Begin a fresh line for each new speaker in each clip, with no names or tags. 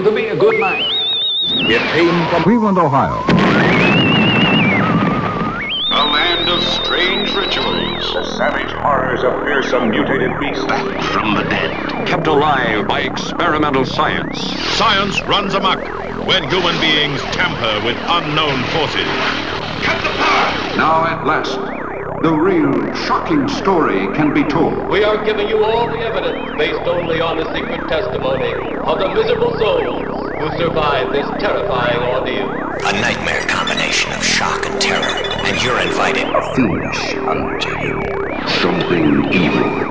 him to be a good man.
It came from
Cleveland, Ohio.
A land of strange rituals.
the savage horrors of fearsome mutated beasts.
Back from the dead.
Kept alive by experimental science.
Science runs amok when human beings tamper with unknown forces. Cut the power!
Now at last, the real shocking story can be told.
We are giving you all the evidence based only on the secret testimony of the miserable souls who survived this terrifying ordeal.
A nightmare combination of shock and terror, and you're invited.
Finish unto you something evil.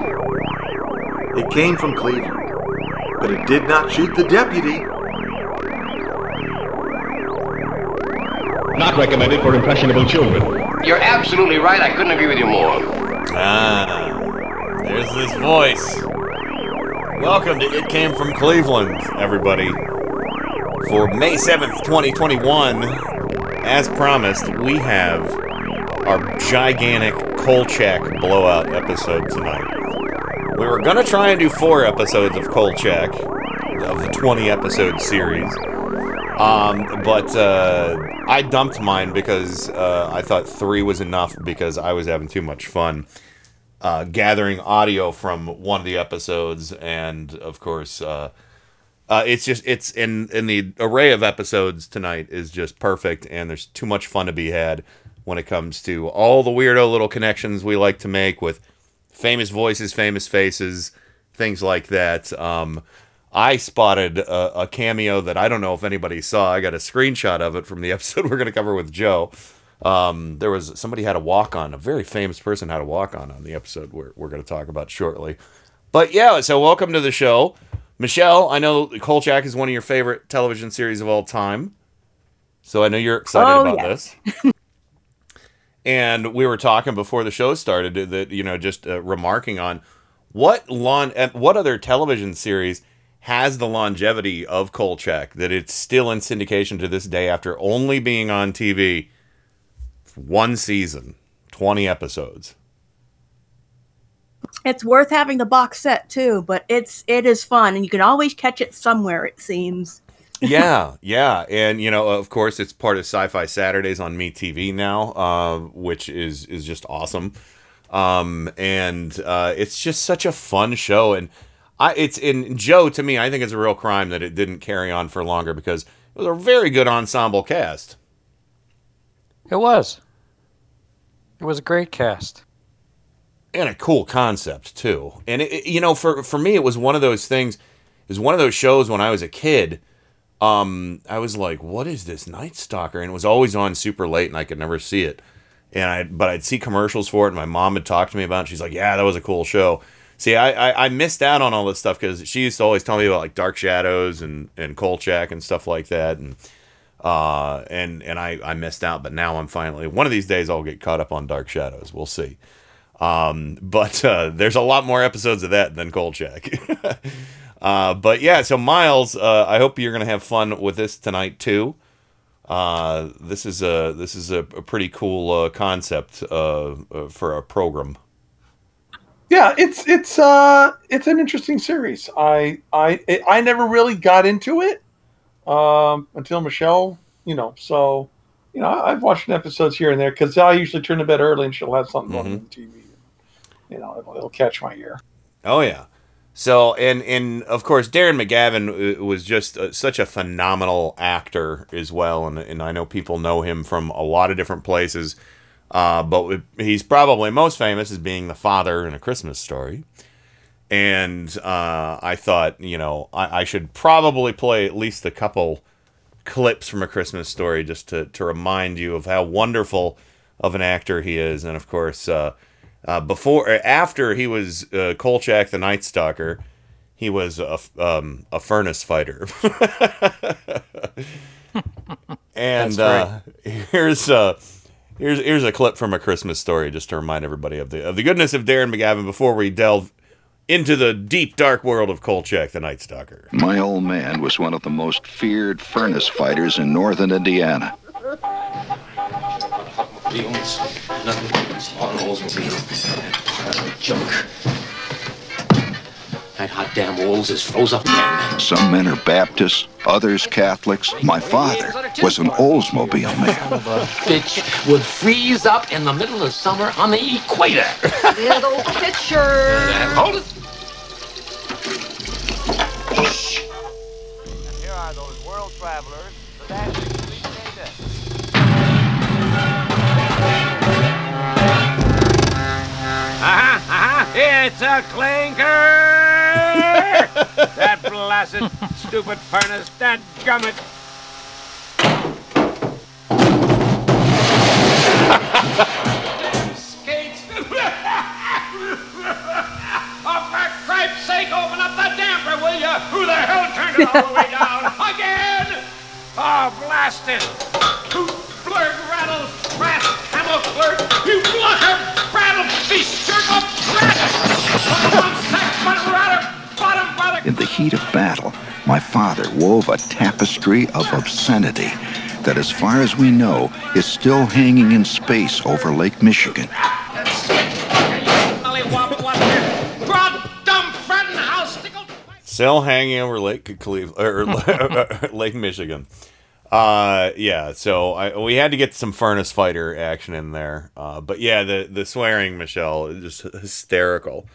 It came from Cleveland, but it did not shoot the deputy.
Not recommended for impressionable children.
You're absolutely right. I couldn't agree with you more.
Ah, there's this voice. Welcome to It Came From Cleveland, everybody. For May 7th, 2021, as promised, we have our gigantic Kolchak blowout episode tonight. We were gonna try and do four episodes of Kolchak, of the 20 episode series. Um, but uh, I dumped mine because uh, I thought three was enough because I was having too much fun uh, gathering audio from one of the episodes, and of course, uh, uh, it's just it's in in the array of episodes tonight is just perfect, and there's too much fun to be had when it comes to all the weirdo little connections we like to make with famous voices, famous faces, things like that. Um, I spotted a, a cameo that I don't know if anybody saw. I got a screenshot of it from the episode we're going to cover with Joe. Um, there was somebody had a walk on, a very famous person had a walk on on the episode we're, we're going to talk about shortly. But yeah, so welcome to the show. Michelle, I know Kolchak is one of your favorite television series of all time. So I know you're excited
Oh,
about
yes.
this. and we were talking before the show started that you know just uh, remarking on what uh, what other television series has the longevity of Kolchak that it's still in syndication to this day after only being on TV one season, 20 episodes.
It's worth having the box set too, but it's it is fun, and you can always catch it somewhere. It seems.
yeah, yeah, and you know, of course, it's part of Sci-Fi Saturdays on MeTV now, uh, which is is just awesome. Um, and uh, it's just such a fun show, and I it's in Joe to me. I think it's a real crime that it didn't carry on for longer because it was a very good ensemble cast.
It was. It was a great cast.
and a cool concept too. And it, it- you know, for for me, it was one of those things. It was one of those shows when I was a kid. Um, I was like, "What is this Night Stalker?" And it was always on super late, and I could never see it. And I, but I'd see commercials for it, and my mom had talked to me about. it. She's like, "Yeah, that was a cool show." See, I, I, I missed out on all this stuff because she used to always tell me about like Dark Shadows and and Kolchak and stuff like that, and uh, and and I I missed out. But now I'm finally one of these days I'll get caught up on Dark Shadows. We'll see. Um, but uh, there's a lot more episodes of that than Kolchak. uh, but yeah, so Miles, uh, I hope you're gonna have fun with this tonight too. Uh, this is a this is a, a pretty cool uh, concept uh, uh, for a program.
Yeah, it's it's uh it's an interesting series. I I I never really got into it um, until Michelle, you know. So, you know, I've watched episodes here and there because I usually turn to bed early and she'll have something going on the TV. You know, it'll, it'll catch my ear.
Oh yeah. So and and of course Darren McGavin uh, was just uh, such a phenomenal actor as well, and and I know people know him from a lot of different places, uh, but he's probably most famous as being the father in A Christmas Story. And uh, I thought, you know, I, I should probably play at least a couple clips from A Christmas Story just to to remind you of how wonderful of an actor he is, and of course. Uh, uh, before, after he was uh, Kolchak the Night Stalker, he was a, um, a furnace fighter. and
That's
uh, here's uh, here's here's a clip from a Christmas story just to remind everybody of the of the goodness of Darren McGavin before we delve into the deep dark world of Kolchak the Night Stalker.
My old man was one of the most feared furnace fighters in northern Indiana.
Nothing on Oldsmobile. Junk. That hot damn walls is froze up again.
Some men are Baptists, others Catholics. My father was an Oldsmobile man.
Bitch would freeze up in the middle of summer on the equator.
Little picture.
Hold it.
Here are those world travelers that actually stay
Uh-huh, uh-huh. It's a clinker! that blasted stupid furnace, that gummit. Skates! oh, for cripe's sake, open up the damper, will you? Who the hell turned it all the way down? Again! Oh, blast it!
A tapestry of obscenity that, as far as we know, is still hanging in space over Lake Michigan.
Broad, dumb, fretting, house, stickled...
Still hanging over Lake Cleve or Lake Michigan. Uh, yeah. So I, we had to get some furnace fighter action in there. Uh, but yeah, the the swearing, Michelle, is just hysterical.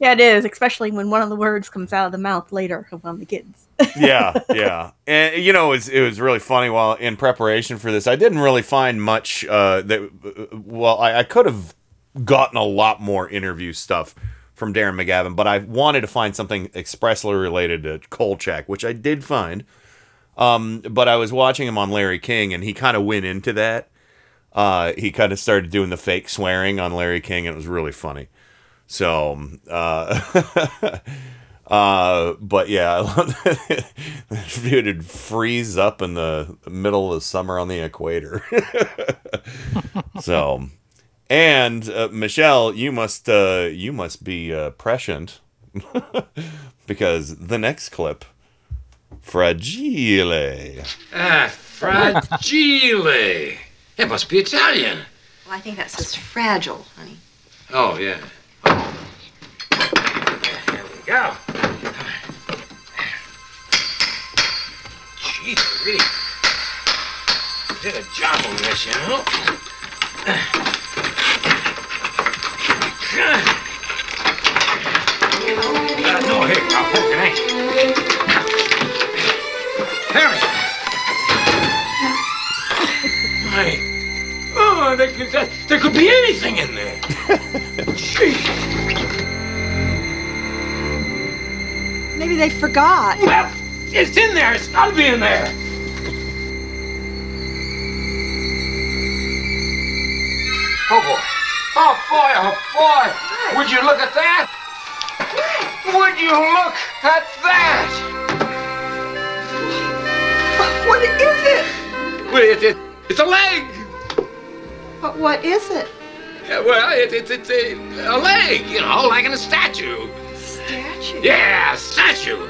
Yeah, it is, especially when one of the words comes out of the mouth later of one of the kids.
yeah, yeah, and you know, it was it was really funny. While in preparation for this, I didn't really find much. Uh, that well, I, I could have gotten a lot more interview stuff from Darren McGavin, but I wanted to find something expressly related to Kolchak, which I did find. Um, but I was watching him on Larry King, and he kind of went into that. Uh, he kind of started doing the fake swearing on Larry King, and it was really funny. So, uh, uh, but yeah, I love that it would freeze up in the middle of summer on the equator. so, and uh, Michelle, you must uh, you must be uh, prescient because the next clip, fragile.
Ah, fragile. It must be Italian.
Well, I think that says fragile, honey.
Oh, yeah. There we go. Gee, they really did a job on this, you know? Uh, no, here, I'll poke it? There we Oh, there could, there- could be anything in there.
Maybe they forgot.
Well, it's in there. It's got to be in there. Oh boy. Oh boy, oh boy. Would you look at that? Would you look at that?
What is it?
Well, it, it, it's a leg.
But what is it?
Yeah, well, it, it, it's a, a leg, you know, like in a statue.
Statue?
Yeah, statue.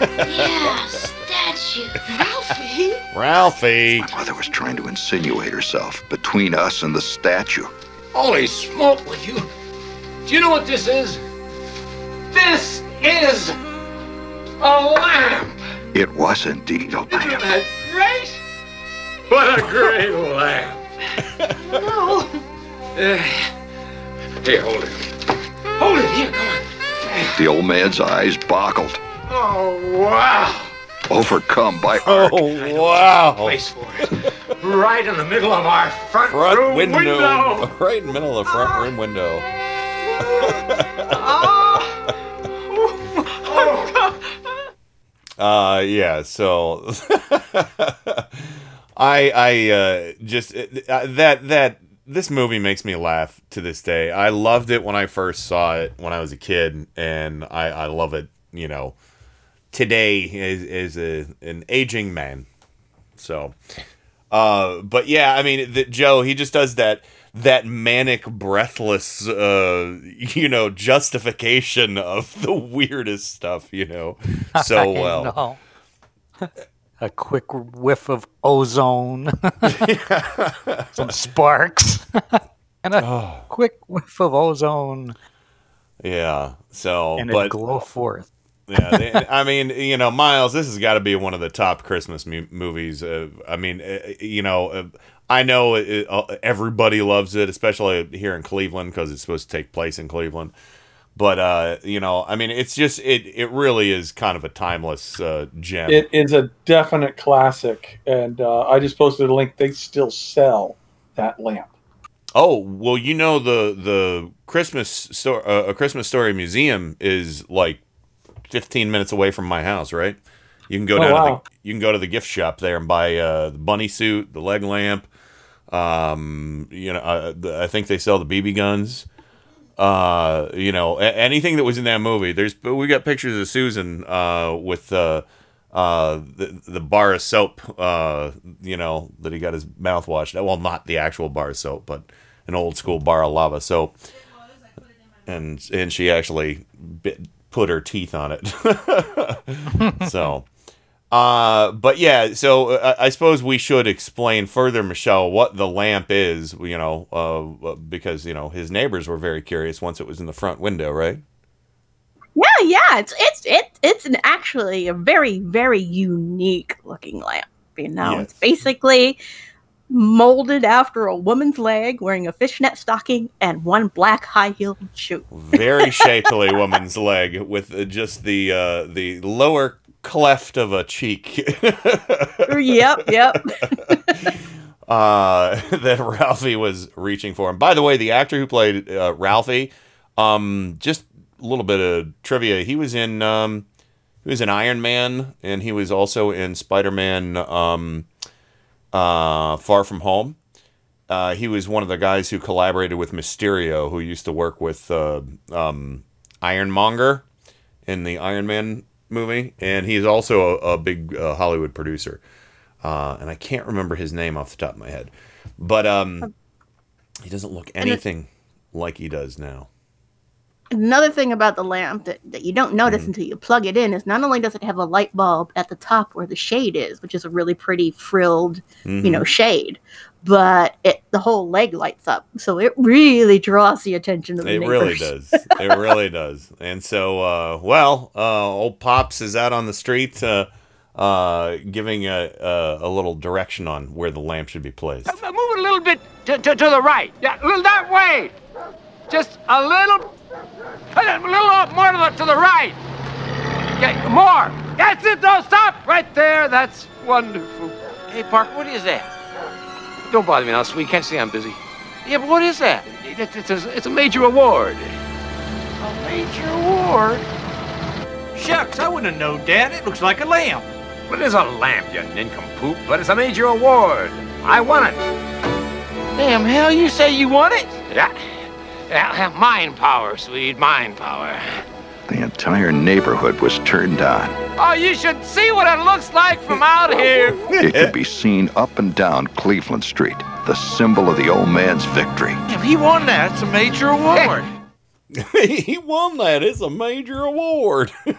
Yeah, statue. Ralphie?
Ralphie.
My mother was trying to insinuate herself between us and the statue.
Holy smoke, would you? Do you know what this is? This is a lamp.
It was indeed a
Isn't that great? What a great lamp.
No.
Uh, here, hold it. Hold it, here, come on.
The old man's eyes boggled,
Oh, wow.
overcome by
Oh wow!
Place for it. Right in the middle of our front,
Front
room
window,
window.
right in the middle of the front room window. Uh, yeah. So, I, I, uh, just uh, that that this movie makes me laugh to this day. I loved it when I first saw it when I was a kid, and I, I love it. You know, today is as a an aging man. So, uh, but yeah, I mean, the, Joe, he just does that that manic, breathless, uh, you know, justification of the weirdest stuff, you know, so well.
A quick whiff of ozone, some sparks, and a quick whiff of ozone.
Yeah. So,
and
but
it glow forth.
yeah, they, I mean, you know, Miles, this has got to be one of the top Christmas mu- movies. Uh, I mean, uh, you know, uh, I know it, uh, everybody loves it, especially here in Cleveland because it's supposed to take place in Cleveland. But uh, you know, I mean, it's just it it really is kind of a timeless uh, gem.
It is a definite classic, and uh, I just posted a link. They still sell that lamp.
Oh well, you know the the Christmas story, uh, a Christmas Story museum is like fifteen minutes away from my house, right? You can go
Oh,
down
wow.
to the you can go to the gift shop there and buy uh, the bunny suit, the leg lamp. Um, you know, uh, the, I think they sell the BB guns. Uh, you know, anything that was in that movie. There's but we got pictures of Susan uh, with uh, uh, the the bar of soap. Uh, you know that he got his mouth washed. Well, not the actual bar of soap, but an old school bar of lava soap. And and she actually bit, put her teeth on it. so, uh, but yeah, so uh, I suppose we should explain further, Michelle, what the lamp is. You know, uh, because you know his neighbors were very curious once it was in the front window, right?
Yeah, yeah, it's it's it, it's an actually a very very unique looking lamp. You know, it's basically molded after a woman's leg, wearing a fishnet stocking and one black high heeled shoe.
Very shapely woman's leg with uh, just the uh, the lower cleft of a cheek.
yep, yep.
uh, that Ralphie was reaching for. him. by the way, the actor who played uh, Ralphie, um, just a little bit of trivia. He was in um, he was in Iron Man, and he was also in Spider Man um, uh, Far From Home. Uh, he was one of the guys who collaborated with Mysterio, who used to work with uh, um, Ironmonger in the Iron Man movie, and he's also a, a big uh, Hollywood producer. Uh, and I can't remember his name off the top of my head, but um, he doesn't look anything like he does now.
Another thing about the lamp that, that you don't notice
Mm-hmm.
until you plug it in is not only does it have a light bulb at the top where the shade is, which is a really pretty frilled, you know,
Mhm.
shade, but it the whole leg lights up, so it really draws the attention of the
It
neighbors.
really does. It really does. And so, uh, well, uh, old pops is out on the street, uh, uh, giving a, a a little direction on where the lamp should be placed.
Uh, Move it a little bit to, to, to the right. Yeah, a little that way. Just a little, a little more to the, to the right. Okay, more. That's it. Don't stop right there. That's wonderful. Hey, Park, what is that? Don't bother me now, sweet. Can't see I'm busy. Yeah, but what is that? It- It's a, it's a major award. A major award?
Shucks, I wouldn't have known that. It looks like a lamp.
Well, it is a lamp, you nincompoop, but it's a major award. I won it. Damn, hell, you say you won it? Yeah. Yeah, mind power, sweet, mind power.
The entire neighborhood was turned on.
Oh, you should see what it looks like from out here.
It could be seen up and down Cleveland Street, the symbol of the old man's victory.
If he won that, it's a major award.
he won that. It's a major award.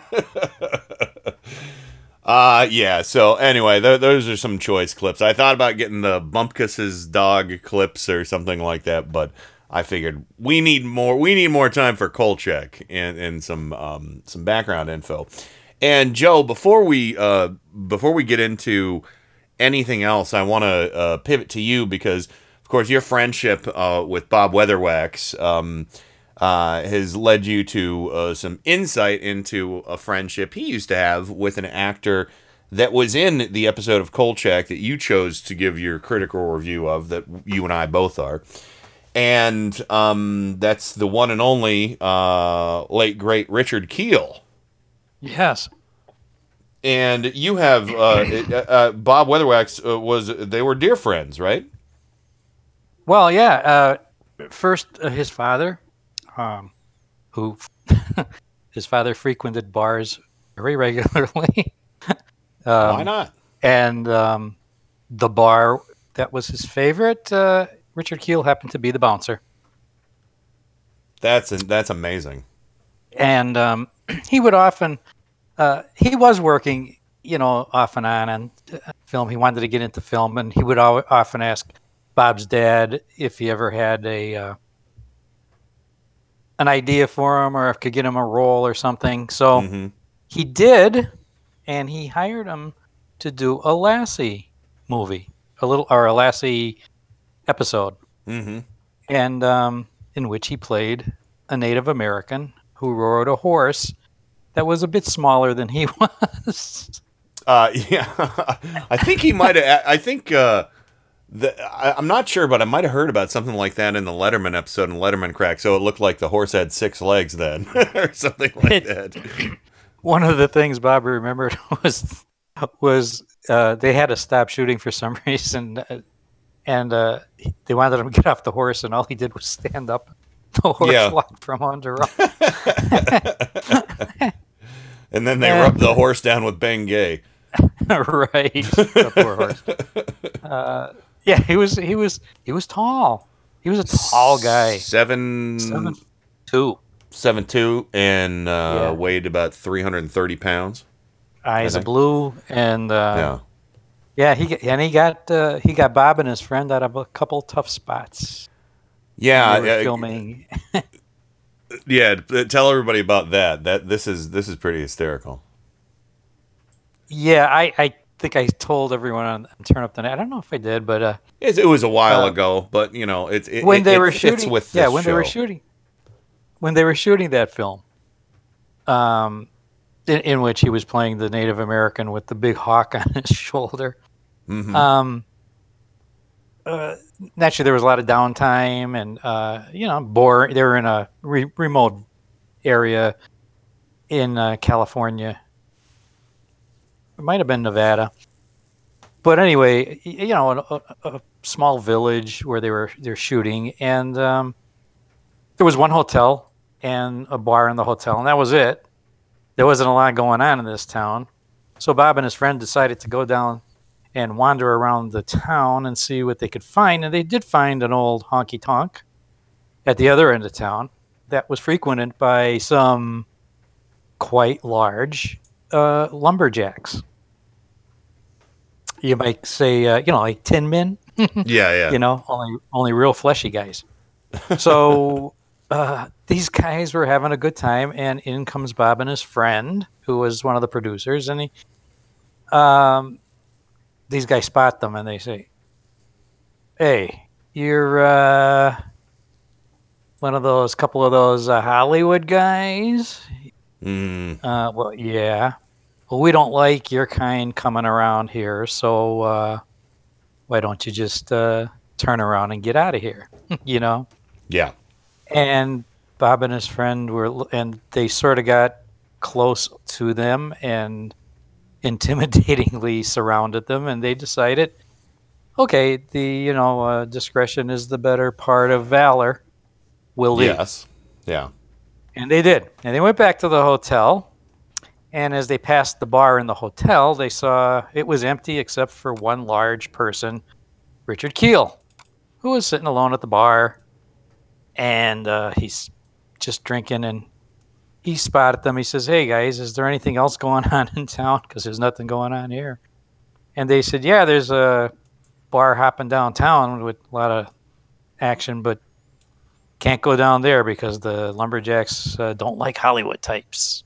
uh yeah. So anyway, th- those are some choice clips. I thought about getting the Bumpus's dog clips or something like that, but I figured we need more. We need more time for Kolchak and and some um some background info. And Joe, before we uh before we get into anything else, I want to uh, pivot to you because, of course, your friendship uh, with Bob Weatherwax um, uh, has led you to uh, some insight into a friendship he used to have with an actor that was in the episode of Kolchak that you chose to give your critical review of, that you and I both are. And um, that's the one and only uh, late, great Richard Kiel.
Yes.
And you have uh, uh, uh, Bob Weatherwax uh, was they were dear friends, right?
Well, yeah. Uh, first, uh, his father, um, who his father frequented bars very regularly. um,
Why not?
And um, the bar that was his favorite, uh, Richard Kiel happened to be the bouncer.
That's that's amazing.
and um, he would often uh, he was working you know off and on on uh, film he wanted to get into film and he would often ask bob's dad if he ever had a uh, an idea for him or if could get him a role or something. So
Mm-hmm.
he did, and he hired him to do a Lassie movie, a little or a Lassie episode,
Mm-hmm.
and um, in which he played a Native American who rode a horse that was a bit smaller than he was.
Uh, yeah, I think he might have. I think uh, the, I, I'm not sure, but I might have heard about something like that in the Letterman episode in Letterman Crack. So it looked like the horse had six legs then, or something like that.
One of the things Bob remembered was was uh, they had to stop shooting for some reason, uh, and uh, he- they wanted him to get off the horse, and all he did was stand up. The horse
Yeah.
walked from under him.
And then they
Yeah.
rubbed the horse down with Bengay.
right, the poor horse. Uh, yeah, he was he was he was tall. He was a tall guy.
Seven,
Seven two.
seven two, and uh,
Yeah.
weighed about 330 pounds.
Eyes
I
of
think.
blue, and uh,
Yeah.
he and he got uh, he got Bob and his friend out of a couple tough spots.
Yeah,
filming.
Yeah, tell everybody about that. That this is this is pretty hysterical.
Yeah, I, I think I told everyone on Turn Up the Night. I don't know if I did, but uh,
It, it was a while
Uh,
ago, but you know, it's it,
when
it-
they
it
were shooting,
with
yeah, when they were shooting, when they were shooting that film, um, in, in which he was playing the Native American with the big hawk on his shoulder.
Mhm.
Um, uh, naturally, there was a lot of downtime, and uh, you know, bore. They were in a re- remote area in uh, California. It might have been Nevada, but anyway, you know, a, a, a small village where they were they're shooting, and um, there was one hotel and a bar in the hotel, and that was it. There wasn't a lot going on in this town, so Bob and his friend decided to go down and wander around the town and see what they could find. And they did find an old honky tonk at the other end of town that was frequented by some quite large uh, lumberjacks. You might say, uh, you know, like tin men.
Yeah, yeah.
You know, only only real fleshy guys. So uh, these guys were having a good time, and in comes Bob and his friend, who was one of the producers, and he, um, these guys spot them and they say, "Hey, you're uh, one of those couple of those uh, Hollywood guys."
Mm.
Uh, well, yeah. Well, we don't like your kind coming around here, so uh, why don't you just uh, turn around and get out of here? you know.
Yeah.
And Bob and his friend were, and they sort of got close to them and intimidatingly surrounded them, and they decided, okay, the you know uh, discretion is the better part of valor. We'll leave.
Yes. Yeah.
And they did. And they went back to the hotel. And as they passed the bar in the hotel, they saw it was empty except for one large person, Richard Kiel, who was sitting alone at the bar. And uh, he's just drinking. And he spotted them. He says, Hey, guys, is there anything else going on in town? Because there's nothing going on here. And they said, Yeah, there's a bar hopping downtown with a lot of action, but can't go down there because the lumberjacks uh, don't like Hollywood types.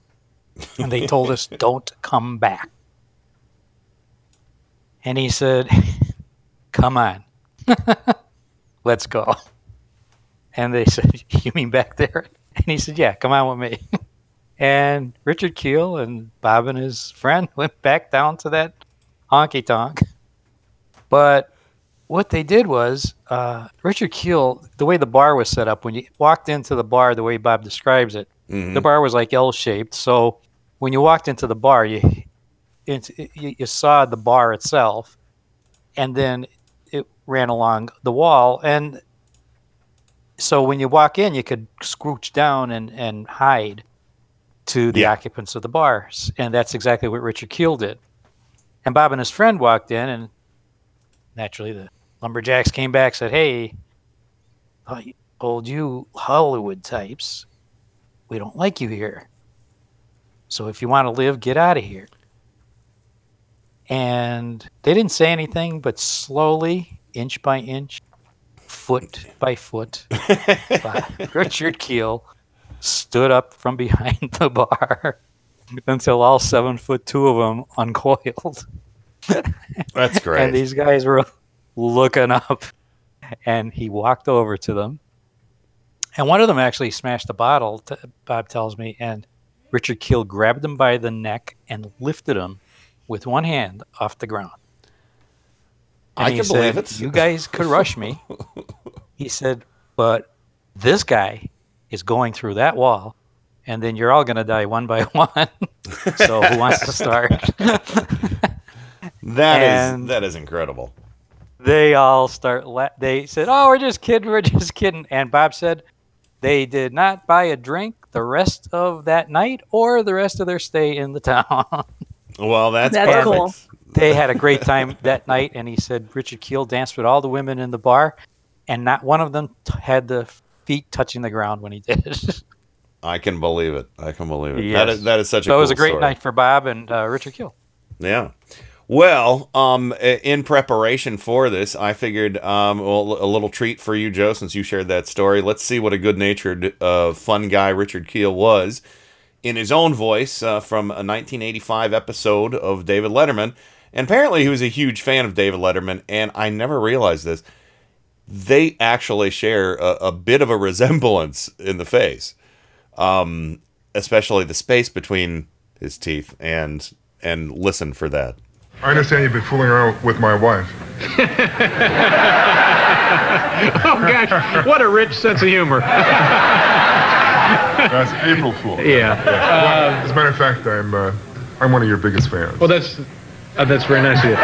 And they told us, don't come back. And he said, come on, let's go. And they said, you mean back there? And he said, yeah, come on with me. And Richard Kiel and Bob and his friend went back down to that honky tonk. But what they did was uh, Richard Kiel, the way the bar was set up, when you walked into the bar, the way Bob describes it,
Mhm.
the bar was like L shaped. So when you walked into the bar, you, it, you you saw the bar itself, and then it ran along the wall. And so when you walk in, you could scrooch down and, and hide to the occupants of the bars. And that's exactly what Richard Kiel did. And Bob and his friend walked in, and naturally the lumberjacks came back said hey uh, I told you hollywood types we don't like you here so if you want to live get out of here and they didn't say anything but slowly inch by inch foot by foot by richard kiel stood up from behind the bar until all seven foot two of them uncoiled.
That's great.
and these guys were looking up, and he walked over to them. And one of them actually smashed a bottle, t- Bob tells me, and Richard Kiel grabbed him by the neck and lifted him with one hand off the ground. And
I can
said,
believe it.
You guys could rush me. he said, but this guy is going through that wall, and then you're all going to die one by one. so who wants to start?
That is
And-
that is incredible.
they all start la- they said oh we're just kidding we're just kidding and bob said they did not buy a drink the rest of that night or the rest of their stay in the town
Well, that's,
That's
perfect.
cool.
they had a great time that night and he said richard kiel danced with all the women in the bar and not one of them t- had the feet touching the ground when he did
I can believe it. I can believe it.
Yes.
That is that is such a
so it was a great
story.
night for bob and uh, richard kiel
Yeah. Well, um, in preparation for this, I figured um, well, a little treat for you, Joe, since you shared that story. Let's see what a good-natured, uh, fun guy Richard Kiel was in his own voice uh, from a 1985 episode of David Letterman. And apparently, he was a huge fan of David Letterman, and I never realized this. They actually share a, a bit of a resemblance in the face, um, especially the space between his teeth. And and listen for that.
I understand you've been fooling around with my wife.
oh gosh, what a rich sense of humor.
That's April Fool.
Yeah. Uh,
As a matter of fact, I'm uh, I'm one of your biggest fans.
well, that's uh, that's very nice of you.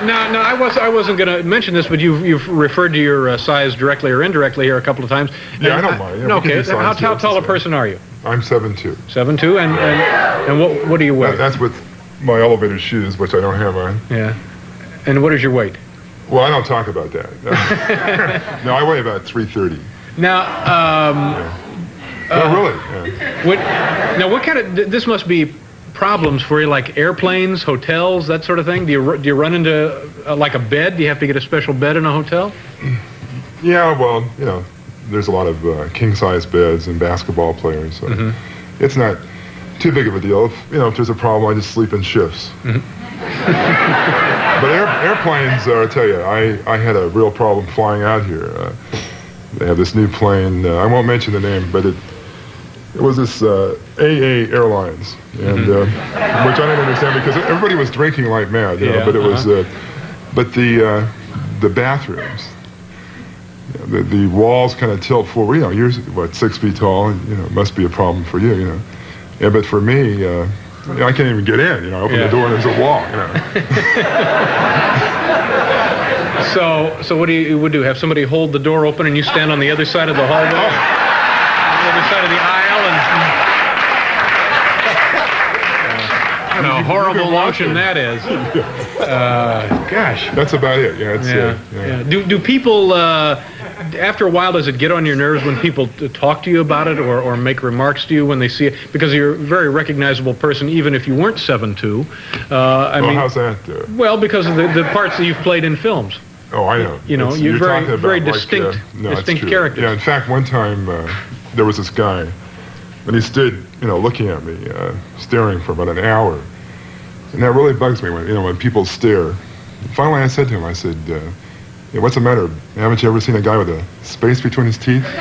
Uh, no, no, I was I wasn't going to mention this, but you've you've referred to your uh, size directly or indirectly here a couple of times.
Yeah, I don't mind. Yeah,
no, okay. How, how tall a person are you?
I'm seven two.
Seven two, and and, and what what do you weigh?
That, that's with my elevator shoes, which I don't have on.
Yeah. And what is your weight?
Well, I don't talk about that. No, I weigh about 330.
Now, um,
no, really. yeah.
what now? What kind of this must be problems for you, like airplanes, hotels, that sort of thing? Do you do you run into uh, like a bed? Do you have to get a special bed in a hotel?
Yeah, well, you know, there's a lot of uh, king size beds and basketball players, so
Mm-hmm.
it's not too big of a deal. If, you know, if there's a problem, I just sleep in shifts.
Mm-hmm.
but air, airplanes, uh, I tell you, I, I had a real problem flying out here. Uh, they have this new plane. Uh, I won't mention the name, but it it was this uh, AA Airlines, and uh, which I didn't understand because everybody was drinking like mad. You know,
Yeah,
but it was,
uh-huh.
uh, but the uh, the bathrooms, the, the walls kind of tilt forward. You know, you're what six feet tall, and you know it must be a problem for you. You know, yeah, but for me, uh, I can't even get in. You know, I open
Yeah.
the door and there's a wall. You know.
So, so what do you would do? Have somebody hold the door open and you stand on the other side of the hallway,
Oh.
the other side of the aisle, and what a horrible notion that is. Uh, gosh.
That's about it. Yeah, it's,
Yeah,
uh, yeah.
yeah. Do do people uh, after a while does it get on your nerves when people talk to you about it or, or make remarks to you when they see it because you're a very recognizable person even if you weren't seven two. Uh, I
well,
mean,
how's that? Uh,
well because of the, the parts that you've played in films.
Oh, I know.
You know,
It's-
you're very- very
like,
distinct-
uh, no,
distinct
true.
characters.
Yeah, in fact, one time uh, there was this guy, and he stood, you know, looking at me, uh, staring for about an hour, and that really bugs me when you know when people stare. Finally, I said to him, I said, uh, yeah, "What's the matter? Haven't you ever seen a guy with a space between his teeth?"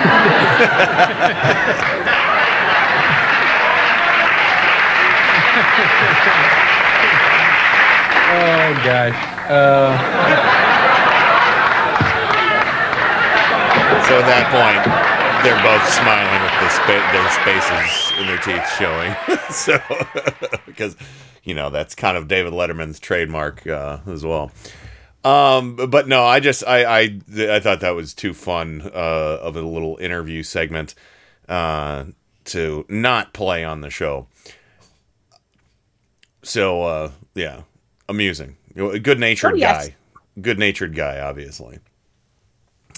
Oh gosh. Uh,
So at that point, they're both smiling with the spa- their spaces in their teeth showing. so because you know that's kind of David Letterman's trademark uh, as well. Um, but no, I just I I I thought that was too fun uh, of a little interview segment uh, to not play on the show. So uh, yeah, amusing, good natured
Oh, yes.
guy, good natured guy, obviously.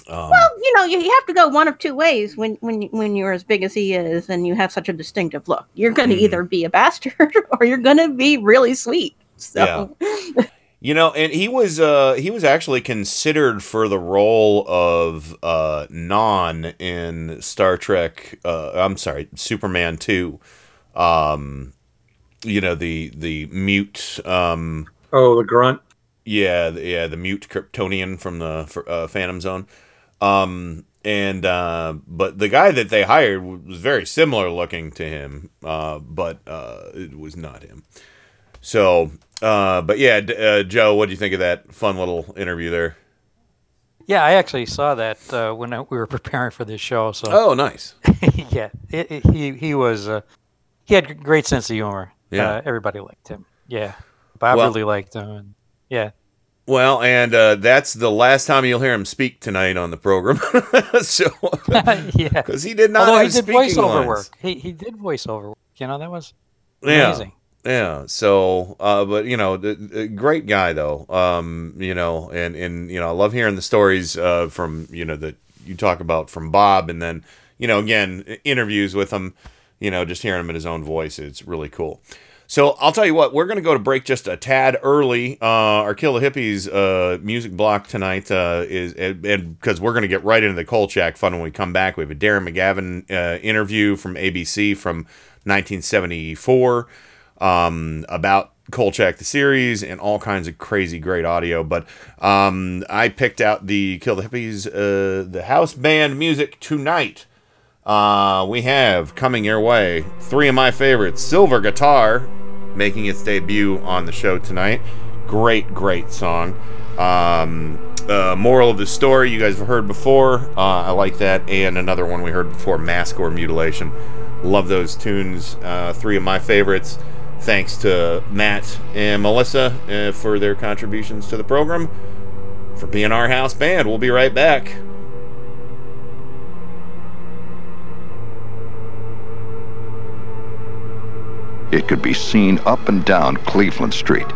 Um,
Well, you know, you, you have to go one of two ways when when you- when you're as big as he is and you have such a distinctive look. You're going to
Mm-hmm.
either be a bastard or you're going to be really sweet. So
You know, and he was uh he was actually considered for the role of uh Non in Star Trek uh I'm sorry, Superman 2. Um you know, the the mute um
Oh, the grunt.
yeah, the- yeah, the mute Kryptonian from the uh, Phantom Zone. Um and uh but the guy that they hired was very similar looking to him, uh but uh it was not him. So, uh, but yeah, uh, Joe, what do you think of that fun little interview there?
Yeah, I actually saw that uh, when I, we were preparing for this show. So.
Oh, nice.
yeah, it, it- he he was uh, he had great sense of humor.
Yeah.
uh, everybody liked him. Yeah, Bob
Well-
really liked him. And yeah,
Well, and uh, that's the last time you'll hear him speak tonight on the program. so,
yeah,
because he did not
Although he did voiceover
lines.
work. He he did voiceover work. You know that was
Yeah.
amazing.
Yeah. So, uh, but you know, the, the great guy though. Um, you know, and and you know, I love hearing the stories uh, from you know that you talk about from Bob, and then you know, again, interviews with him. You know, just hearing him in his own voice, it's really cool. So I'll tell you what, we're going to go to break just a tad early. Uh, our Kill the Hippies uh, music block tonight uh, is, and because we're going to get right into the Kolchak fun when we come back. We have a Darren McGavin uh, interview from ABC from 1974 um, about Kolchak the series and all kinds of crazy great audio. But um, I picked out the Kill the Hippies, uh, the house band music tonight. Uh, we have coming your way three of my favorites Silver Guitar making its debut on the show tonight. Great, great song. Um, uh, moral of the story you guys have heard before. Uh, I like that. And another one we heard before Mask or Mutilation. Love those tunes. Uh, three of my favorites. Thanks to Matt and Melissa uh, for their contributions to the program. For being our house band, we'll be right back.
It could be seen up and down Cleveland Street.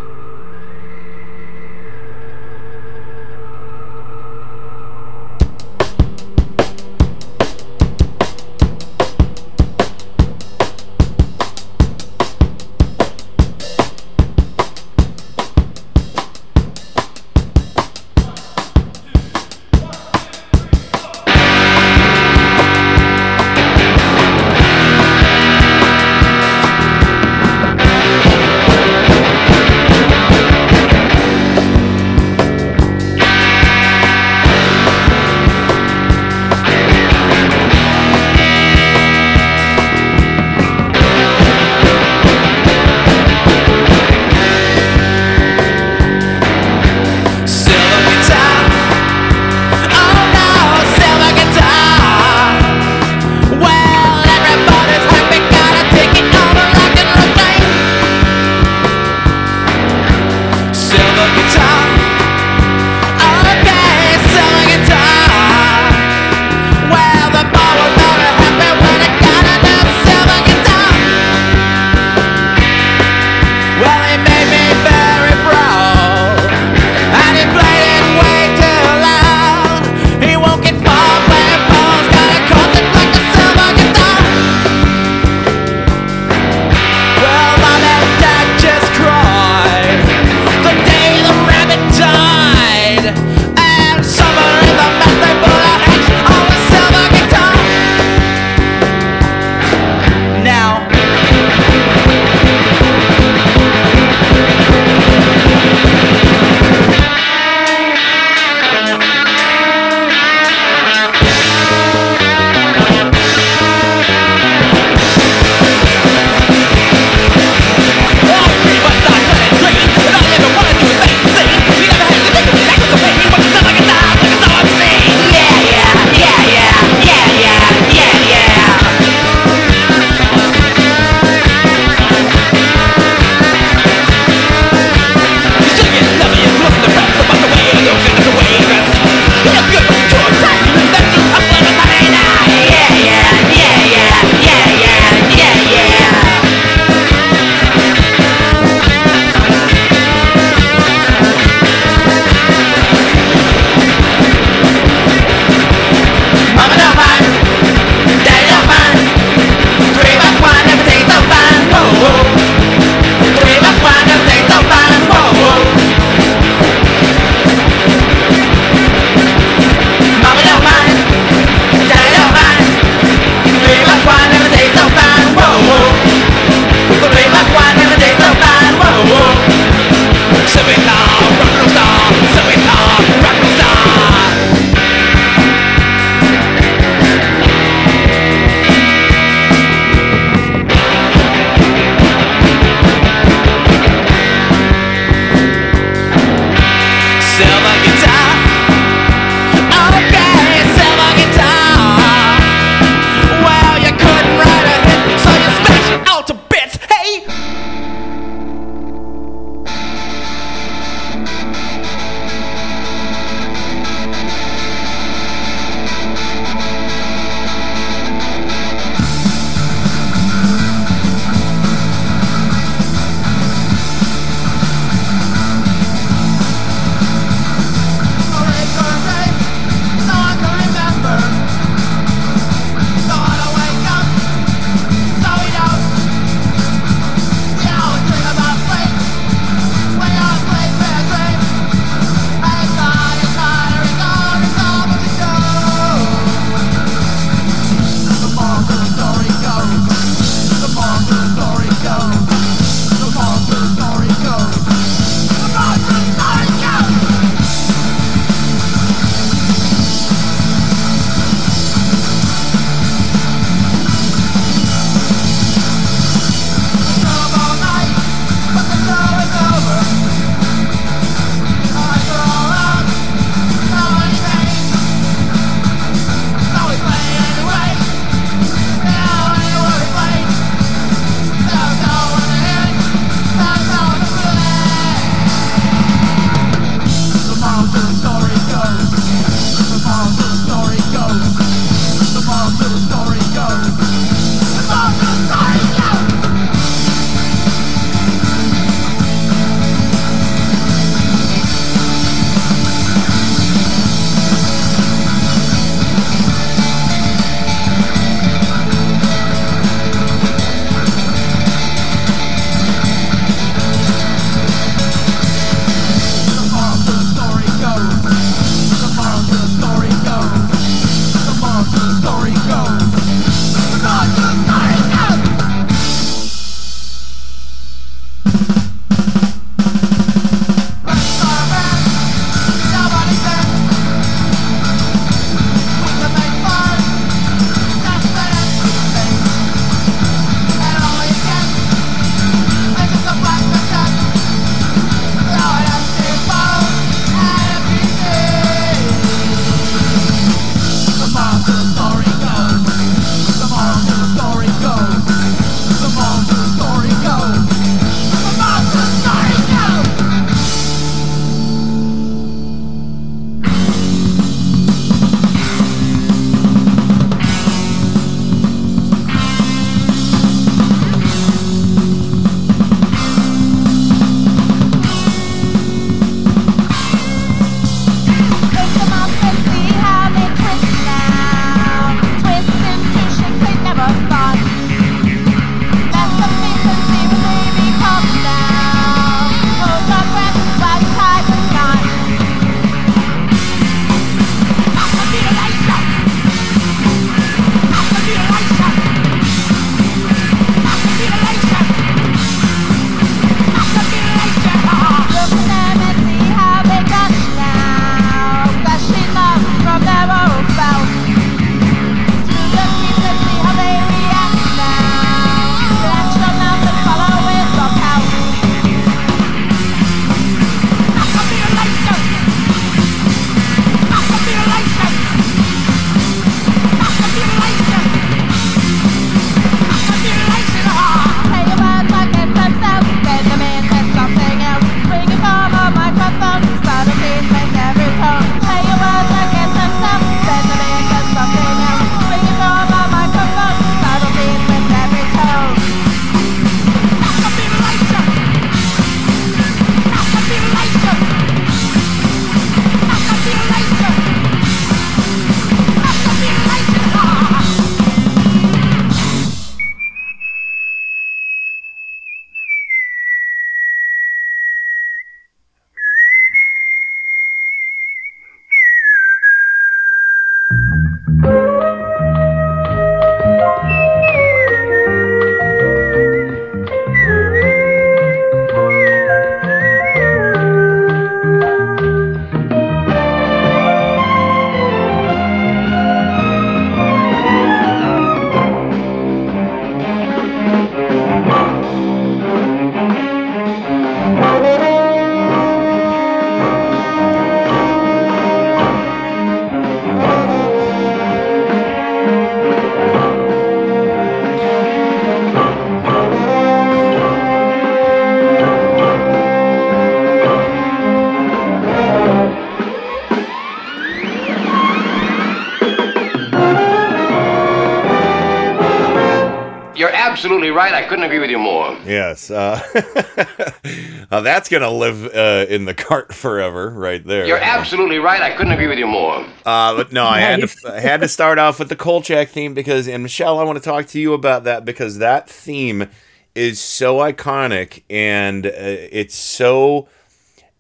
Agree with you more.
Yes, uh, uh, that's gonna live uh, in the cart forever, right there.
You're absolutely right. I couldn't agree with you more.
Uh, but no, I had to I had to start off with the Kolchak theme because, and Michelle, I want to talk to you about that because that theme is so iconic and uh, it's so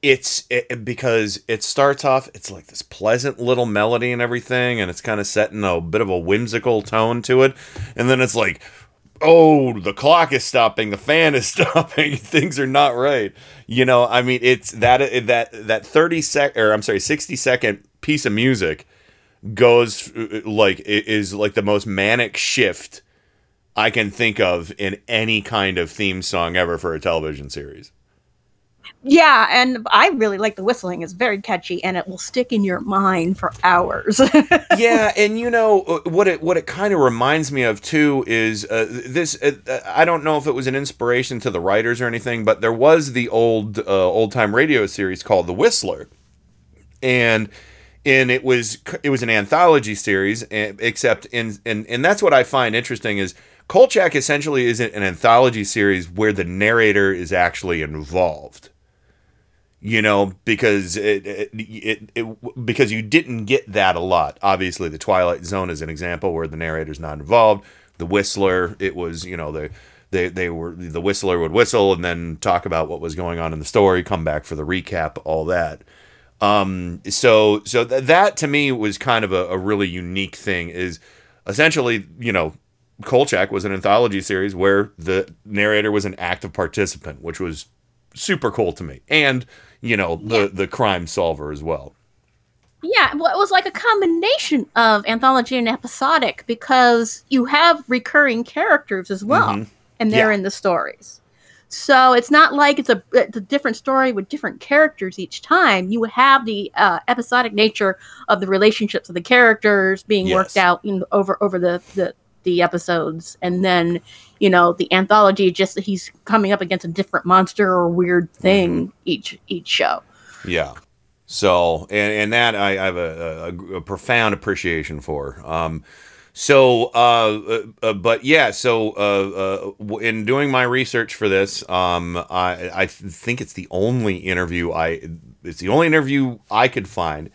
it's it, because it starts off it's like this pleasant little melody and everything and it's kind of setting a bit of a whimsical tone to it and then it's like oh the clock is stopping the fan is stopping things are not right. You know i mean it's that that that 30 sec or i'm sorry 60 second piece of music goes like is like the most manic shift i can think of in any kind of theme song ever for a television series
Yeah, and I really like the whistling. It's very catchy, and it will stick in your mind for hours.
yeah, and you know uh, what it what it kind of reminds me of too is uh, this. Uh, I don't know if it was an inspiration to the writers or anything, but there was the old uh, old time radio series called The Whistler, and and it was it was an anthology series, except in and and that's what I find interesting is. Kolchak essentially is an anthology series where the narrator is actually involved you know because it, it, it, it, because you didn't get that a lot. Obviously the twilight zone is an example where the narrator's not involved. The whistler it was you know the they, they were the whistler would whistle and then talk about what was going on in the story come back for the recap all that. Um so so th- that to me was kind of a, a really unique thing is essentially you know kolchak was an anthology series where the narrator was an active participant which was super cool to me and you know the the crime solver as well
yeah, well, it was like a combination of anthology and episodic because you have recurring characters as well,
Mhm.
and they're
Yeah.
in the stories. So it's not like it's a, it's a different story with different characters each time. You have the uh, episodic nature of the relationships of the characters being worked out in, over over the, the the episodes, and then you know the anthology just that he's coming up against a different monster or weird thing each each show.
Yeah. So, and, and that I, I have a, a, a profound appreciation for. Um, so, uh, uh, uh, but yeah, so uh, uh, in doing my research for this, um, I, I think it's the only interview I, it's the only interview I could find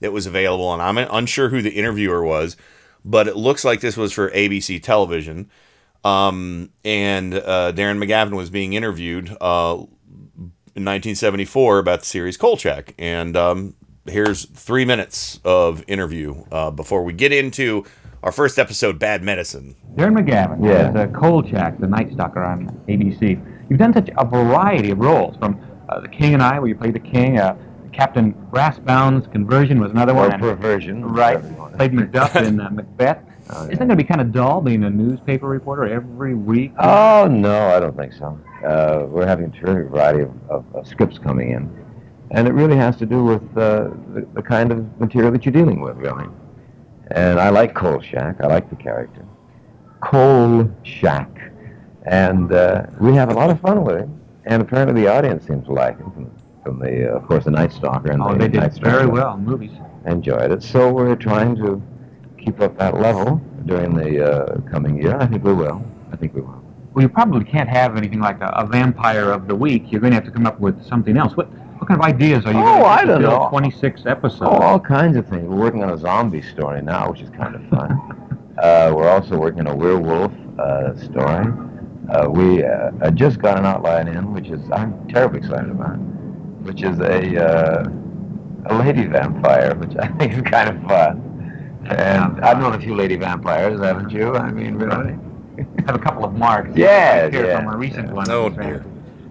that was available, and I'm unsure who the interviewer was, but it looks like this was for ABC television. Um, and uh, Darren McGavin was being interviewed uh, in 1974 about the series Kolchak. And um, here's three minutes of interview uh, before we get into our first episode, Bad Medicine.
Darren McGavin
Yeah.
as uh, Kolchak, the Night Stalker on ABC. You've done such a variety of roles, from uh, The King and I, where you played the king, uh, Captain Brassbound's Conversion was another one.
Or
and-
Perversion.
Right. Played Macduff in uh, Macbeth. Isn't it going to be kind of dull being a newspaper reporter every week?
Oh, no, I don't think so. Uh, we're having a terrific variety of, of, of scripts coming in. And it really has to do with uh, the, the kind of material that you're dealing with, really. And I like Kolchak. I like the character. Cole Shack. And uh, we have a lot of fun with him. And apparently the audience seems to like him from, from the, uh, of course, the Night Stalker and
Oh,
the
they did
Night
very
Stalker.
well in movies.
Enjoyed it. So we're trying to keep up that level during the uh, coming year. I think we will. I think we will.
Well, you probably can't have anything like a, a vampire of the week. You're going to have to come up with something else. What what kind of ideas are you
Oh, I don't know.
26 episodes.
Oh, all kinds of things. We're working on a zombie story now, which is kind of fun. uh, we're also working on a werewolf uh, story. Uh, we uh, just got an outline in, which is I'm terribly excited about, which is a uh, a lady vampire, which I think is kind of fun. And I've known a few lady vampires, haven't you? I mean, really?
I have a couple of marks.
Yeah,
here
yeah.
from a recent one.
Oh,
Well,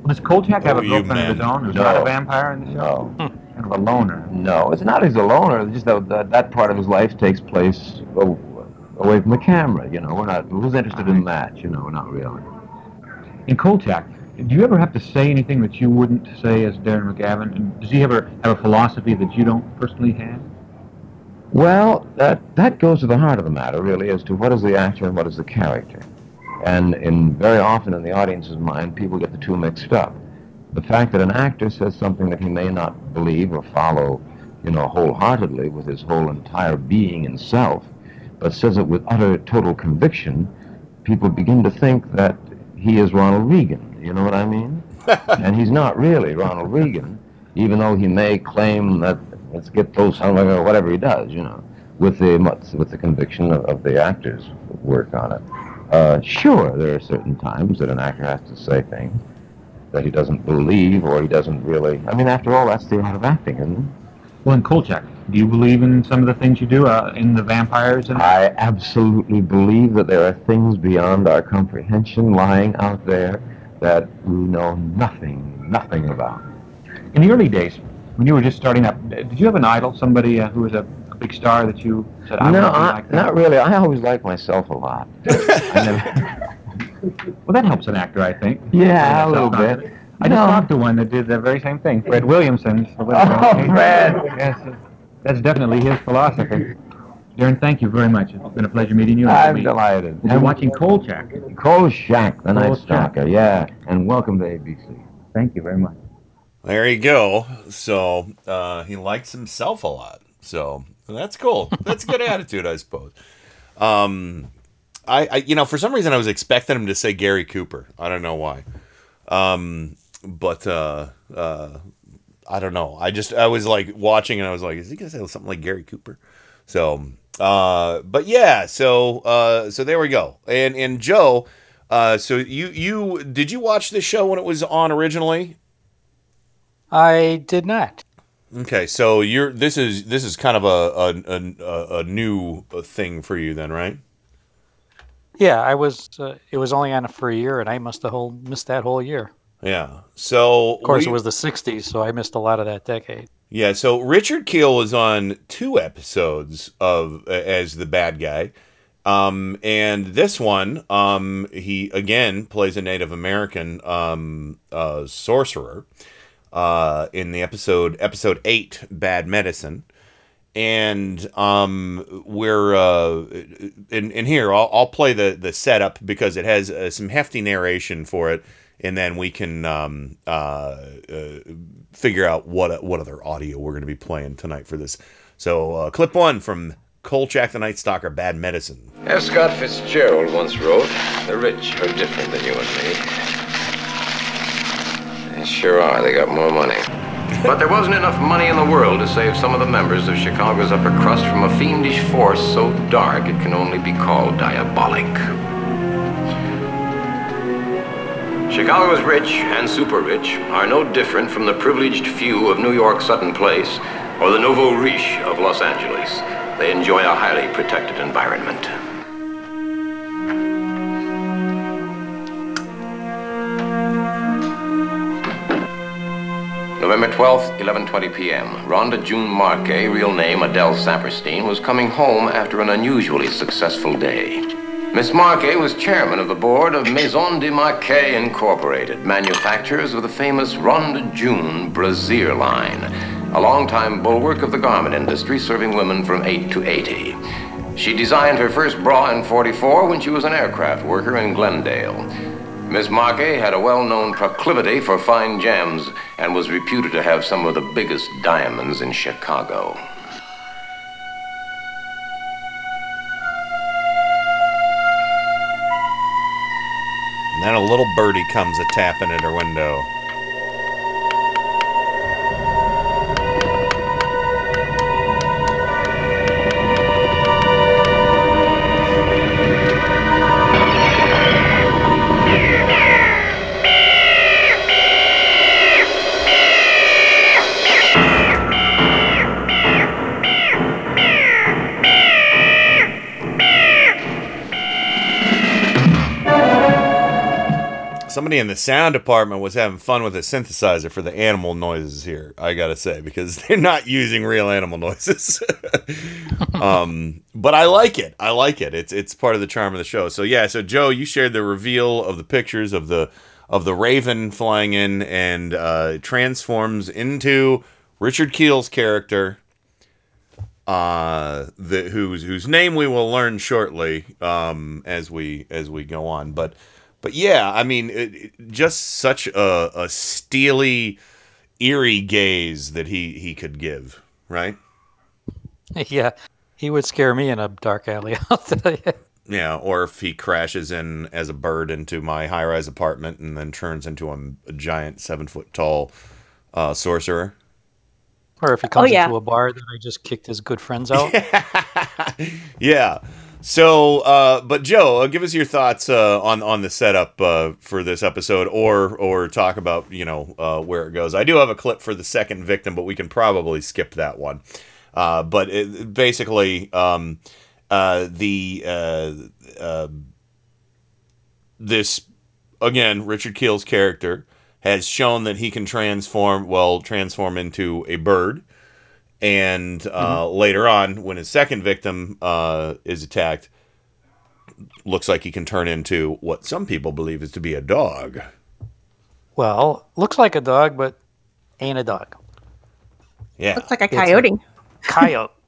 Does Kolchak have
Oh,
a
you
girlfriend of his own who's
No.
not a vampire in the show?
No.
Kind of a loner.
No, it's not he's a loner. It's just that, that that part of his life takes place away from the camera. You know, we're not. Who's interested in that? You know, we're not really.
In Kolchak, do you ever have to say anything that you wouldn't say as Darren McGavin? And does he ever have a philosophy that you don't personally have?
Well, that that goes to the heart of the matter, really, as to what is the actor and what is the character. And in very often in the audience's mind, people get the two mixed up. The fact that an actor says something that he may not believe or follow, you know, wholeheartedly with his whole entire being and self, but says it with utter total conviction, people begin to think that he is Ronald Reagan. You know what I mean? and he's not really Ronald Reagan, even though he may claim that let's get those or whatever he does. You know, with the with the conviction of, of the actors work on it. Uh, sure, there are certain times that an actor has to say things that he doesn't believe or he doesn't really. I mean, after all, that's the art of acting, isn't it?
Well, in Kolchak, do you believe in some of the things you do uh, in the vampires? And
I absolutely believe that there are things beyond our comprehension lying out there that we know nothing, nothing about.
In the early days, when you were just starting up, did you have an idol, somebody uh, who was a, a, big star that you said, I
no,
want to be
I,
like
not really. I always liked myself a lot. Never,
Well, that helps an actor, I think.
Yeah, a little bit.
I just
No.
talked to one that did the very same thing, Fred Williamson.
Oh, Fred.
Yes, that's definitely his philosophy. Darren, thank you very much. It's been a pleasure meeting you.
I'm
We-
delighted.
We're watching Kolchak.
Kolchak, the Night
Kolchak.
Stalker, yeah. And welcome to ABC.
Thank you very much.
There you go. So uh, he likes himself a lot. So that's cool. That's a good attitude, I suppose. Um, I, I, you know, for some reason I was expecting him to say Gary Cooper. I don't know why. Um, but uh, uh, I don't know. I just I was like watching and I was like, is he gonna say something like Gary Cooper? So, uh, but yeah. So, uh, so there we go. And and Joe. Uh, so you you did you watch this show when it was on originally?
I did not.
Okay, so you're this is this is kind of a a, a, a new thing for you then, right?
Yeah, I was. Uh, it was only on for a year, and I must have whole, missed that whole year.
Yeah. So
Of course,
we-
it was the '60s, so I missed a lot of that decade.
Yeah, so Richard Kiel was on two episodes of uh, as the bad guy. Um, and this one, um, he again plays a Native American um, uh, sorcerer uh, in the episode episode eight, Bad Medicine. And um, we're uh, in, in here. I'll, I'll play the the setup because it has uh, some hefty narration for it, and then we can um, uh, uh, figure out what what other audio we're going to be playing tonight for this. So, uh, clip one from Kolchak the Night Stalker, Bad Medicine.
F. Scott Fitzgerald once wrote, The rich are different than you and me. They sure are. They got more money. But there wasn't enough money in the world to save some of the members of Chicago's upper crust from a fiendish force so dark it can only be called diabolic. Chicago's rich and super rich are no different from the privileged few of New York's Sutton Place or the nouveau riche of Los Angeles. They enjoy a highly protected environment. November 12th, 11:20 p.m. Rhonda June Marquet, real name Adele Saperstein, was coming home after an unusually successful day. Miss Marquet was chairman of the board of Maison de Marquet Incorporated, manufacturers of the famous Rhonda June brassiere line, a longtime bulwark of the garment industry serving women from 8 to 80. She designed her first bra in 44 when she was an aircraft worker in Glendale. Miss Marquet had a well-known proclivity for fine gems and was reputed to have some of the biggest diamonds in Chicago.
And then a little birdie comes a tapping at her window. Somebody in the sound department was having fun with a synthesizer for the animal noises here. I gotta say because they're not using real animal noises. um, but I like it. I like it. It's it's part of the charm of the show. So yeah. So Joe, you shared the reveal of the pictures of the of the raven flying in and uh, transforms into Richard Kiel's character. Uh, the whose whose name we will learn shortly um, as we as we go on, but but yeah, I mean, it, it- just such a, a steely, eerie gaze that he he could give, right?
yeah, he would scare me in a dark alley. I'll tell you.
Yeah, or if he crashes in as a bird into my high-rise apartment and then turns into a, a giant seven-foot-tall uh, sorcerer.
Or if he comes
Oh, yeah.
into a bar that I just kicked his good friends out.
Yeah. So, uh, but Joe, uh, give us your thoughts uh, on on the setup uh, for this episode, or or talk about you know uh, where it goes. I do have a clip for the second victim, but we can probably skip that one. Uh, but it, basically, um, the this again, Richard Kiel's character has shown that he can transform well, transform into a bird. And uh, later on, when his second victim uh, is attacked, looks like he can turn into what some people believe is to be a dog.
well, looks like a dog, but ain't a dog.
Yeah.
Looks like a
It's a-
coyote.
Coyote.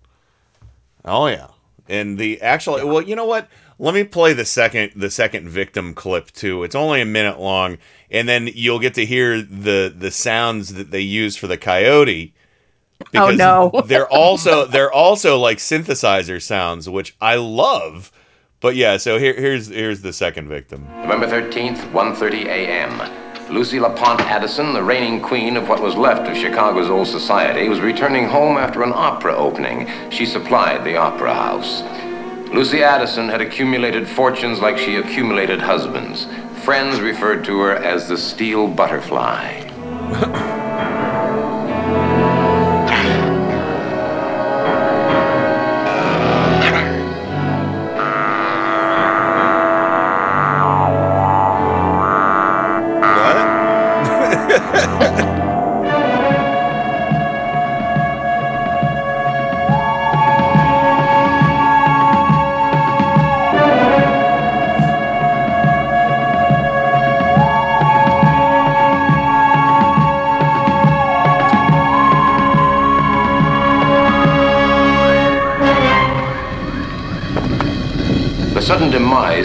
Oh yeah. And the actual well, you know what? Let me play the second the second victim clip too. It's only a minute long, and then you'll get to hear the the sounds that they use for the coyote.
Oh, no.
they're also they're also like synthesizer sounds, which I love. But yeah, so here here's here's the second victim.
November 13th, 1.30 a.m. Lucy LaPont Addison, the reigning queen of what was left of Chicago's old society, was returning home after an opera opening. She supplied the opera house. Lucy Addison had accumulated fortunes like she accumulated husbands. Friends referred to her as the steel butterfly.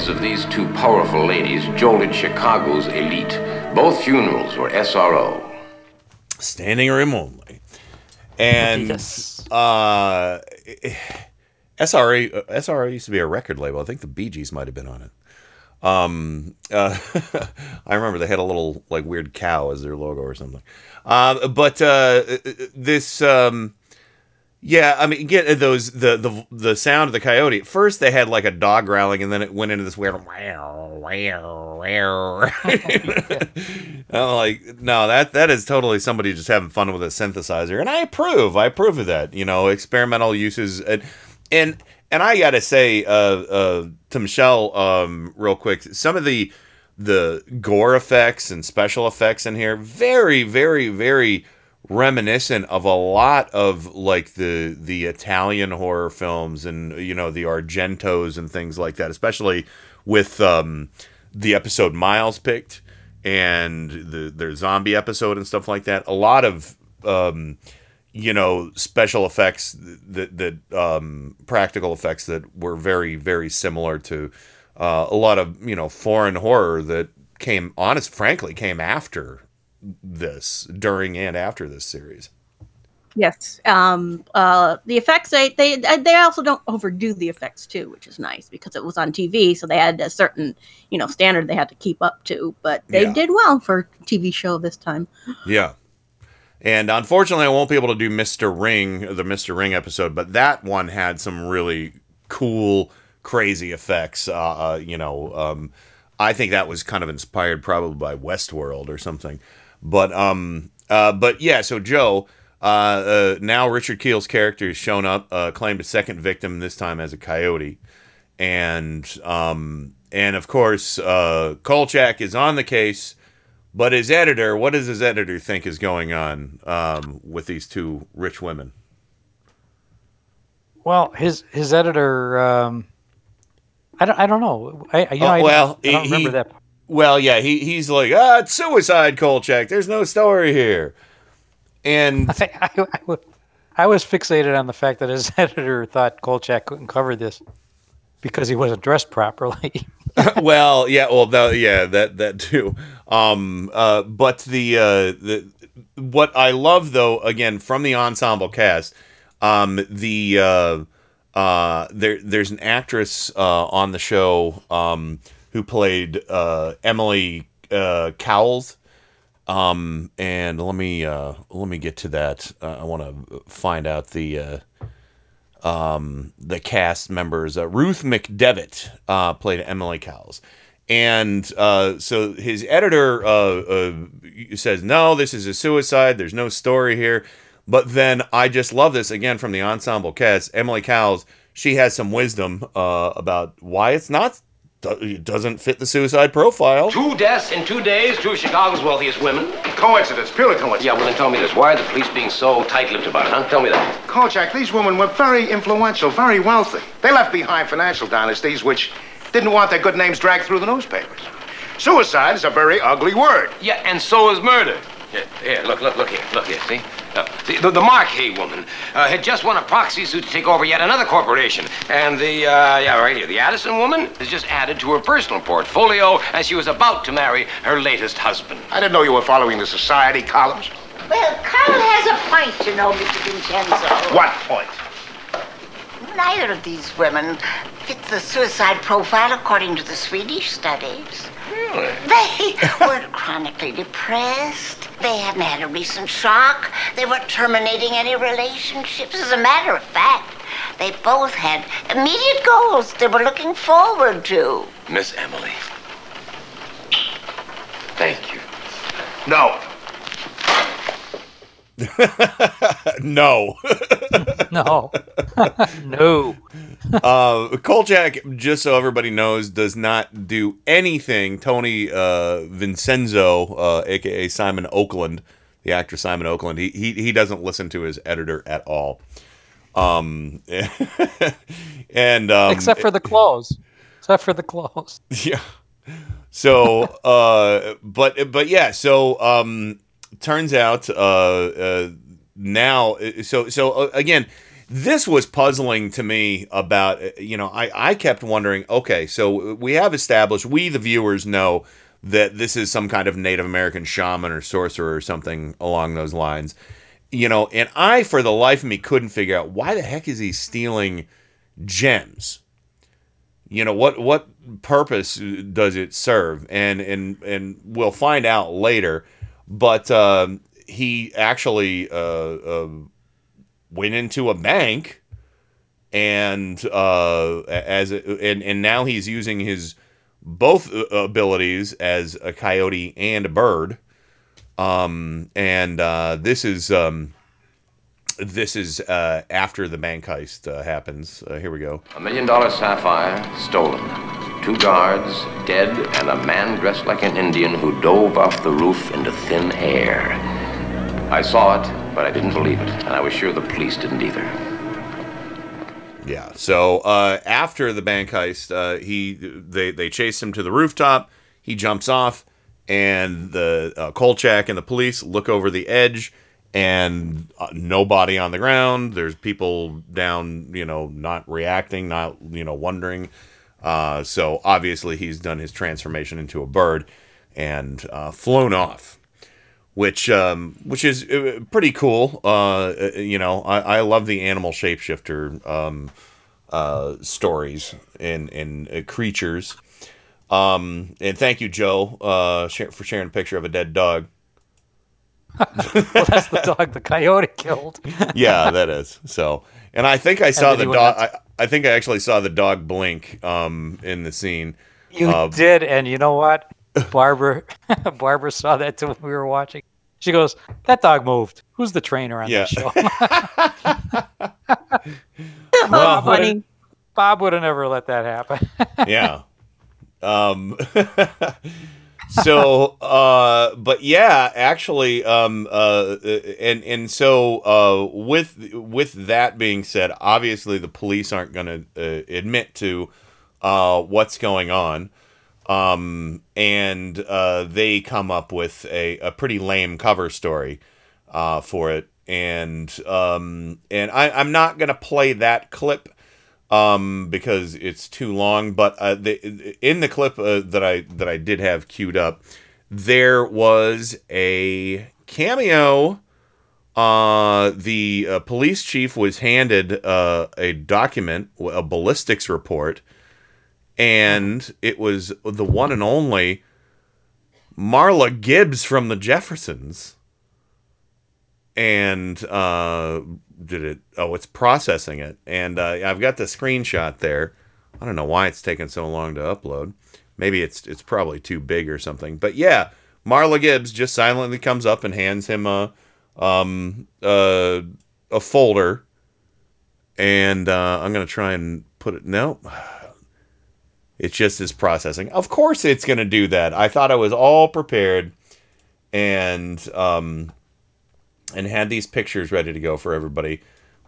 demise of these two powerful ladies jolted Chicago's elite. Both funerals were SRO.
standing room only. And uh, SRA uh, SRA used to be a record label. I think the Bee Gees might have been on it. Um, uh, I remember they had a little like weird cow as their logo or something. Uh, but uh, this, um, yeah, I mean, get those the the the sound of the coyote. At first, they had like a dog growling, and then it went into this weird wow wow wow. I'm like, no, that that is totally somebody just having fun with a synthesizer, and I approve. I approve of that. You know, experimental uses, and and and I gotta say, uh, uh, to Michelle, um, real quick, some of the the gore effects and special effects in here, very, very, very reminiscent of a lot of like the the Italian horror films and you know the Argentos and things like that, especially with um, the episode Miles picked and the their zombie episode and stuff like that. A lot of um, you know special effects that that um, practical effects that were very very similar to uh, a lot of you know foreign horror that came honest frankly came after this during and after this series.
Yes. Um. Uh. The effects they they they also don't overdo the effects too, which is nice because it was on TV, so they had a certain you know standard they had to keep up to. But they
Yeah.
did well for TV show this time.
Yeah. And unfortunately, I won't be able to do Mr. Ring, the Mr. Ring episode, but that one had some really cool, crazy effects. Uh, uh, you know, um, I think that was kind of inspired probably by Westworld or something. But um, uh, but yeah, so Joe, uh, uh, now Richard Kiel's character has shown up, uh, claimed a second victim this time as a coyote, and um, and of course, uh, Kolchak is on the case. But his editor, what does his editor think is going on um, with these two rich women?
Well, his his editor, um, I don't I don't know. I I- you know, I,
well,
I don't
he-
remember that.
Well, yeah, he, he's like, ah, it's suicide, Kolchak. There's no story here. And
I, I, I I was fixated on the fact that his editor thought Kolchak couldn't cover this because he wasn't dressed properly.
well, yeah, well, that, yeah, that that too. Um, uh, but the uh, the what I love though, again, from the ensemble cast, um, the uh, uh, there there's an actress uh, on the show um, who played uh, Emily uh, Cowles. Um, and let me uh, let me get to that. Uh, I want to find out the uh, um, the cast members. Uh, Ruth McDevitt played Emily Cowles, and so his editor says, "No, this is a suicide. There's no story here." But then I just love this again from the ensemble cast. Emily Cowles, she has some wisdom uh, about why it's not it doesn't fit the suicide profile.
Two deaths in two days, two of Chicago's wealthiest women. Coincidence, purely coincidence. Yeah, well then tell me this. Why are the police being so tight-lipped about it, huh? Tell me that.
Kolchak, these women were very influential, very wealthy. They left behind financial dynasties which didn't want their good names dragged through the newspapers. Suicide is a very ugly word.
Yeah, and so is murder. Here, here, look, look, look here, look here, see? Uh, see the, the Marquet woman uh, had just won a proxy suit to take over yet another corporation. And the, uh, yeah, right here, the Addison woman has just added to her personal portfolio as she was about to marry her latest husband.
I didn't know you were following the society columns.
Well, Carl has a point, you know, Mr. Vincenzo.
What point?
Neither of these women fits the suicide profile according to the Swedish studies.
Really?
They weren't chronically depressed. They hadn't had a recent shock. They weren't terminating any relationships. As a matter of fact, they both had immediate goals they were looking forward to.
Miss Emily. Thank you.
No.
no.
no. no.
uh, Kolchak, just so everybody knows, does not do anything. Tony uh, Vincenzo, uh, aka Simon Oakland, the actor Simon Oakland, he, he he doesn't listen to his editor at all. Um, and um,
except for the clothes, except for the clothes.
Yeah. So, uh, but but yeah, so um, turns out uh, uh, now, so so uh, again, this was puzzling to me about uh, you know I I kept wondering, okay, so we have established we the viewers know that this is some kind of Native American shaman or sorcerer or something along those lines. You know, and I for the life of me couldn't figure out why the heck is he stealing gems? you know what what purpose does it serve and and and we'll find out later but um, he actually uh, uh, went into a bank and uh, as and and now he's using his both uh, abilities as a coyote and a bird um, and uh, this is um, this is uh, after the bank heist happens. Here we go.
A million dollar sapphire stolen. Two guards dead, and a man dressed like an Indian who dove off the roof into thin air. I saw it, but I didn't believe it, and I was sure the police didn't either.
Yeah. So uh, after the bank heist, uh, he they they chase him to the rooftop. He jumps off, and the uh, Kolchak and the police look over the edge and uh, nobody on the ground. There's people down, you know, not reacting, not, you know, wondering. Uh, so obviously he's done his transformation into a bird and uh, flown off, which um, which is uh, pretty cool. Uh, you know, I, I love the animal shapeshifter um, uh, stories and and creatures. Um, and thank you, Joe, for sharing a picture of a dead dog
well, that's the dog the coyote killed.
yeah, that is. So, and I think I saw the dog. I, I, think I actually saw the dog blink um, in the scene.
You uh, did, and you know what? Barbara, Barbara saw that too when we were watching. She goes, "That dog moved. Who's the trainer on
yeah.
this show?"
well, funny.
Bob would have never let that happen.
yeah. Um, so uh but yeah actually um uh and and so uh with with that being said obviously the police aren't going to uh, admit to uh what's going on. Um and uh they come up with a a pretty lame cover story for it. And um and I I'm not going to play that clip um, because it's too long. But uh, the, in the clip uh, that I that I did have queued up, there was a cameo uh, the uh, police chief was handed uh, a document, a ballistics report, and it was the one and only Marla Gibbs from the Jeffersons. And uh, did it? Oh, it's processing it, and uh, I've got the screenshot there. I don't know why it's taking so long to upload. Maybe it's it's probably too big or something. But yeah, Marla Gibbs just silently comes up and hands him a um a folder, and uh, I'm gonna try and put it. No, it just is processing. Of course, it's gonna do that. I thought I was all prepared, and um, and had these pictures ready to go for everybody,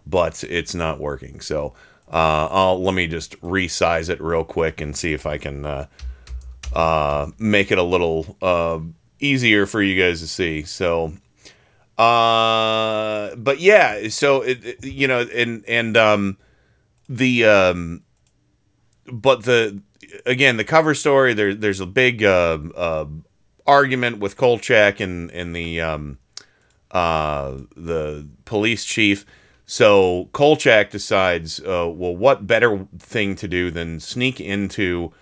but it's not working. So. Uh, I'll let me just resize it real quick and see if I can uh, uh, make it a little uh, easier for you guys to see. So, uh, but yeah, so it, you know, and and um, the um, but the again the cover story there there's a big uh, argument with Kolchak and and the um, uh, the police chief. So Kolchak decides, uh, well, what better thing to do than sneak into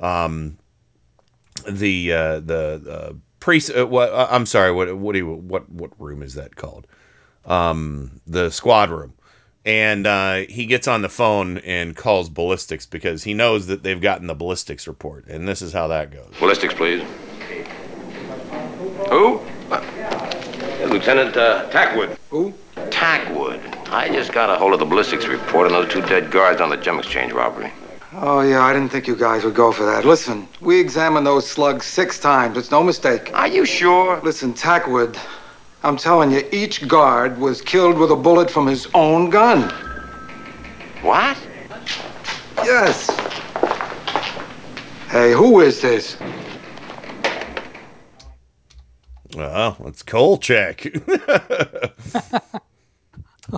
um, the uh, the uh, pre. Uh, what uh, I'm sorry. What what do you, what what room is that called? Um, the squad room. And uh, he gets on the phone and calls ballistics because he knows that they've gotten the ballistics report, and this is how that goes.
Ballistics, please. Who? Uh, Lieutenant uh, Tackwood. Who? Tackwood. I just got a hold of the ballistics report on those two dead guards on the gem exchange robbery.
Oh, yeah, I didn't think you guys would go for that. Listen, we examined those slugs six times. It's no mistake.
Are you sure?
Listen, Tackwood, I'm telling you, each guard was killed with a bullet from his own gun.
What?
Yes. Hey, who is this?
Well, it's Kolchak.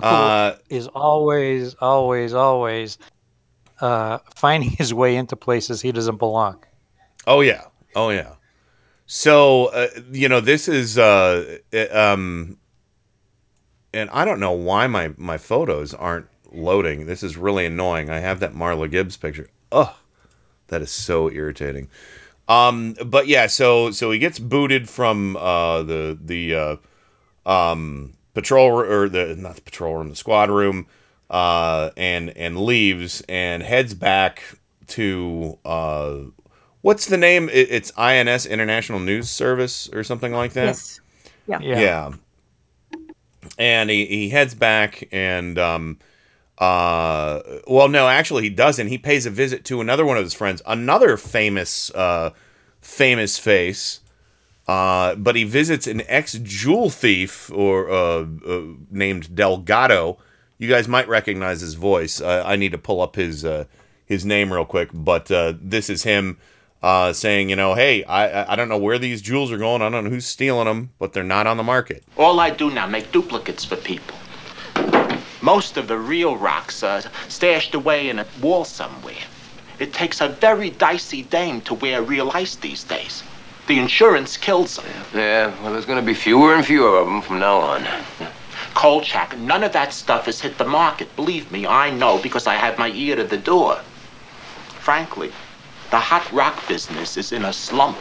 uh,
is always, always, always uh, finding his way into places he doesn't belong.
Oh yeah. Oh yeah. So uh, you know this is uh, uh, um, and I don't know why my my photos aren't loading. This is really annoying. I have that Marla Gibbs picture. Ugh, that is so irritating. Um, but yeah, so so he gets booted from uh, the the uh, um, patrol or the not the patrol room, the squad room, uh, and and leaves and heads back to uh, what's the name? It, it's INS International News Service or something like that.
Yes. Yeah.
Yeah. And he, he heads back and um uh well no actually he doesn't he pays a visit to another one of his friends another famous uh famous face uh but he visits an ex jewel thief or uh, uh named Delgado you guys might recognize his voice I need to pull up his uh his name real quick but uh this is him uh, saying, you know, hey, I- I don't know where these jewels are going. I don't know who's stealing them, but they're not on the market.
All I do now, make duplicates for people. Most of the real rocks are stashed away in a wall somewhere. It takes a very dicey dame to wear real ice these days. The insurance kills them.
Yeah, well, there's going to be fewer and fewer of them from now on.
Kolchak, none of that stuff has hit the market. Believe me, I know because I have my ear to the door. Frankly, the hot rock business is in a slump.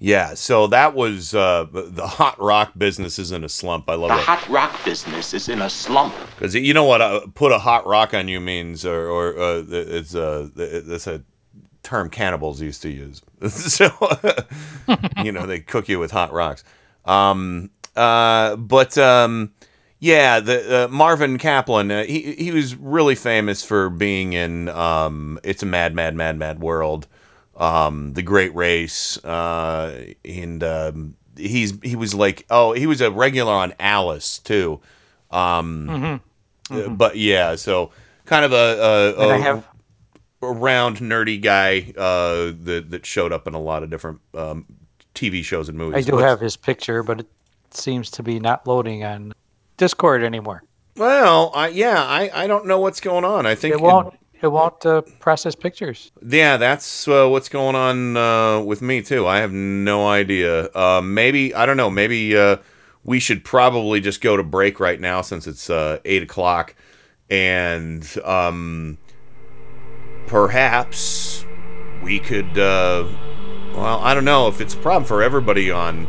Yeah, so that was uh, the hot rock business is in a slump. I love it.
The hot rock business is in a slump.
because you know what uh, put a hot rock on you means, or, or uh, it's a it's a term cannibals used to use. so you know they cook you with hot rocks. Um, uh, but um, yeah, the uh, Marvin Kaplan, uh, he he was really famous for being in um, "It's a Mad, Mad, Mad, Mad World," um, "The Great Race," uh, and um, he's he was like oh he was a regular on Alice too. Um,
Mhm.
uh, But yeah, so kind of a, a,
have-
a round nerdy guy uh, that that showed up in a lot of different um, TV shows and movies.
I do
What's-
have his picture, but it seems to be not loading on Discord anymore.
Well, I, yeah, I, I don't know what's going on. I think
It won't. It won't process pictures.
yeah, that's uh, what's going on uh, with me too. I have no idea. Uh, maybe I don't know. Maybe uh, we should probably just go to break right now since it's uh, eight o'clock, and um, perhaps we could. Well, I don't know if it's a problem for everybody on.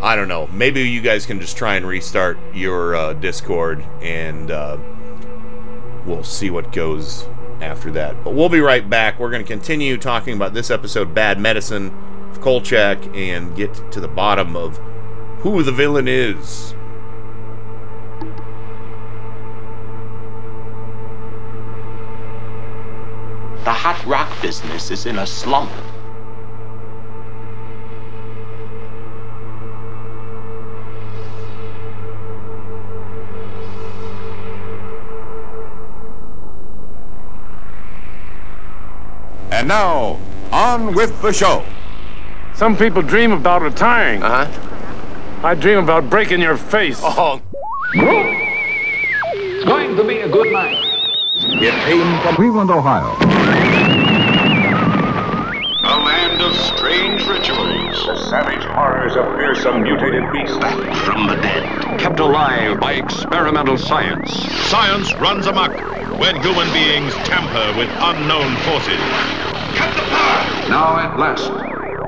I don't know. Maybe you guys can just try and restart your Discord, and we'll see what goes after that. But we'll be right back. We're going to continue talking about this episode, Bad Medicine, of Kolchak, and get to the bottom of who the villain is.
The hot rock business is in a slump.
And now, on with the show.
Some people dream about retiring. Uh huh. I dream about breaking your face.
Oh.
It's going to be a good night.
It came from Cleveland, Ohio.
A land of strange rituals. The savage horrors of fearsome mutated beasts. Back from the dead.
Kept alive by experimental science. Science runs amok when human beings tamper with unknown forces.
Now at last,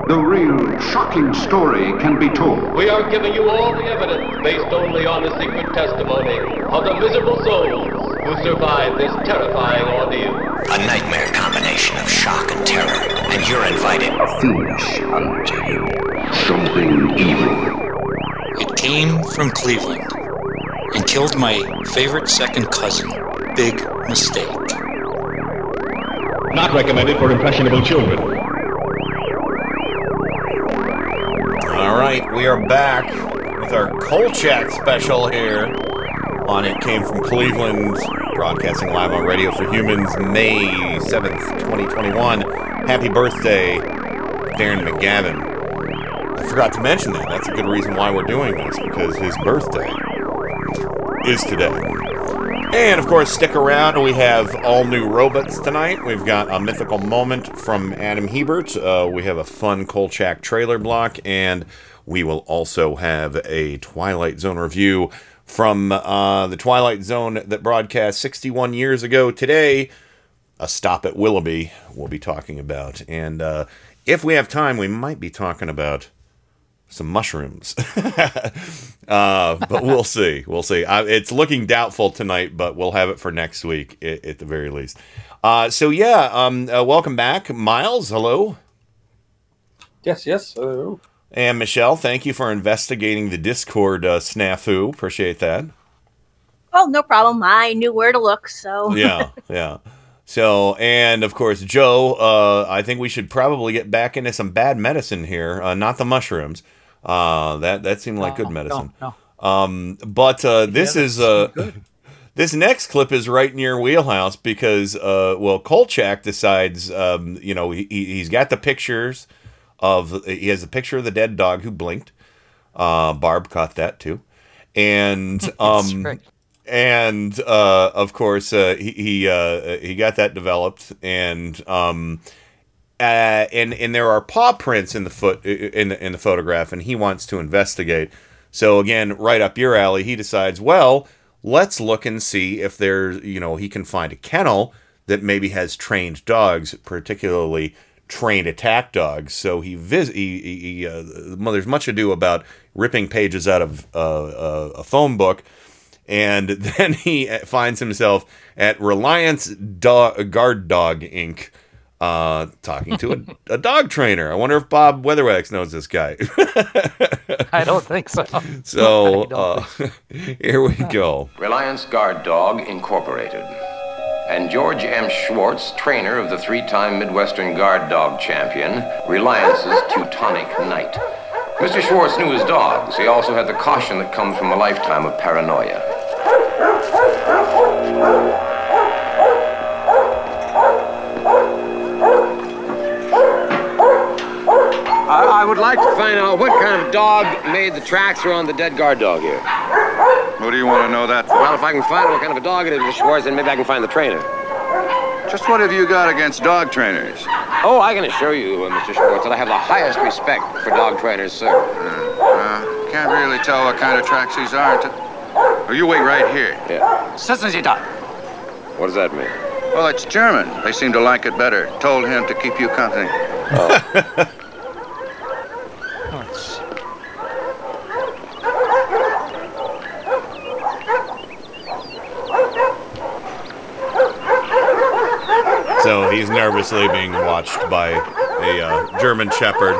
the real shocking story can be told.
We are giving you all the evidence based only on the secret testimony of the miserable souls who survived this terrifying ordeal.
A nightmare combination of shock and terror, and you're invited.
A fiendish unto Something evil.
It came from Cleveland and killed my favorite second cousin. Big mistake.
Not recommended for impressionable children.
All right, we are back with our Kolchak special here on It Came From Cleveland, broadcasting live on Radio for Humans, May 7th, 2021. Happy birthday, Darren McGavin. I forgot to mention that. That's a good reason why we're doing this, because his birthday is today. And of course, stick around. We have all new robots tonight. We've got a mythical moment from Adam Hebert. Uh, we have a fun Kolchak trailer block, and we will also have a Twilight Zone review from uh, the Twilight Zone that broadcast 61 years ago today. A stop at Willoughby, we'll be talking about. And uh, if we have time, we might be talking about some mushrooms. uh, but we'll see. We'll see. Uh, it's looking doubtful tonight, but we'll have it for next week at, at the very least. Uh, so yeah, um, uh, welcome back, Miles. Hello.
Yes, yes. Hello.
And Michelle, thank you for investigating the Discord uh, snafu. Appreciate that.
Oh, no problem. I knew where to look, so.
yeah, yeah. So, and of course, Joe, uh, I think we should probably get back into some bad medicine here. Uh, not the mushrooms. Uh, that that seemed like good medicine.
no.
Um, but uh, this is uh, this next clip is right near wheelhouse because uh, well, Kolchak decides, um, you know, he he's got the pictures of he has a picture of the dead dog who blinked. Uh, Barb caught that too, and um. And uh, of course uh, he he, uh, he got that developed, and um, uh, and and there are paw prints in the foot in the, in the photograph, and he wants to investigate. So again, right up your alley, he decides, well, let's look and see if there's you know he can find a kennel that maybe has trained dogs, particularly trained attack dogs. So he vis he, he, he uh, there's much ado about ripping pages out of uh, a phone book and then he finds himself at Reliance Do- Guard Dog Inc. Uh, talking to a, a dog trainer. I wonder if Bob Weatherwax knows this guy.
I don't think so.
so
I don't
uh, here we go.
Reliance Guard Dog Incorporated. And George M. Schwartz, trainer of the three time Midwestern Guard Dog champion, Reliance's Teutonic Knight. Mr. Schwartz knew his dogs. He also had the caution that comes from a lifetime of paranoia.
I, I would like to find out what kind of dog made the tracks around the dead guard dog here.
What do you want to know that for?
Well, if I can find what kind of a dog it is, Mr. Schwartz, then maybe I can find the trainer.
Just what have you got against dog trainers?
Oh, I can assure you, uh, Mr. Schwartz, that I have the highest respect for dog trainers, sir.
Uh, can't really tell what kind of tracks these are. T- Oh, you wait right here.
Yeah. What does that mean?
Well, it's German. They seem to like it better. Told him to keep you company. Oh.
So he's nervously being watched by a uh, German Shepherd.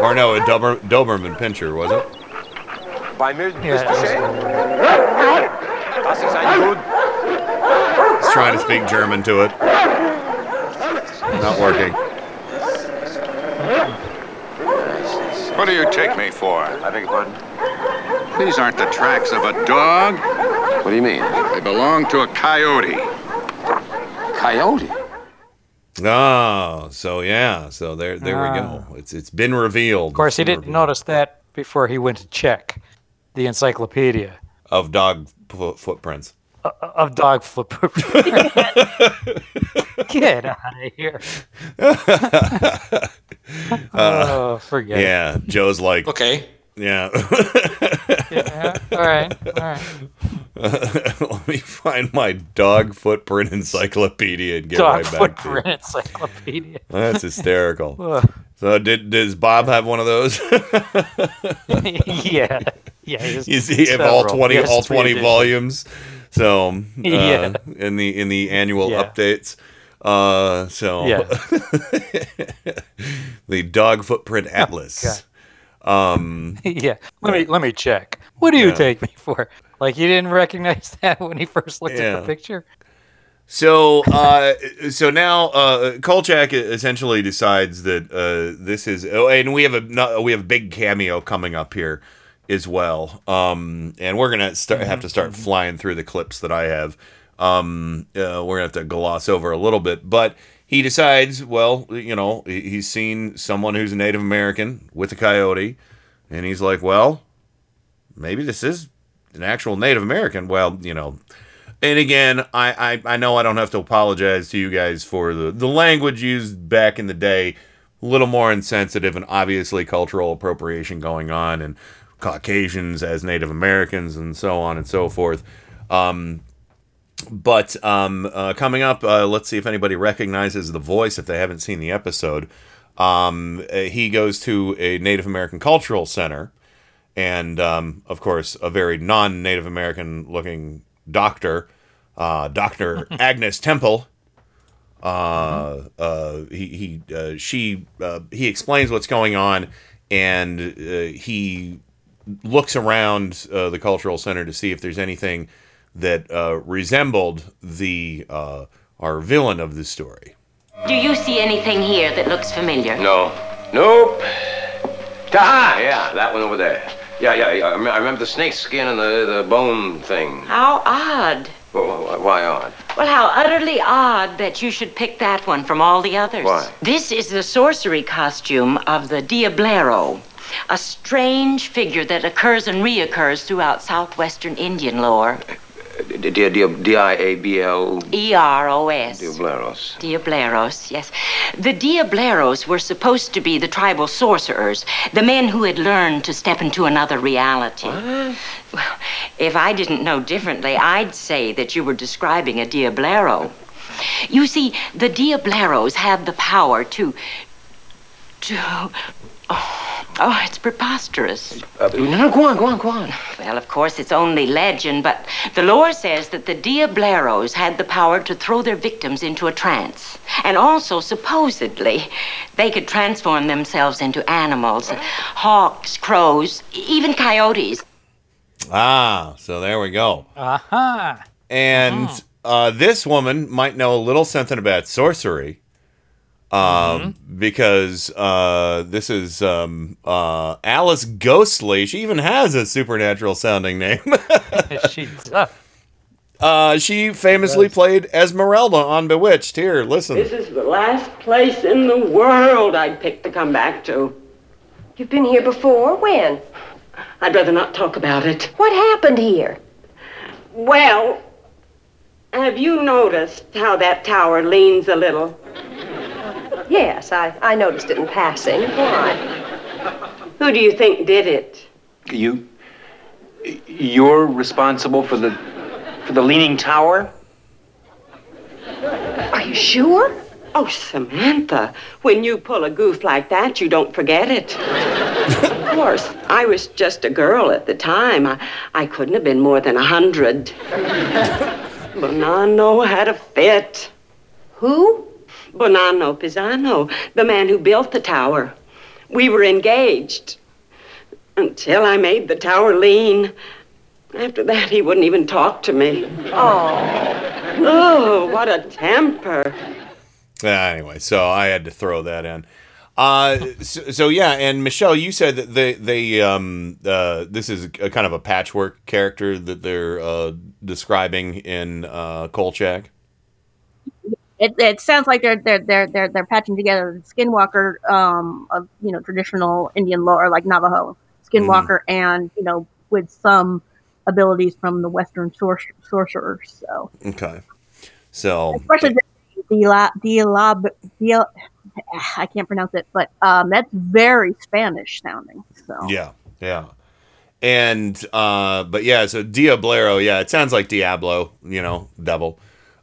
Or no, a Dober- Doberman Pinscher, was it?
Bei mir
Ja,
bist du schön. Das ist ein gut.
He's trying to speak German to it. Not working.
What do you take me for?
I beg your pardon?
These aren't the tracks of a dog.
What do you mean?
They belong to a coyote.
Coyote?
Oh, so yeah, so there, there we go. Ah. It's it's been revealed.
Of course, he didn't notice that before he went to check the encyclopedia
of dog fo- footprints.
o- of dog flip. Get out of here. Uh, oh, forget it.
Yeah, Joe's like,
Okay.
yeah.
Yeah, all right, all right.
Let me find my dog footprint encyclopedia and get
Dog
right back
footprint
to you.
encyclopedia.
That's hysterical. So did does Bob have one of those?
yeah, yeah.
you see, all twenty, all twenty volumes. So uh,
Yeah.
in the in the annual
Yeah.
updates. Uh, so
Yeah.
the dog footprint atlas. um,
yeah. Let me let me check. What do you
Yeah.
take me for? Like you didn't recognize that when he first looked at the picture?
So, uh, so now uh, Kolchak essentially decides that uh, this is, oh, and we have a we have a big cameo coming up here as well. Um, and we're gonna start, have to start flying through the clips that I have. Um, uh, we're gonna have to gloss over a little bit, but he decides, well, you know, he's seen someone who's a Native American with a coyote, and he's like, well, maybe this is an actual Native American. Well, you know, and again, I, I, I know I don't have to apologize to you guys for the, the language used back in the day, a little more insensitive and obviously cultural appropriation going on, and Caucasians as Native Americans and so on and so forth. Um, but um, uh, coming up, uh, let's see if anybody recognizes the voice if they haven't seen the episode. Um, uh, he goes to a Native American cultural center, and um, of course, a very non Native American looking doctor, uh, Dr. Agnes Temple. Uh, uh, he, he, uh, she, uh, he explains what's going on, and uh, he looks around uh, the cultural center to see if there's anything that uh, resembled the uh, our villain of the story.
Do you see anything here that looks familiar?
No. Nope. Taha! Yeah, that one over there. Yeah, yeah, yeah. I remember the snake skin and the, the bone thing.
How odd.
Wh- wh- Why odd?
Well, how utterly odd that you should pick that one from all the others.
Why?
This is the sorcery costume of the Diablero, a strange figure that occurs and reoccurs throughout southwestern Indian lore.
D-I-A-B-L...
E R O S.
Diableros.
Diableros, yes. The Diableros were supposed to be the tribal sorcerers, the men who had learned to step into another reality. What? Well, if I didn't know differently, I'd say that you were describing a Diablero. You see, the Diableros have the power to. to. Oh, oh it's preposterous.
Uh, no, no, go on, go on, go on.
Well, of course, it's only legend, but the lore says that the Diableros had the power to throw their victims into a trance. And also, supposedly, they could transform themselves into animals hawks, crows, even coyotes.
Ah, so there we go.
Aha.
And uh, this woman might know a little something about sorcery. Um, because uh, this is um, uh, Alice Ghostley. She even has a supernatural sounding name.
she does.
Uh, she famously played Esmeralda on Bewitched. Here, listen.
This is the last place in the world I'd pick to come back to.
You've been here before? When?
I'd rather not talk about it.
What happened here?
Well, have you noticed how that tower leans a little?
Yes, I, I noticed it in passing. Why?
Who do you think did it?
You. You're responsible for the. for the Leaning Tower?
Are you sure? Oh, Samantha, when you pull a goof like that, you don't forget it. of course, I was just a girl at the time. I, I couldn't have been more than a hundred. Bonanno had a fit. Who? Bonanno Pisano, the man who built the tower. We were engaged. Until I made the tower lean. After that, he wouldn't even talk to me. Oh, oh, what a temper.
Uh, anyway, so I had to throw that in. Uh, so, so yeah, and Michelle, you said that they they um uh this is a kind of a patchwork character that they're uh describing in uh Kolchak.
It, it sounds like they're they're they're they're they're patching together Skinwalker, um, of you know traditional Indian lore like Navajo Skinwalker, and you know with some abilities from the Western sorcer- sorcerers. So
Okay, so
especially the Dila, Dila, Dila, I can't pronounce it, but um, that's very Spanish sounding. So
yeah, yeah, and uh, but yeah, so Diablero, yeah, it sounds like Diablo, you know, devil.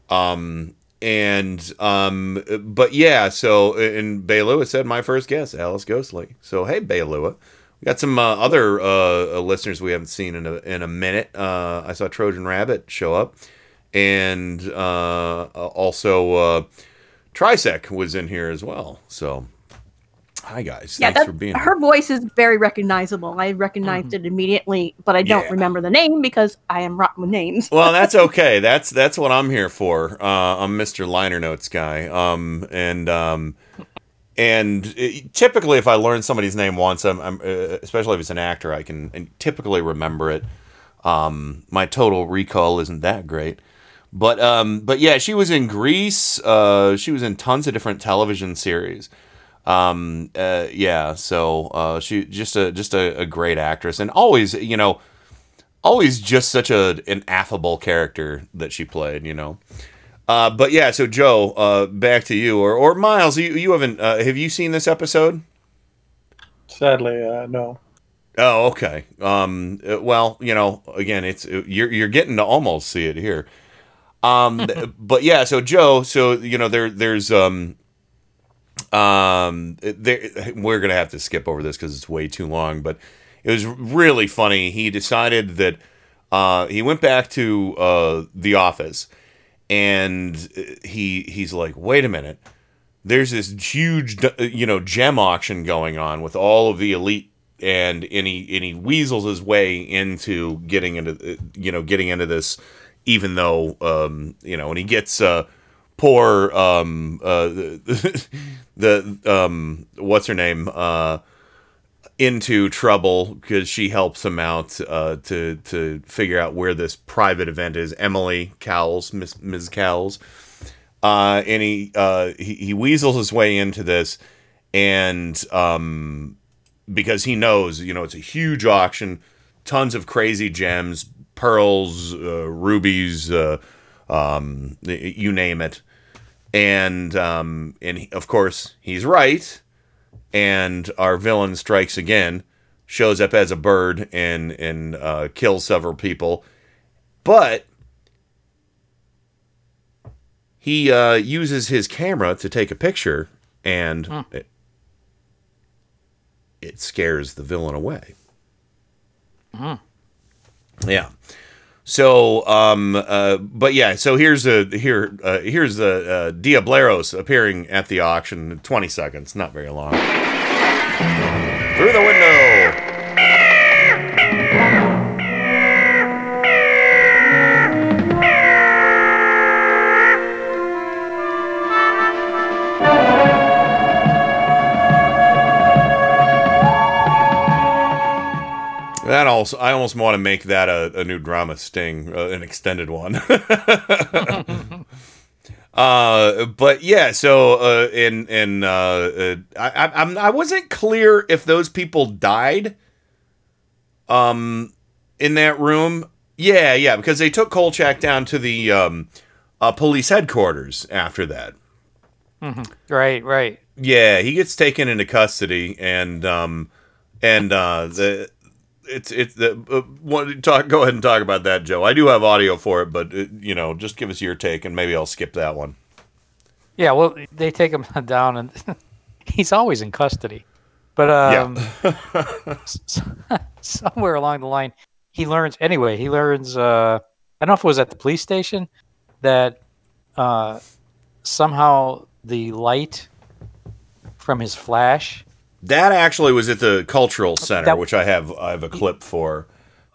Um, and um, but yeah, so and Baylua said my first guess, Alice Ghostley. So hey, Baylua. We got some uh, other uh, listeners we haven't seen in a, in a minute. Uh, I saw Trojan Rabbit show up, and uh, also uh, Trisec was in here as well. So, hi guys,
yeah,
thanks for being here.
her voice is very recognizable. I recognized it immediately, but I don't remember the name because I am rotten with names.
well, that's okay. That's that's what I'm here for. Uh, I'm Mr. Liner Notes guy. Um, and um, and it, typically, if I learn somebody's name once, I'm, I'm uh, especially if it's an actor, I can typically remember it. Um, my total recall isn't that great, but um, but yeah, she was in Greece. Uh, she was in tons of different television series. Um, uh, yeah, so uh, she just a just a, a great actress, and always you know, always just such a an affable character that she played. You know. Uh, but yeah, so Joe, uh, back to you, or or Miles, you you haven't uh, have you seen this episode?
Sadly, uh, no.
Oh, okay. Um, uh, well, you know, again, it's uh, you're you're getting to almost see it here. Um, but yeah, so Joe, so you know, there there's um, um, we're gonna have to skip over this because it's way too long, but it was really funny. He decided that uh, he went back to uh, the office, and uh, he he's like, wait a minute. There's this huge, uh, you know, gem auction going on with all of the elite and and he weasels his way into getting into you know getting into this even though um you know and he gets uh poor um uh the, the um what's her name uh into trouble because she helps him out uh to to figure out where this private event is. Emily cowles miss ms cowles uh and he uh he, he weasels his way into this and um because he knows, you know, it's a huge auction, tons of crazy gems, pearls, uh, rubies, uh, um, you name it, and um, and he, of course he's right, and our villain strikes again, shows up as a bird and and uh, kills several people, but he uh, uses his camera to take a picture, and
Hmm.
it, it scares the villain away.
Hmm.
Yeah. So, um, uh, but yeah. So here's a here uh, here's the uh, Diableros appearing at the auction. in Twenty seconds, not very long. Through the window. That also, I almost want to make that a, a new drama sting, uh, an extended one. uh, but yeah, so uh, in in uh, uh, I, I I'm I wasn't clear if those people died. Um, in that room, yeah, yeah, because they took Kolchak down to the um, uh, police headquarters after that.
Mhm. Right, right.
Yeah, he gets taken into custody, and um, and uh, the it's it's the uh, what, talk. Go ahead and talk about that, Joe. I do have audio for it, but uh, you know, just give us your take, and maybe I'll skip that one.
Yeah, well, they take him down, and he's always in custody. But um, s- somewhere along the line, he learns. Anyway, he learns. Uh, I don't know if it was at the police station that uh, somehow the light from his flash.
That actually was at the cultural center,
That-
which I have I have a clip for.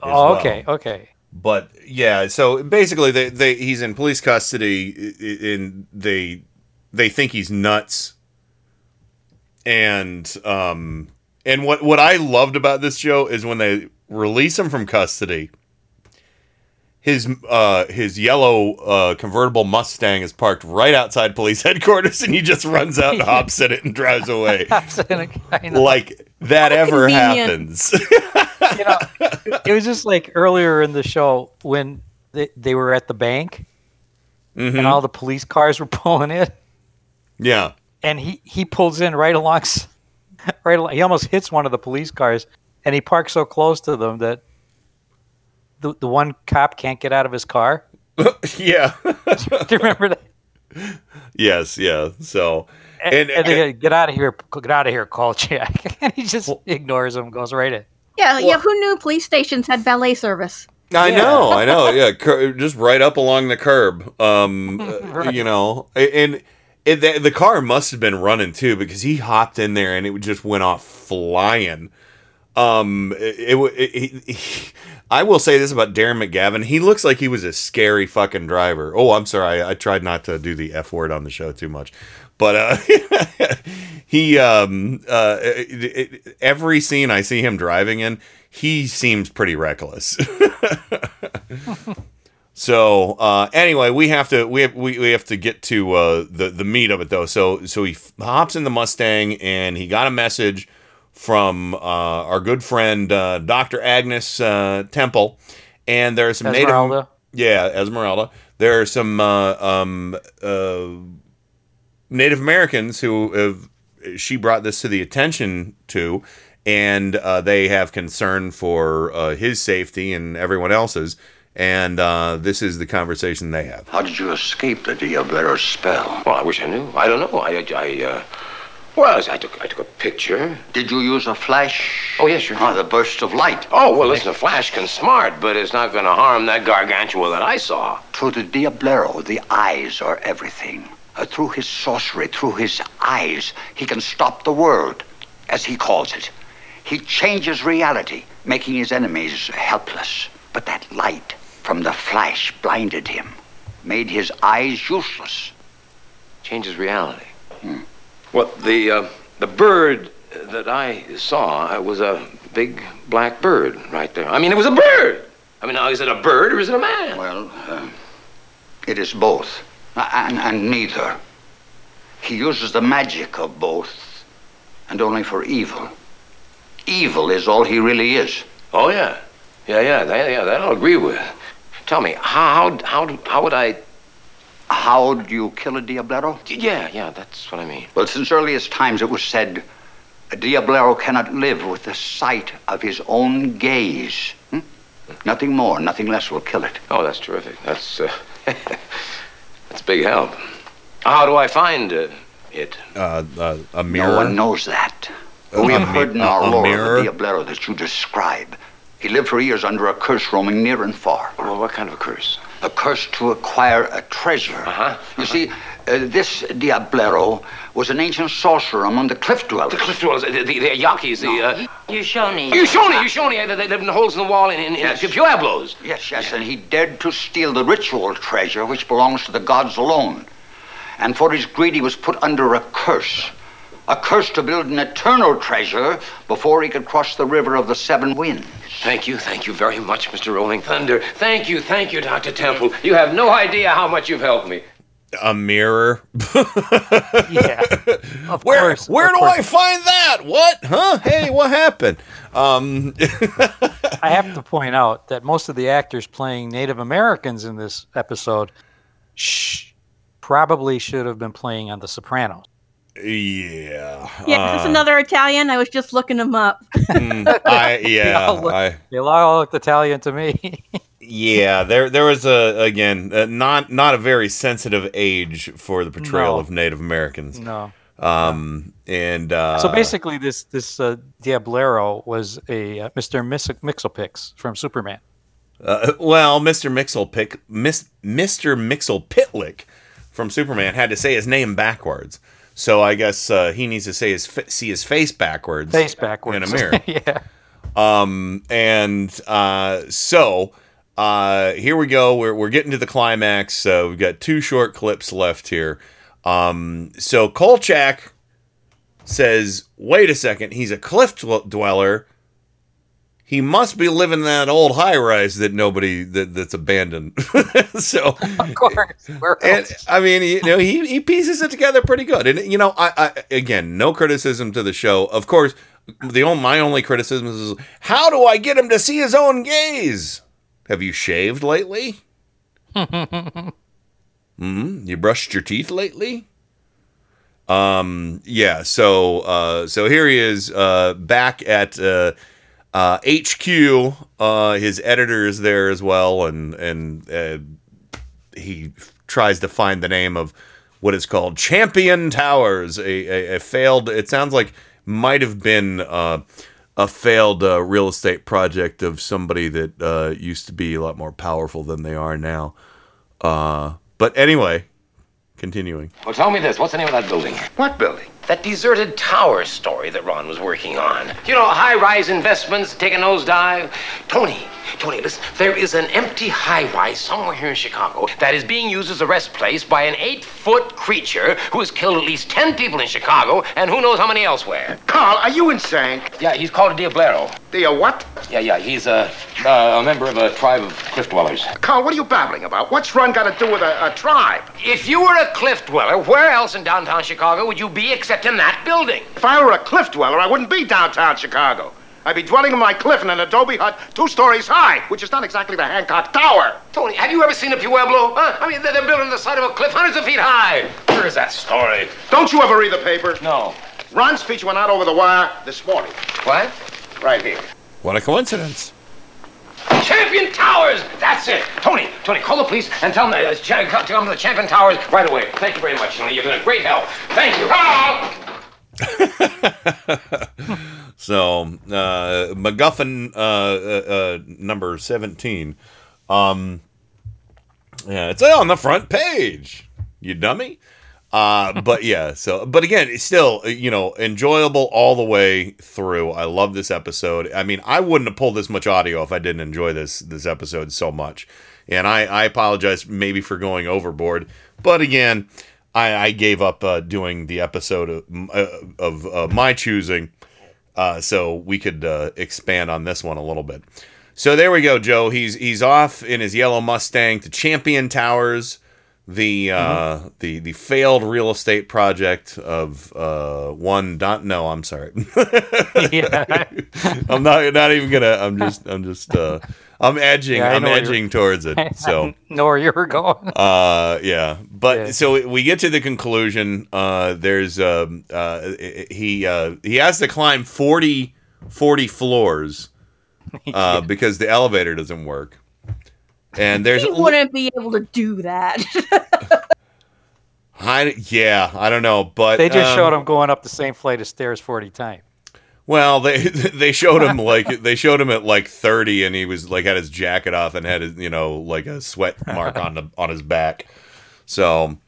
Oh,
well.
okay, okay.
But yeah, so basically, they, they he's in police custody, and they they think he's nuts. And um and what what I loved about this show is when they release him from custody. His uh his yellow uh convertible Mustang is parked right outside police headquarters, and he just runs out and hops in it and drives away. Like that
How
ever
convenient.
happens.
you know, it was just like earlier in the show when they, they were at the bank
Mhm.
and all the police cars were pulling in,
yeah.
and he he pulls in right along, right. Along, he almost hits one of the police cars, and he parks so close to them that the the one cop can't get out of his car.
yeah.
Do you remember that?
Yes, yeah. So
And, and they go, get out of here, get out of here, Kolchak. and he just ignores him, goes right in.
Yeah, yeah. Who knew police stations had valet service?
I know, I know. Yeah, cur- just right up along the curb. Um, uh,
Right.
you know, a- and it, the, the car must have been running too because he hopped in there and it just went off flying. Um, it, it, it, he- I will say this about Darren McGavin: he looks like he was a scary fucking driver. Oh, I'm sorry, I, I tried not to do the f word on the show too much, but uh, he um uh every scene I see him driving in, he seems pretty reckless. So uh, anyway, we have to we have, we, we have to get to uh, the the meat of it though. So so he f- hops in the Mustang and he got a message from uh, our good friend uh, Dr. Agnes uh, Temple, and there's some
Esmeralda.
native yeah Esmeralda. There are some uh, um, uh, Native Americans who have she brought this to the attention to, and uh, they have concern for uh, his safety and everyone else's. And uh, this is the conversation they have.
How did you escape the Diablero's spell?
Well, I wish I knew. I don't know. I, I, uh, well, I took, I took a picture.
Did you use a flash?
Oh, yes, sure.
Oh, the burst of light.
Oh, well, listen, a flash can smart, but it's not going to harm that gargantua that I saw.
To the Diablero, the eyes are everything. Uh, through his sorcery, through his eyes, he can stop the world, as he calls it. He changes reality, making his enemies helpless. But that light from the flash blinded him, made his eyes useless.
Changes reality. Well, the, uh, the bird that I saw uh, was a big black bird right there. I mean, it was a bird. I mean, now, is it a bird or is it a man?
Well, uh, it is both, and, and neither. He uses the magic of both, and only for evil. Evil is all he really is.
Oh, yeah. Yeah, yeah, that, yeah, that I'll agree with. Tell me, how, how, how, how would I...
How do you kill a Diablero?
Yeah, yeah, that's what I mean.
Well, since earliest times it was said a Diablero cannot live with the sight of his own gaze. Hmm? Nothing more, nothing less will kill it.
Oh, that's terrific. That's, uh, that's big help. How do I find uh, it?
Uh, uh, a mirror.
No one knows that.
A-
we have
mi-
heard in
a-
our
a
lore
mirror?
of the Diablero that you describe. He lived for years under a curse roaming near and far.
Well, what kind of a curse?
A curse to acquire a treasure.
Uh-huh.
You see, uh, this Diablero was an ancient sorcerer among the cliff dwellers.
The cliff dwellers, the, the, the Yakis, the... Uh,
Yushoni.
Yushoni, Yushoni, they, they live in holes in the wall in, in, in
Yes.
Pueblos.
Yes, yes, and he dared to steal the ritual treasure which belongs to the gods alone. And for his greed, he was put under a curse. A curse to build an eternal treasure before he could cross the river of the seven winds.
Thank you, thank you very much, Mr. Rolling Thunder. Thank you, thank you, Dr. Temple. You have no idea how much you've helped me.
A mirror.
yeah. Of
where
course,
where
of
do
course.
I find that? What? Huh? Hey, what happened? Um,
I have to point out that most of the actors playing Native Americans in this episode sh- probably should have been playing on The Sopranos.
Yeah.
Yeah, is this
uh,
another Italian? I was just looking him up.
mm, I
They
yeah.
all look-
I
They all looked Italian to me.
yeah. There there was a again uh, not not a very sensitive age for the portrayal
No.
of Native Americans.
No.
Um and uh,
so basically, this this uh, Diablero was a uh, Mr. Mix- Mixelpix from Superman.
Uh, well, Mr. Mixel Pick, Miss, Mr. Mixel Pitlick from Superman had to say his name backwards. So I guess uh, he needs to say his fa- see his face backwards,
Face backwards.
in a mirror.
yeah.
Um, and uh, so uh, here we go. We're we're getting to the climax. Uh, we've got two short clips left here. Um, so Kolchak says, "Wait a second. He's a cliff dweller." He must be living in that old high rise that nobody that, that's abandoned. so
of course,
and? I mean, you know, he, he pieces it together pretty good. And you know, I, I again, no criticism to the show. Of course, the only my only criticism is how do I get him to see his own gaze? Have you shaved lately? Hmm. You brushed your teeth lately? Um. Yeah. So. Uh. So here he is. Uh. Back at. Uh. Uh. HQ. Uh. His editor is there as well, and and uh, he tries to find the name of what is called Champion Towers, a, a, a failed. It sounds like might have been uh, a failed uh, real estate project of somebody that uh, used to be a lot more powerful than they are now. Uh, but anyway, continuing.
Well, tell me this. What's the name of that building?
What building?
That deserted tower story that Ron was working on. You know, high-rise investments take a nosedive. Tony, Tony, listen. There is an empty high-rise somewhere here in Chicago that is being used as a rest place by an eight-foot creature who has killed at least ten people in Chicago and who knows how many elsewhere.
Carl, are you insane?
Yeah, he's called a Diablero.
Dia what?
Yeah, yeah, he's a, uh, a member of a tribe of cliff dwellers.
Carl, what are you babbling about? What's Ron got to do with a, a tribe?
If you were a cliff dweller, where else in downtown Chicago would you be except in that building?
If I were a cliff dweller, I wouldn't be downtown Chicago. I'd be dwelling in my cliff in an adobe hut two stories high, which is not exactly the Hancock Tower.
Tony, have you ever seen a Pueblo? Huh? I mean, they're they're built on the side of a cliff hundreds of feet high. Where is that story?
Don't you ever read the paper?
No.
Ron's feature went out over the wire this morning.
What?
Right here.
What a coincidence.
Champion Towers! That's it! Tony, Tony, call the police and tell them uh, cha- come to the Champion Towers right away. Thank you very much, Tony. You've been a great help. Thank you.
So, uh, MacGuffin uh, uh, uh, number 17. Um, yeah, it's on the front page, you dummy. Uh, but yeah, so, but again, it's still, you know, enjoyable all the way through. I love this episode. I mean, I wouldn't have pulled this much audio if I didn't enjoy this, this episode so much. And I, I apologize maybe for going overboard. But again, I, I gave up uh, doing the episode of, uh, of uh, my choosing uh, so we could uh, expand on this one a little bit. So there we go, Joe. He's he's off in his yellow Mustang to Champion Towers, the uh, the the failed real estate project of uh, one. Dot, no, I'm sorry.
yeah.
I'm not not even gonna. I'm just I'm just uh, I'm edging.
Yeah,
I'm edging towards it. So
know where you were going.
uh yeah but so we get to the conclusion uh there's um uh he uh he has to climb 40 40 floors uh because the elevator doesn't work and there's
he wouldn't be able to do that.
I, yeah i don't know but
They just
um,
showed him going up the same flight of stairs 40 times.
Well, they they showed him like they showed him at like 30 and he was like had his jacket off and had his, you know like a sweat mark on the on his back. So,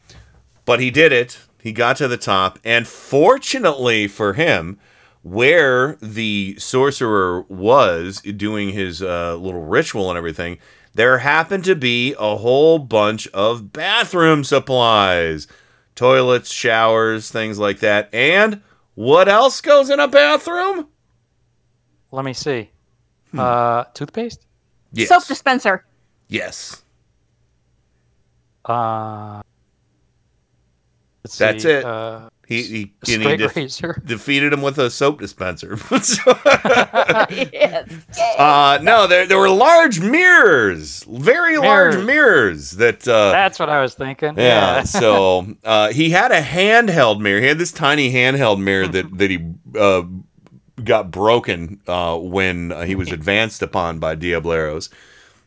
but he did it. He got to the top and fortunately for him where the sorcerer was doing his uh, little ritual and everything, there happened to be a whole bunch of bathroom supplies, toilets, showers, things like that. And what else goes in a bathroom?
Let me see. Uh, toothpaste?
Yes.
Soap dispenser.
Yes.
Uh, let's
That's
see,
it.
Uh,
He, he, he defeated him with a soap dispenser. uh, no, there, there were large mirrors, very large
Mirrors.
mirrors that. Uh,
That's what I was thinking.
yeah. so uh, he had a handheld mirror. He had this tiny handheld mirror that that he uh, got broken uh, when uh, he was advanced upon by Diableros.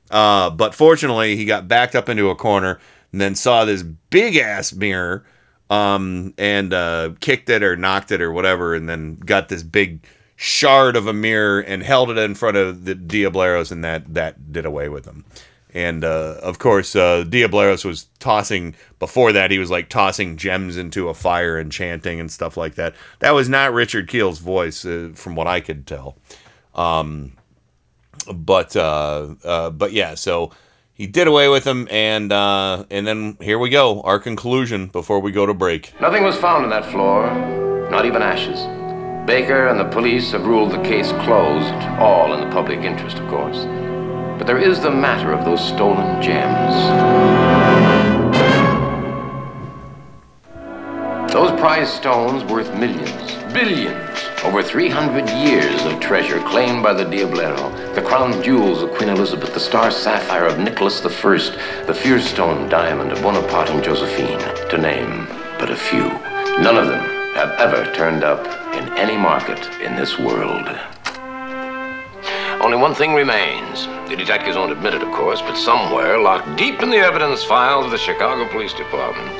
Uh, but fortunately, he got backed up into a corner and then saw this big ass mirror um, and uh, kicked it or knocked it or whatever, and then got this big shard of a mirror and held it in front of the Diableros, and that that did away with them. And uh, of course, uh, Diableros was tossing. Before that, he was like tossing gems into a fire and chanting and stuff like that. That was not Richard Kiel's voice, uh, from what I could tell. Um, but uh, uh, but yeah, so he did away with him, and uh, and then here we go. Our conclusion before we go to break.
Nothing was found on that floor, not even ashes. Baker and the police have ruled the case closed, all in the public interest, of course. But there is the matter of those stolen gems. Those prize stones worth millions, billions, over 300 years of treasure claimed by the Diablero, the crown jewels of Queen Elizabeth, the star sapphire of Nicholas I, the fierce stone diamond of Bonaparte and Josephine, to name but a few. None of them have ever turned up in any market in this world. Only one thing remains. The detectives won't admit it, of course, but somewhere, locked deep in the evidence files of the Chicago Police Department,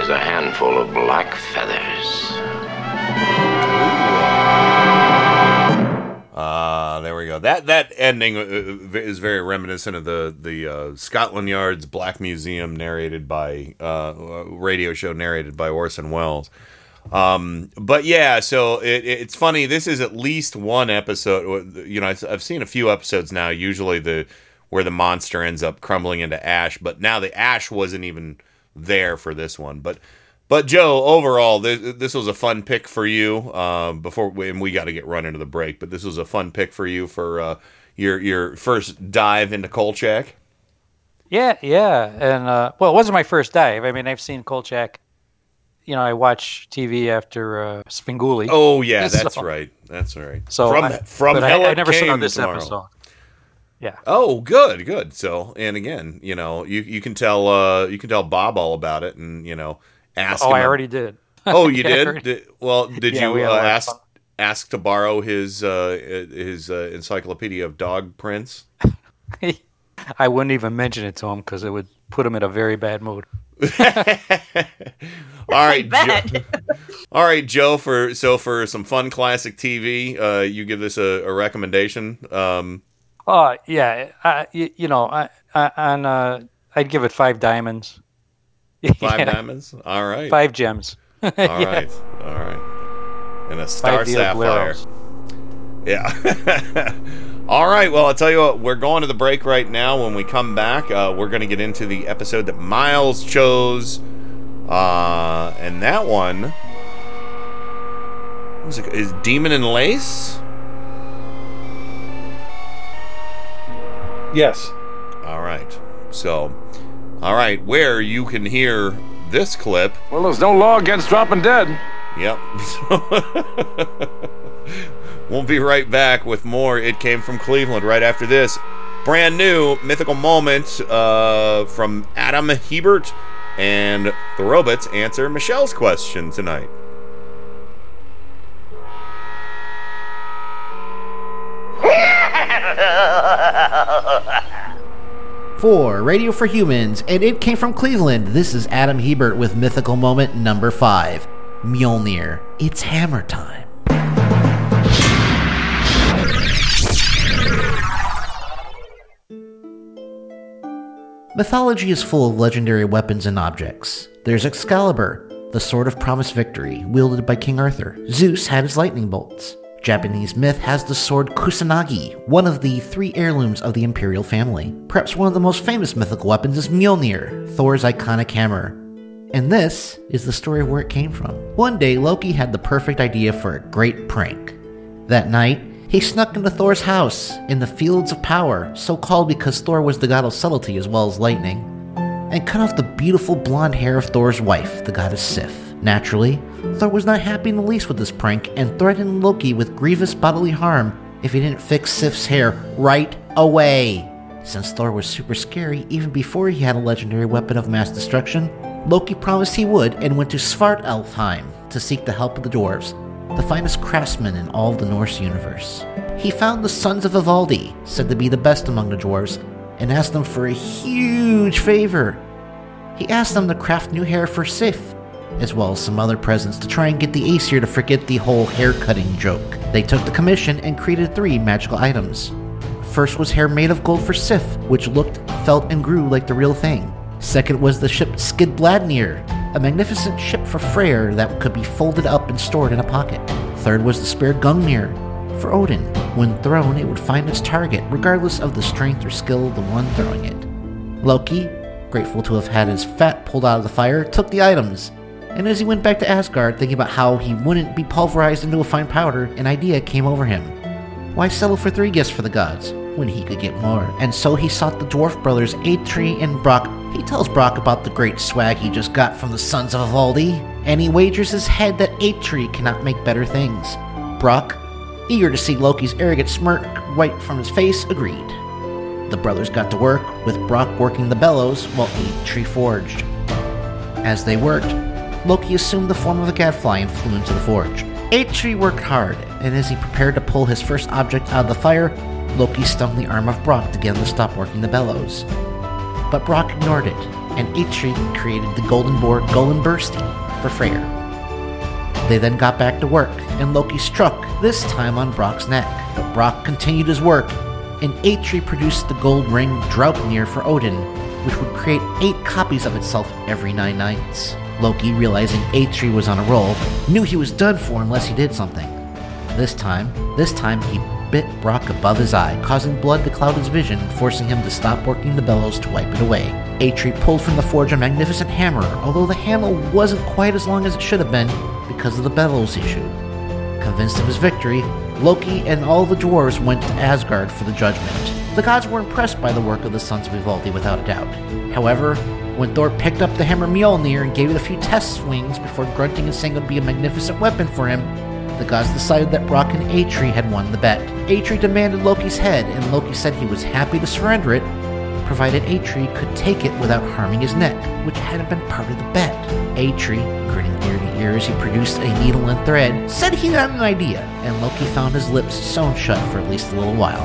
is a handful of black feathers.
Uh, there we go. That that ending uh, uh, is very reminiscent of the the uh, Scotland Yard's Black Museum narrated by uh, uh, radio show narrated by Orson Welles. Um, but yeah, so it, it's funny. This is at least one episode. You know, I've, I've seen a few episodes now. Usually the where the monster ends up crumbling into ash, but now the ash wasn't even there for this one. But but Joe, overall, this, this was a fun pick for you. Uh, before we, and we got to get run into the break, but this was a fun pick for you for uh, your your first dive into Kolchak.
Yeah, yeah, and uh, well, it wasn't my first dive. I mean, I've seen Kolchak. You know, I watch TV after uh, Svengoolie.
Oh yeah, that's
So-
right. That's right.
So
from
I-
from
I-
hell
I
it
never saw this
tomorrow.
episode. Yeah.
Oh, good, good. So, and again, you know, you you can tell uh you can tell Bob all about it, and you know, ask.
Oh,
him
I
ab-
already did.
Oh, you did?
already-
Did- well, did
Yeah,
you
had
uh, ask
fun.
ask to borrow his uh his uh, encyclopedia of dog prints?
I wouldn't even mention it to him because it would put him in a very bad mood.
All right, Joe, all right, Joe. For so for some fun classic TV, uh, you give this a, a recommendation. Um,
Oh yeah, I, you, you know, I, I on uh, I'd give it five diamonds.
five
Yeah.
diamonds. All right.
Five gems.
All
Yeah.
right, all right, and a star
Five
sapphire. Yeah. All right. Well, I'll tell you what. We're going to the break right now. When we come back, uh, we're going to get into the episode that Miles chose, uh, and that one what was it, is Demon and Lace.
Yes.
All right. So, all right, where you can hear this clip.
Well, there's no law against dropping dead.
Yep. we'll be right back with more. It came from Cleveland right after this. Brand new mythical moment uh, from Adam Hebert. And the robots answer Michelle's question tonight.
For Radio for Humans, and it came from Cleveland, this is Adam Hebert with Mythical Moment number 5 Mjolnir. It's hammer time. Mythology is full of legendary weapons and objects. There's Excalibur, the sword of promised victory, wielded by King Arthur. Zeus had his lightning bolts. Japanese myth has the sword Kusanagi, one of the three heirlooms of the imperial family. Perhaps one of the most famous mythical weapons is Mjolnir, Thor's iconic hammer. And this is the story of where it came from. One day, Loki had the perfect idea for a great prank. That night, he snuck into Thor's house in the Fields of Power, so called because Thor was the god of subtlety as well as lightning, and cut off the beautiful blonde hair of Thor's wife, the goddess Sif. Naturally, Thor was not happy in the least with this prank and threatened Loki with grievous bodily harm if he didn't fix Sif's hair right away. Since Thor was super scary even before he had a legendary weapon of mass destruction, Loki promised he would and went to Svartalfheim to seek the help of the dwarves, the finest craftsmen in all the Norse universe. He found the sons of Ivaldi, said to be the best among the dwarves, and asked them for a huge favor. He asked them to craft new hair for Sif, as well as some other presents to try and get the Aesir to forget the whole hair cutting joke. They took the commission and created three magical items. First was hair made of gold for Sif, which looked, felt, and grew like the real thing. Second was the ship Skidbladnir, a magnificent ship for Freyr that could be folded up and stored in a pocket. Third was the spear Gungnir, for Odin. When thrown, it would find its target, regardless of the strength or skill of the one throwing it. Loki, grateful to have had his fat pulled out of the fire, took the items. And as he went back to Asgard, thinking about how he wouldn't be pulverized into a fine powder, an idea came over him. Why settle for three gifts for the gods when he could get more? And so he sought the dwarf brothers Atri and Brock. He tells Brock about the great swag he just got from the sons of Ivaldi, and he wagers his head that Atri cannot make better things. Brock, eager to see Loki's arrogant smirk wipe from his face, agreed. The brothers got to work, with Brock working the bellows while Atri forged. As they worked, Loki assumed the form of a gadfly and flew into the forge. Atri worked hard, and as he prepared to pull his first object out of the fire, Loki stung the arm of Brock to get him to stop working the bellows. But Brock ignored it, and Atri created the golden boar Gullinbursti for Freyr. They then got back to work, and Loki struck, this time on Brock's neck. But Brock continued his work, and Atri produced the gold ring Draupnir for Odin, which would create eight copies of itself every nine nights. Loki, realizing Atri was on a roll, knew he was done for unless he did something. This time, this time he bit Brock above his eye, causing blood to cloud his vision and forcing him to stop working the bellows to wipe it away. Atri pulled from the forge a magnificent hammer, although the handle wasn't quite as long as it should have been because of the bellows issue. Convinced of his victory, Loki and all the dwarves went to Asgard for the judgment. The gods were impressed by the work of the sons of Ivaldi without a doubt. However, when Thor picked up the hammer Mjolnir and gave it a few test swings before grunting and saying it would be a magnificent weapon for him, the gods decided that Brock and Atri had won the bet. Atri demanded Loki's head, and Loki said he was happy to surrender it, provided Atri could take it without harming his neck, which hadn't been part of the bet. Atri, grinning ear to ear as he produced a needle and thread, said he had an idea, and Loki found his lips sewn shut for at least a little while.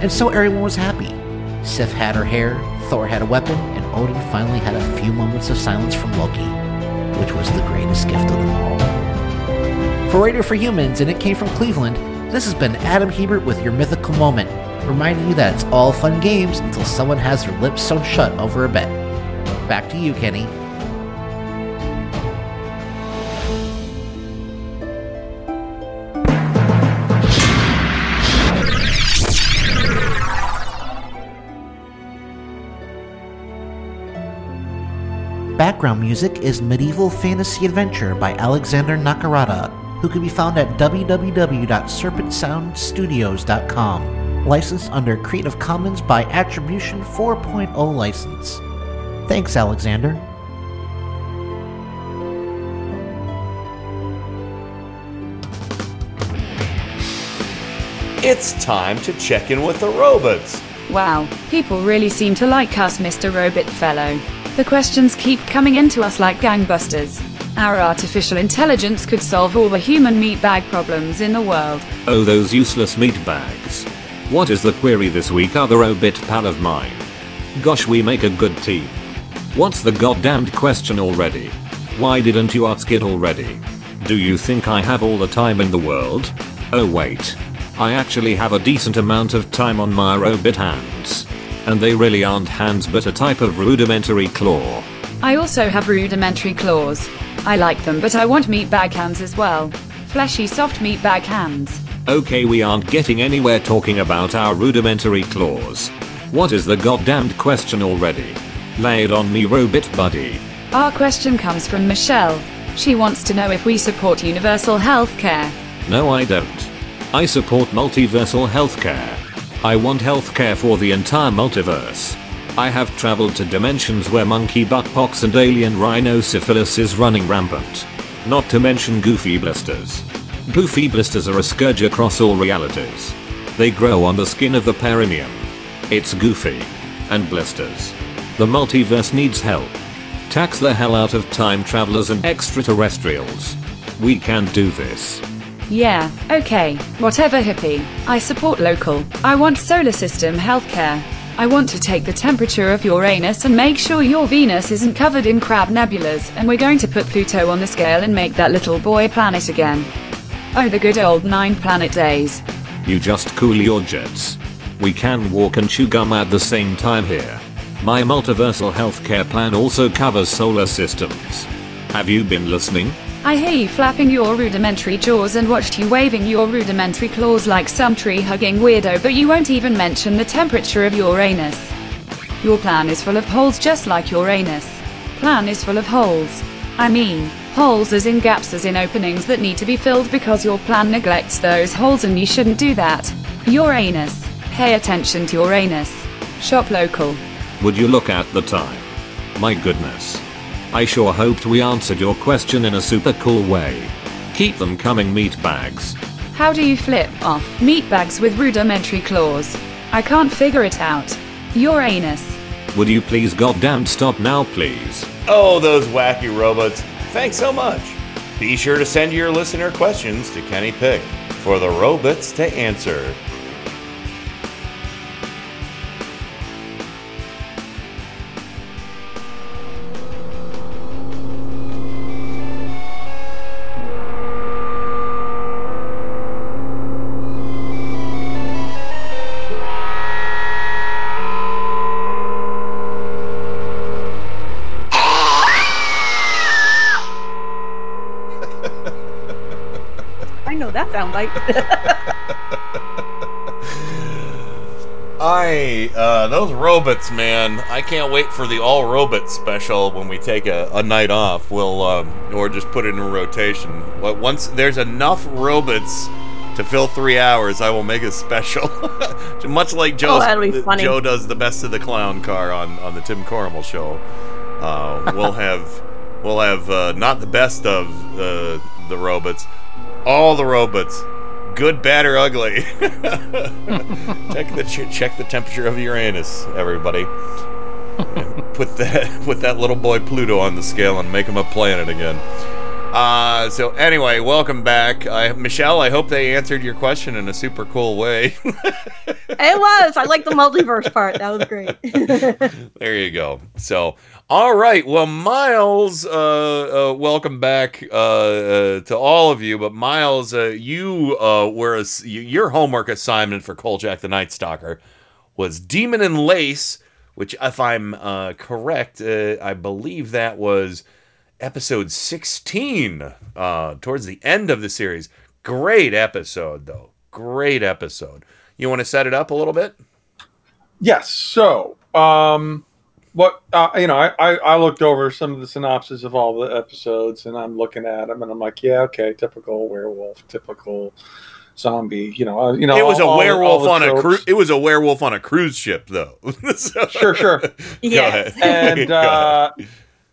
And so everyone was happy. Sif had her hair, Thor had a weapon, Odin finally had a few moments of silence from Loki, which was the greatest gift of them all. For Radio for Humans, and it came from Cleveland, this has been Adam Hebert with your mythical moment, reminding you that it's all fun games until someone has their lips sewn shut over a bet. Back to you, Kenny. Background music is Medieval Fantasy Adventure by Alexander Nakarada, who can be found at www.serpentsoundstudios.com. Licensed under Creative Commons by Attribution 4.0 license. Thanks, Alexander.
It's time to check in with the robots.
Wow, people really seem to like us, Mr. Robot Fellow. The questions keep coming into us like gangbusters. Our artificial intelligence could solve all the human meatbag problems in the world.
Oh, those useless meat bags. What is the query this week, other obit pal of mine? Gosh, we make a good team. What's the goddamned question already? Why didn't you ask it already? Do you think I have all the time in the world? Oh, wait. I actually have a decent amount of time on my robot hands. And they really aren't hands but a type of rudimentary claw.
I also have rudimentary claws. I like them, but I want meatbag hands as well. Fleshy, soft meatbag hands.
Okay, we aren't getting anywhere talking about our rudimentary claws. What is the goddamned question already? Lay it on me, robot buddy.
Our question comes from Michelle. She wants to know if we support universal healthcare.
No, I don't. I support multiversal healthcare. I want healthcare for the entire multiverse. I have traveled to dimensions where monkey buttpox and alien rhinosyphilis is running rampant. Not to mention goofy blisters. Goofy blisters are a scourge across all realities. They grow on the skin of the perineum. It's goofy. And blisters. The multiverse needs help. Tax the hell out of time travelers and extraterrestrials. We can do this.
Yeah, okay, whatever hippie. I support local. I want solar system healthcare. I want to take the temperature of your anus and make sure your Venus isn't covered in crab nebulas, and we're going to put Pluto on the scale and make that little boy planet again. Oh, the good old nine planet days.
You just cool your jets. We can walk and chew gum at the same time here. My multiversal healthcare plan also covers solar systems. Have you been listening?
I hear you flapping your rudimentary jaws and watched you waving your rudimentary claws like some tree hugging weirdo, but you won't even mention the temperature of your anus. Your plan is full of holes just like your anus. Plan is full of holes. I mean, holes as in gaps as in openings that need to be filled because your plan neglects those holes and you shouldn't do that. Your anus. Pay attention to your anus. Shop local.
Would you look at the time? My goodness. I sure hoped we answered your question in a super cool way. Keep them coming, meat bags.
How do you flip off meatbags with rudimentary claws? I can't figure it out. Your anus.
Would you please goddamn stop now, please?
Oh, those wacky robots. Thanks so much. Be sure to send your listener questions to Kenny Pick for the robots to answer.
Sound.
I uh, those robots, man. I can't wait for the all robot special when we take a, a night off. We'll um, or just put it in rotation. But once there's enough robots to fill three hours, I will make a special. Much like Joe,
Oh, that'll be funny.
Joe does the best of the clown car on on the Tim Corrimal show. Uh, we'll have we'll have uh, not the best of uh, the robots, all the robots, good, bad, or ugly. check the check the temperature of Uranus, everybody. Put that put that little boy Pluto on the scale and make him a planet again. Uh, so anyway, welcome back, I, Michelle. I hope they answered your question in a super cool way.
it was. I like the multiverse part. That was great.
there you go. So, all right. Well, Miles, uh, uh, welcome back uh, uh, to all of you. But Miles, uh, you uh, were a your homework assignment for Kolchak the Night Stalker was Demon in Lace, which, if I'm uh, correct, uh, I believe that was episode 16 uh, towards the end of the series. Great episode, though. Great episode. You want to set it up a little bit?
Yes. So, um, what uh, you know, I, I I looked over some of the synopses of all the episodes, and I'm looking at them, and I'm like, yeah, okay, typical werewolf, typical zombie. You know, uh, you know,
it was
all-
a
all
werewolf
all the
on a
tropes.
cruise. It was a werewolf on a cruise ship, though. So-
Sure, sure.
Go ahead.
And uh,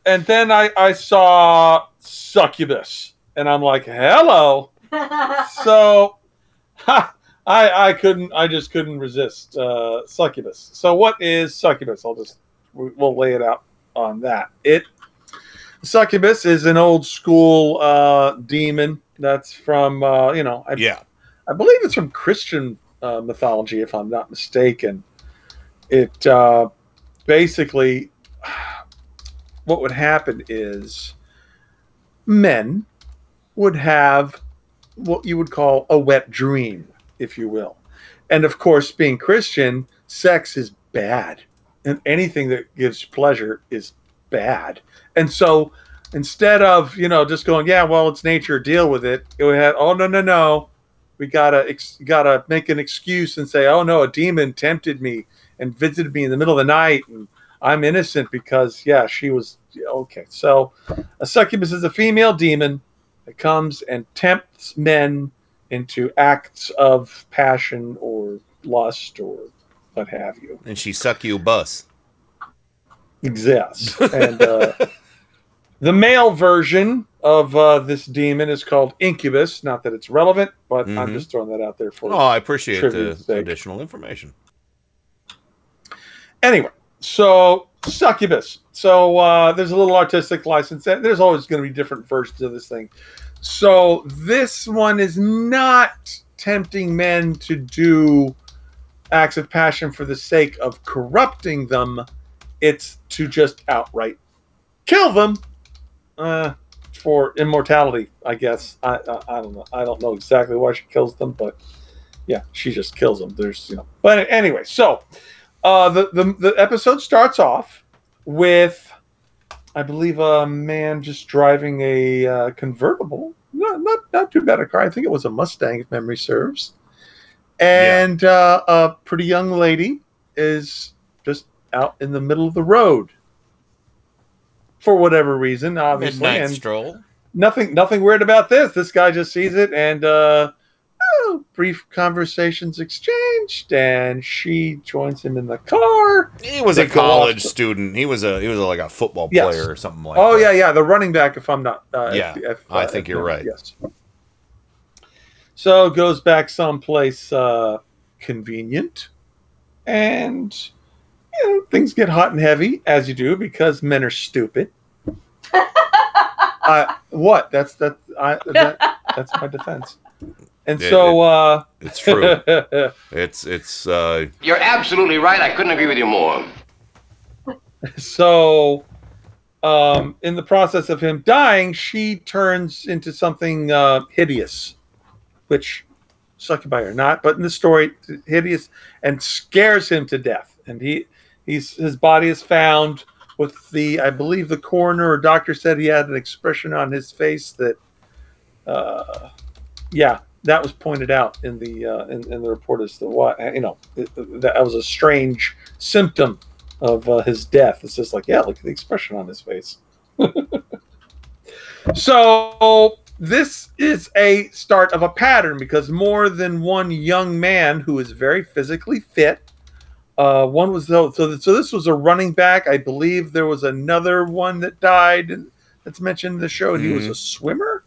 and then I I saw succubus, and I'm like, hello. so ha, I I couldn't I just couldn't resist uh, succubus. So what is succubus? I'll just we- we'll lay it out on that. It succubus is an old school uh, demon that's from uh, you know I,
yeah
I believe it's from Christian uh, mythology if I'm not mistaken. It uh, basically what would happen is men would have what you would call a wet dream, if you will. And of course, being Christian, sex is bad. And anything that gives pleasure is bad. And so instead of, you know, just going, yeah, well, it's nature, deal with it, it would have, oh, no, no, no. We gotta ex- gotta make an excuse and say, oh no, a demon tempted me and visited me in the middle of the night, and I'm innocent because yeah, she was okay. So a succubus is a female demon that comes and tempts men into acts of passion or lust or what have you.
and she suck you bus.
exists. And uh, the male version of uh, this demon is called Incubus. Not that it's relevant, but I'm
Mhm.
just throwing that out there for
Oh, I appreciate the
sake.
additional information.
Anyway, so succubus. So uh, there's a little artistic license. There's always going to be different versions of this thing. So this one is not tempting men to do acts of passion for the sake of corrupting them. It's to just outright kill them uh, for immortality. I guess I, I I don't know. I don't know exactly why she kills them, but yeah, she just kills them. There's you know. But anyway, so uh, the, the the episode starts off with, I believe, a man just driving a uh, convertible. Not, not not too bad a car. I think it was a Mustang, if memory serves. And uh, a pretty young lady is just out in the middle of the road for whatever reason, obviously.
Midnight
and
stroll.
nothing nothing weird about this. This guy just sees it and uh oh, brief conversations exchanged and she joins him in the car.
He was
They
a college student. He was a he was a, like a football
Yes.
player or something like
oh
that.
yeah, yeah, the running back if I'm not uh,
Yeah,
if- if,
I
uh,
think
if
you're
memory-
right.
Yes. So goes back someplace uh convenient and you know, things get hot and heavy as you do because men are stupid. uh, what? That's that. I, that that's my defense. And
It-
so, uh,
It's true. it's it's uh
You're absolutely right. I couldn't agree with you more.
so, um, in the process of him dying, she turns into something uh, hideous, which succubus or not, but in the story, hideous and scares him to death. And he, he's his body is found with the, I believe the coroner or doctor said he had an expression on his face that, uh, yeah, that was pointed out in the uh, in, in the report as to why you know it, that was a strange symptom of uh, his death. It's just like, yeah, look at the expression on his face. so this is a start of a pattern because more than one young man who is very physically fit. Uh, one was so so so this was a running back. I believe there was another one that died that's mentioned in the show. He was
Mhm.
a swimmer.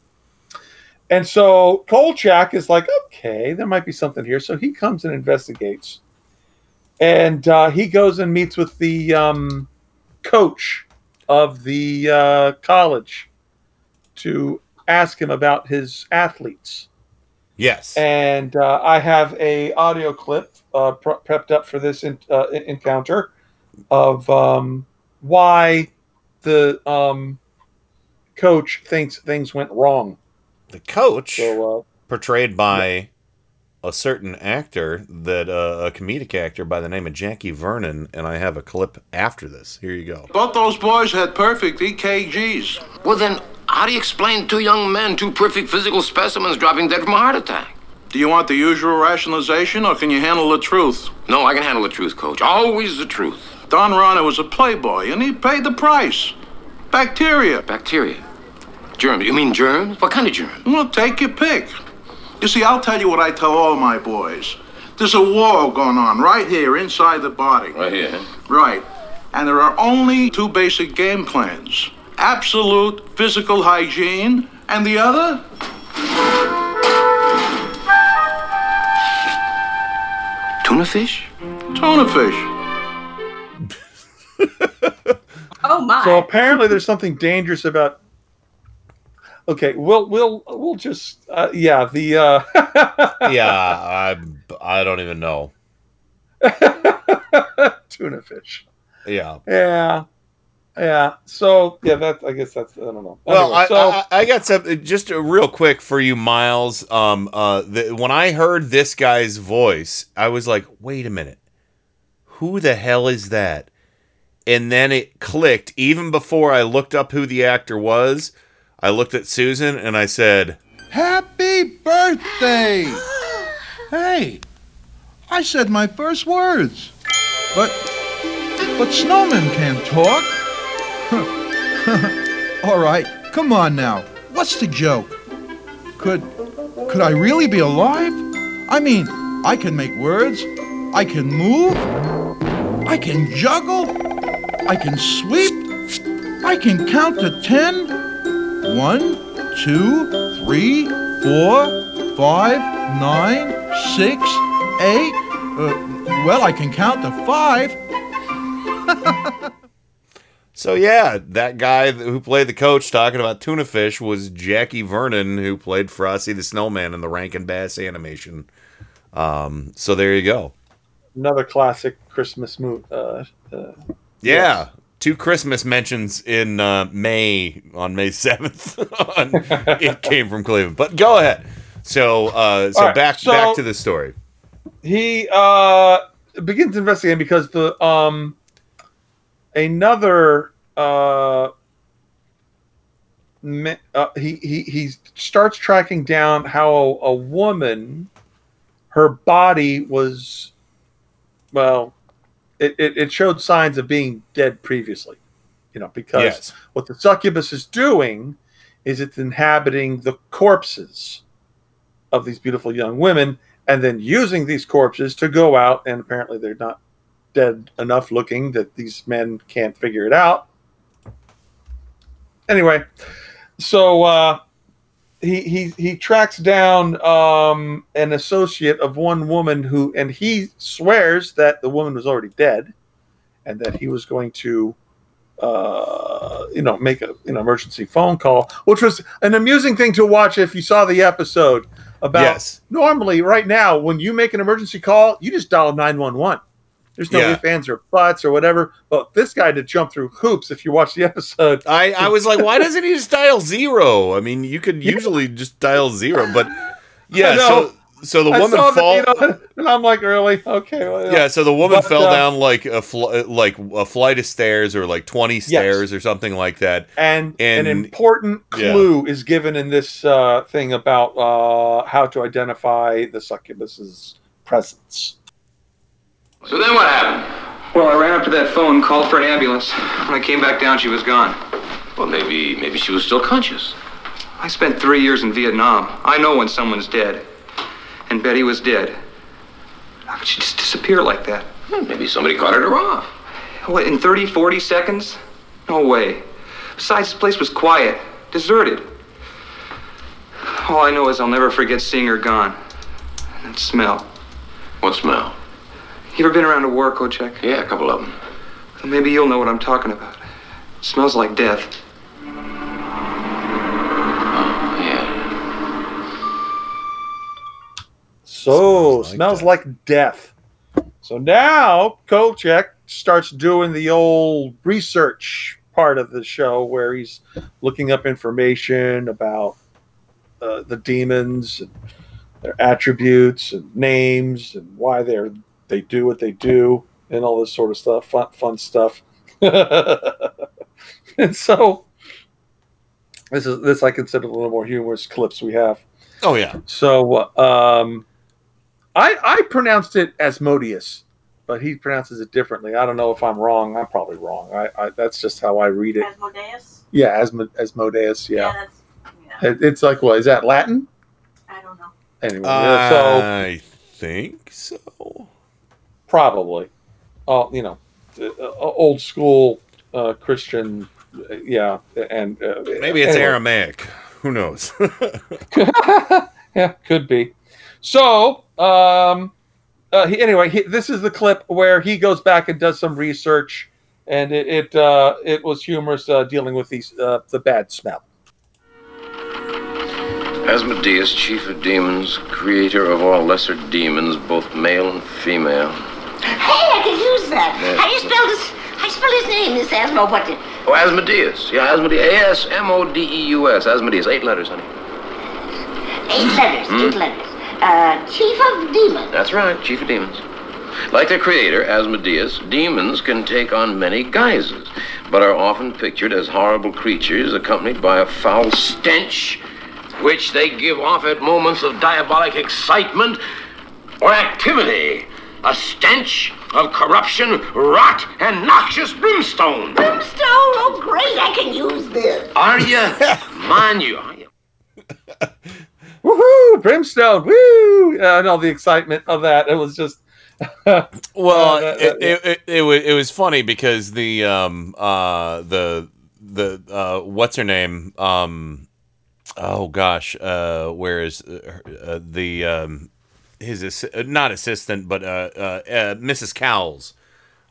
And so Kolchak is like, okay, there might be something here. So he comes and investigates. And uh, he goes and meets with the um, coach of the uh, college to ask him about his athletes.
Yes.
And uh, I have a audio clip uh, pre- prepped up for this in, uh, encounter of um, why the um, coach thinks things went wrong.
The coach,
So, uh,
portrayed by a certain actor, that uh, a comedic actor by the name of Jackie Vernon, and I have a clip after this. Here you go.
Both those boys had perfect EKGs.
Well, then, how do you explain two young men, two perfect physical specimens, dropping dead from a heart attack?
Do you want the usual rationalization, or can you handle the truth?
No, I can handle the truth, Coach. Always the truth.
Don Rana was a playboy, and he paid the price. Bacteria.
Bacteria. Germs. You mean germs? What kind of germs?
Well, take your pick. You see, I'll tell you what I tell all my boys. There's a war going on right here inside the body.
Right here.
Right. And there are only two basic game plans absolute physical hygiene, and the other?
Tuna fish?
Tuna fish.
Oh my!
So apparently, there's something dangerous about. Okay, we'll we'll we'll just uh, yeah the uh,
yeah, I I don't even know.
tuna fish.
Yeah.
Yeah, yeah. So yeah, that I guess that's I don't know.
Well,
Anyway,
I,
so
I, I got something just real quick for you, Miles. Um, uh, the, when I heard this guy's voice, I was like, "Wait a minute, who the hell is that?" And then it clicked. Even before I looked up who the actor was, I looked at Susan and I said,
Happy birthday! hey, I said my first words. But but snowmen can't talk. All right, come on now. What's the joke? Could could I really be alive? I mean, I can make words. I can move. I can juggle. I can sweep. I can count to ten. One, two, three, four, five, nine, six, eight. Uh, well, I can count to five.
So yeah, that guy who played the coach talking about tuna fish was Jackie Vernon, who played Frosty the Snowman in the Rankin Bass animation. Um, so there you go.
Another classic Christmas movie. Uh, uh,
Yeah, two Christmas mentions in uh, May on May seventh. it came from Cleveland, but go ahead. So uh, so
right,
back
so-
back to the story.
he uh begins investigating because the um another uh, me- uh he he he starts tracking down how a, a woman her body was well it, it, it showed signs of being dead previously you know because
Yes.
what the succubus is doing is it's inhabiting the corpses of these beautiful young women and then using these corpses to go out and apparently they're not dead enough looking that these men can't figure it out anyway so uh he he he tracks down um an associate of one woman who and he swears that the woman was already dead and that he was going to uh you know make a know emergency phone call which was an amusing thing to watch if you saw the episode about
Yes.
normally right now when you make an emergency call you just dial 911 there's no
Yeah.
ifs ands or buts or whatever but this guy did jump through hoops if you watch the episode
I, I was like, why doesn't he just dial zero? I mean, you could usually just dial zero, but yeah. So so the
I
woman fall.
you know, and i'm like really okay well,
Yeah, so the woman
But,
fell
uh,
down like a fl- like a flight of stairs or like twenty stairs or something like that.
and,
And-
an important
yeah.
clue is given in this uh, thing about uh, how to identify the succubus's presence.
So then what happened? Well, I ran up to that phone, called for an ambulance. When I came back down, she was gone. Well, maybe maybe she was still conscious. I spent three years in Vietnam. I know when someone's dead. And Betty was dead. How could she just disappear like that? Hmm, maybe somebody carted her off. What, in 30, 40 seconds? No way. Besides, this place was quiet, deserted. All I know is I'll never forget seeing her gone. And that smell. What smell? You ever been around a war, Kolchak? Yeah, a couple of them. Well, maybe you'll know what I'm talking about. It smells like death. Oh, yeah.
So smells like, death. So now Kolchak starts doing the old research part of the show where he's looking up information about uh, the demons and their attributes and names and why they're they do what they do and all this sort of stuff, fun, fun stuff. and so this is this I consider a little more humorous clips we have.
Oh yeah.
So um, I I pronounced it Asmodeus, but he pronounces it differently. I don't know if I'm wrong. I'm probably wrong. I, I that's just how I read it.
Asmodeus?
Yeah, as Asmodeus. Yeah,
that's,
It- it's like what is that Latin?
I don't know.
Anyway, yeah, so
I think so.
Probably, oh, you know, uh, uh, old school uh, Christian. uh, Yeah, and uh,
Maybe it's
anyway.
Aramaic. Who knows?
yeah, could be. So, um, uh, he, anyway, he, this is the clip where he goes back and does some research, and it it, uh, it was humorous uh, dealing with these uh, the bad smell.
Asmodeus, chief of demons, creator of all lesser demons, both male and female.
Hey, I can use that.
Yeah.
How do you spell this? How do you spell his name, Miss Asmo? What did...
Oh, Asmodeus. Yeah, Asmodeus. A-S-M-O-D-E-U-S. Asmodeus. Eight letters, honey.
Eight letters,
Hmm?
eight letters. Uh, chief of demons.
That's right, chief of demons. Like their creator, Asmodeus, demons can take on many guises, but are often pictured as horrible creatures accompanied by a foul stench, which they give off at moments of diabolic excitement or activity. A stench of corruption, rot, and noxious brimstone.
Brimstone? Oh, great, I can use this.
Are you? Mind you, are you?
Woohoo! Brimstone! Woo! Uh, all the excitement of that. It was just,
Well,
Uh, that-
it, it, it, it, was, it was funny because the um uh the the uh what's her name um oh gosh uh where is uh, uh, the um his assi- uh, not assistant but uh, uh uh Mrs. Cowles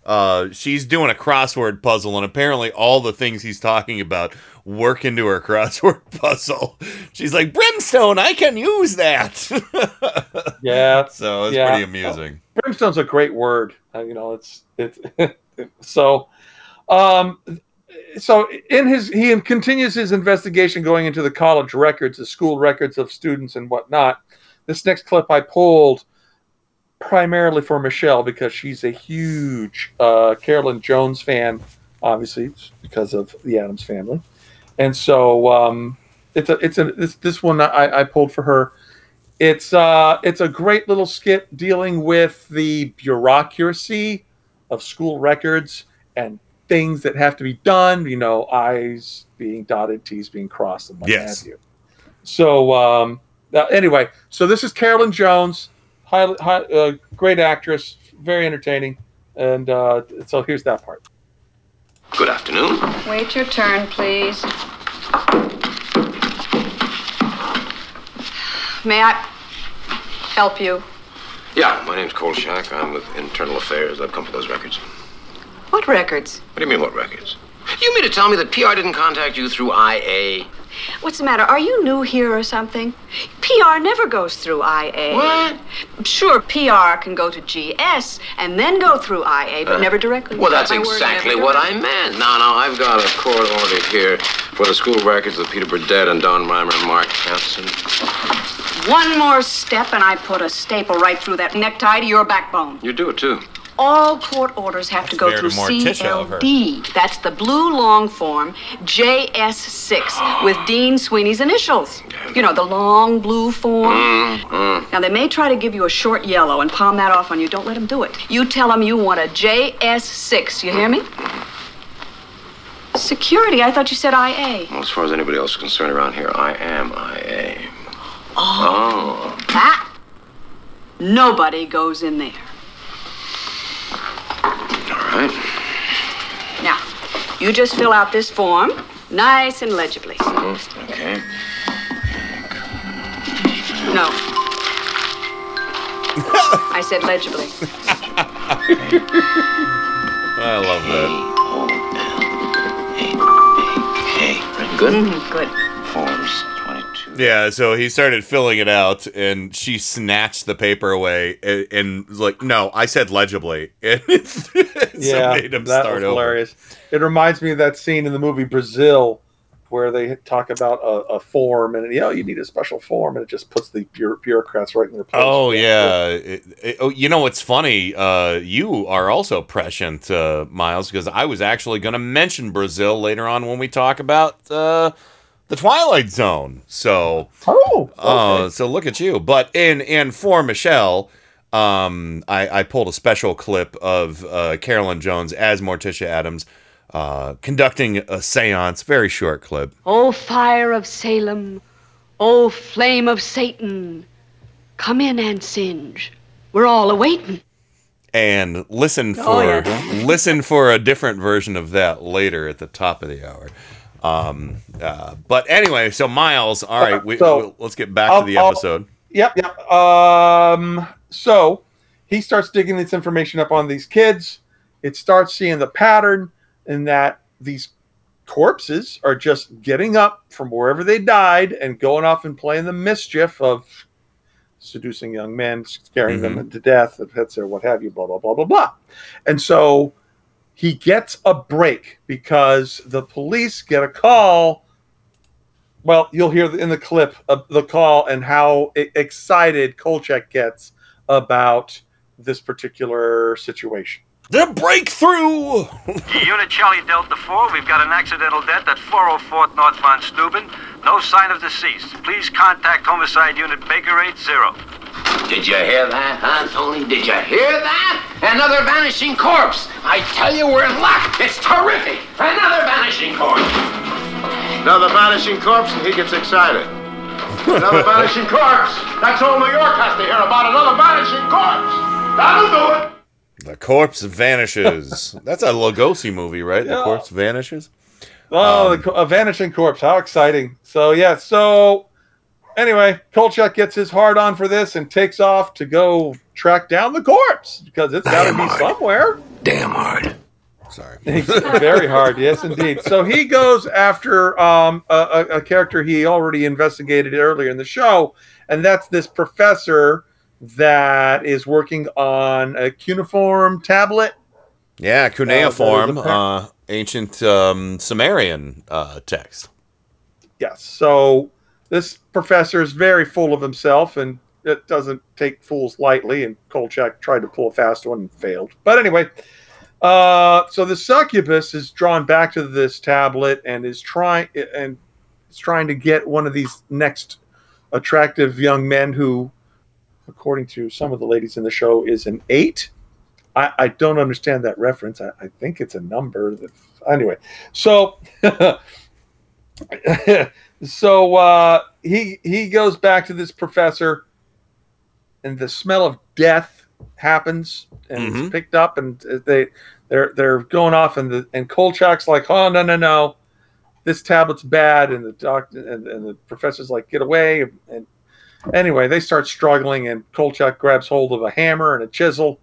uh she's doing a crossword puzzle and apparently all the things he's talking about work into her crossword puzzle. She's like brimstone, I can use that.
Yeah.
so it's
yeah.
pretty amusing.
Brimstone's a great word. Uh, you know, it's it's so. Um, so in his he continues his investigation going into the college records, the school records of students and whatnot. This next clip I pulled primarily for Michelle because she's a huge uh, Carolyn Jones fan, obviously because of the Addams family, and so um, it's a it's a this this one I, I pulled for her. It's uh it's a great little skit dealing with the bureaucracy of school records and things that have to be done. You know, I's being dotted, T's being crossed, and what
Yes.
have you. So um, uh, anyway, so this is Carolyn Jones, high, high, uh, great actress, very entertaining, and uh, so here's that part.
Good afternoon.
Wait your turn, please. May I help you?
Yeah, my name's Kolchak. I'm with Internal Affairs. I've come for those records.
What records?
What do you mean, what records? You mean to tell me that PR didn't contact you through IA?
What's the matter? Are you new here or something? PR never goes through IA.
What?
Sure, PR can go to GS and then go through IA, but
Uh,
never directly.
Well, that's
word,
exactly what I meant. No, no, I've got a court order here for the school records of Peter Burdett and Don Reimer and Mark Hansen.
One more step, and I put a staple right through that necktie to your backbone.
You do it too.
All court orders have to go through
Morticia of her.
CLD. That's the blue long form JS6 with Dean Sweeney's initials. You know, the long blue form.
Mm.
Now, they may try to give you a short yellow and palm that off on you. Don't let them do it. You tell them you want a JS6. You hear me? Security. I thought you said IA.
Well, as far as anybody else is concerned around here, I am IA.
Oh. That? Nobody goes in there.
All right.
Now, you just fill out this form, nice and legibly.
Mhm, Okay.
No. I said legibly.
I love that.
Good.
Mhm, good.
Yeah, so he started filling it out, and she snatched the paper away and, and was like, "No, I said legibly." And so
yeah,
made him
that was
over.
hilarious. It reminds me of that scene in the movie Brazil where they talk about a, a form and you know you need a special form and it just puts the bureau- bureaucrats right in their place.
Oh yeah. It- it- oh, you know what's funny? Uh, you are also prescient, uh, Miles, because I was actually going to mention Brazil later on when we talk about uh, the Twilight Zone. So,
oh,
uh, so look at you. But in and for Michelle, um, I, I pulled a special clip of uh, Carolyn Jones as Morticia Addams. Uh, conducting a seance, very short clip.
Oh, fire of Salem. Oh, flame of Satan. Come in and singe. We're all awaiting.
and listen
Oh,
for
yeah.
listen for a different version of that later at the top of the hour. Um, uh, but anyway, so Miles, all right, we,
So,
we'll- let's get back
I'll-
to the
I'll-
episode.
Yep, yep. Um, so he starts digging this information up on these kids. It starts seeing the pattern in that these corpses are just getting up from wherever they died and going off and playing the mischief of seducing young men, scaring them to death, etc., what have you, blah, blah, blah, blah, blah. And so he gets a break because the police get a call well, you'll hear in the clip the call and how excited Kolchak gets about this particular situation.
The breakthrough!
Unit Charlie Delta 4, we've got an accidental death at 404th North Von Steuben. No sign of deceased. Please contact Homicide Unit Baker 80.
Did you hear that, huh, Tony? Did you hear that? Another vanishing corpse. I tell you, we're in luck. It's terrific. Another vanishing corpse.
Another vanishing corpse, and he gets excited. Another vanishing corpse. That's all New York has to hear about another vanishing corpse. That'll do it.
The corpse vanishes. That's a Lugosi movie, right? The corpse vanishes.
Oh,
Um,
the a vanishing corpse! How exciting! So yeah, so anyway, Kolchak gets his heart on for this and takes off to go track down the corpse because it's got to be somewhere.
Damn hard. Sorry.
Very hard, yes, indeed. So he goes after um, a, a, a character he already investigated earlier in the show, and that's this professor that is working on a cuneiform tablet.
Yeah, cuneiform,
Uh,
uh, ancient um, Sumerian uh, text.
Yes. So this professor is very full of himself and it doesn't take fools lightly. And Kolchak tried to pull a fast one and failed. But anyway, uh, so the succubus is drawn back to this tablet and is trying and is trying to get one of these next attractive young men who, according to some of the ladies in the show, is an eight. I, I don't understand that reference. I, I think it's a number. That, anyway, so so uh, he he goes back to this professor, and the smell of death happens, and it's picked up, and they they're they're going off, and the and Kolchak's like, oh no no no, this tablet's bad, and the doctor and, and the professor's like, get away, and anyway they start struggling, and Kolchak grabs hold of a hammer and a chisel,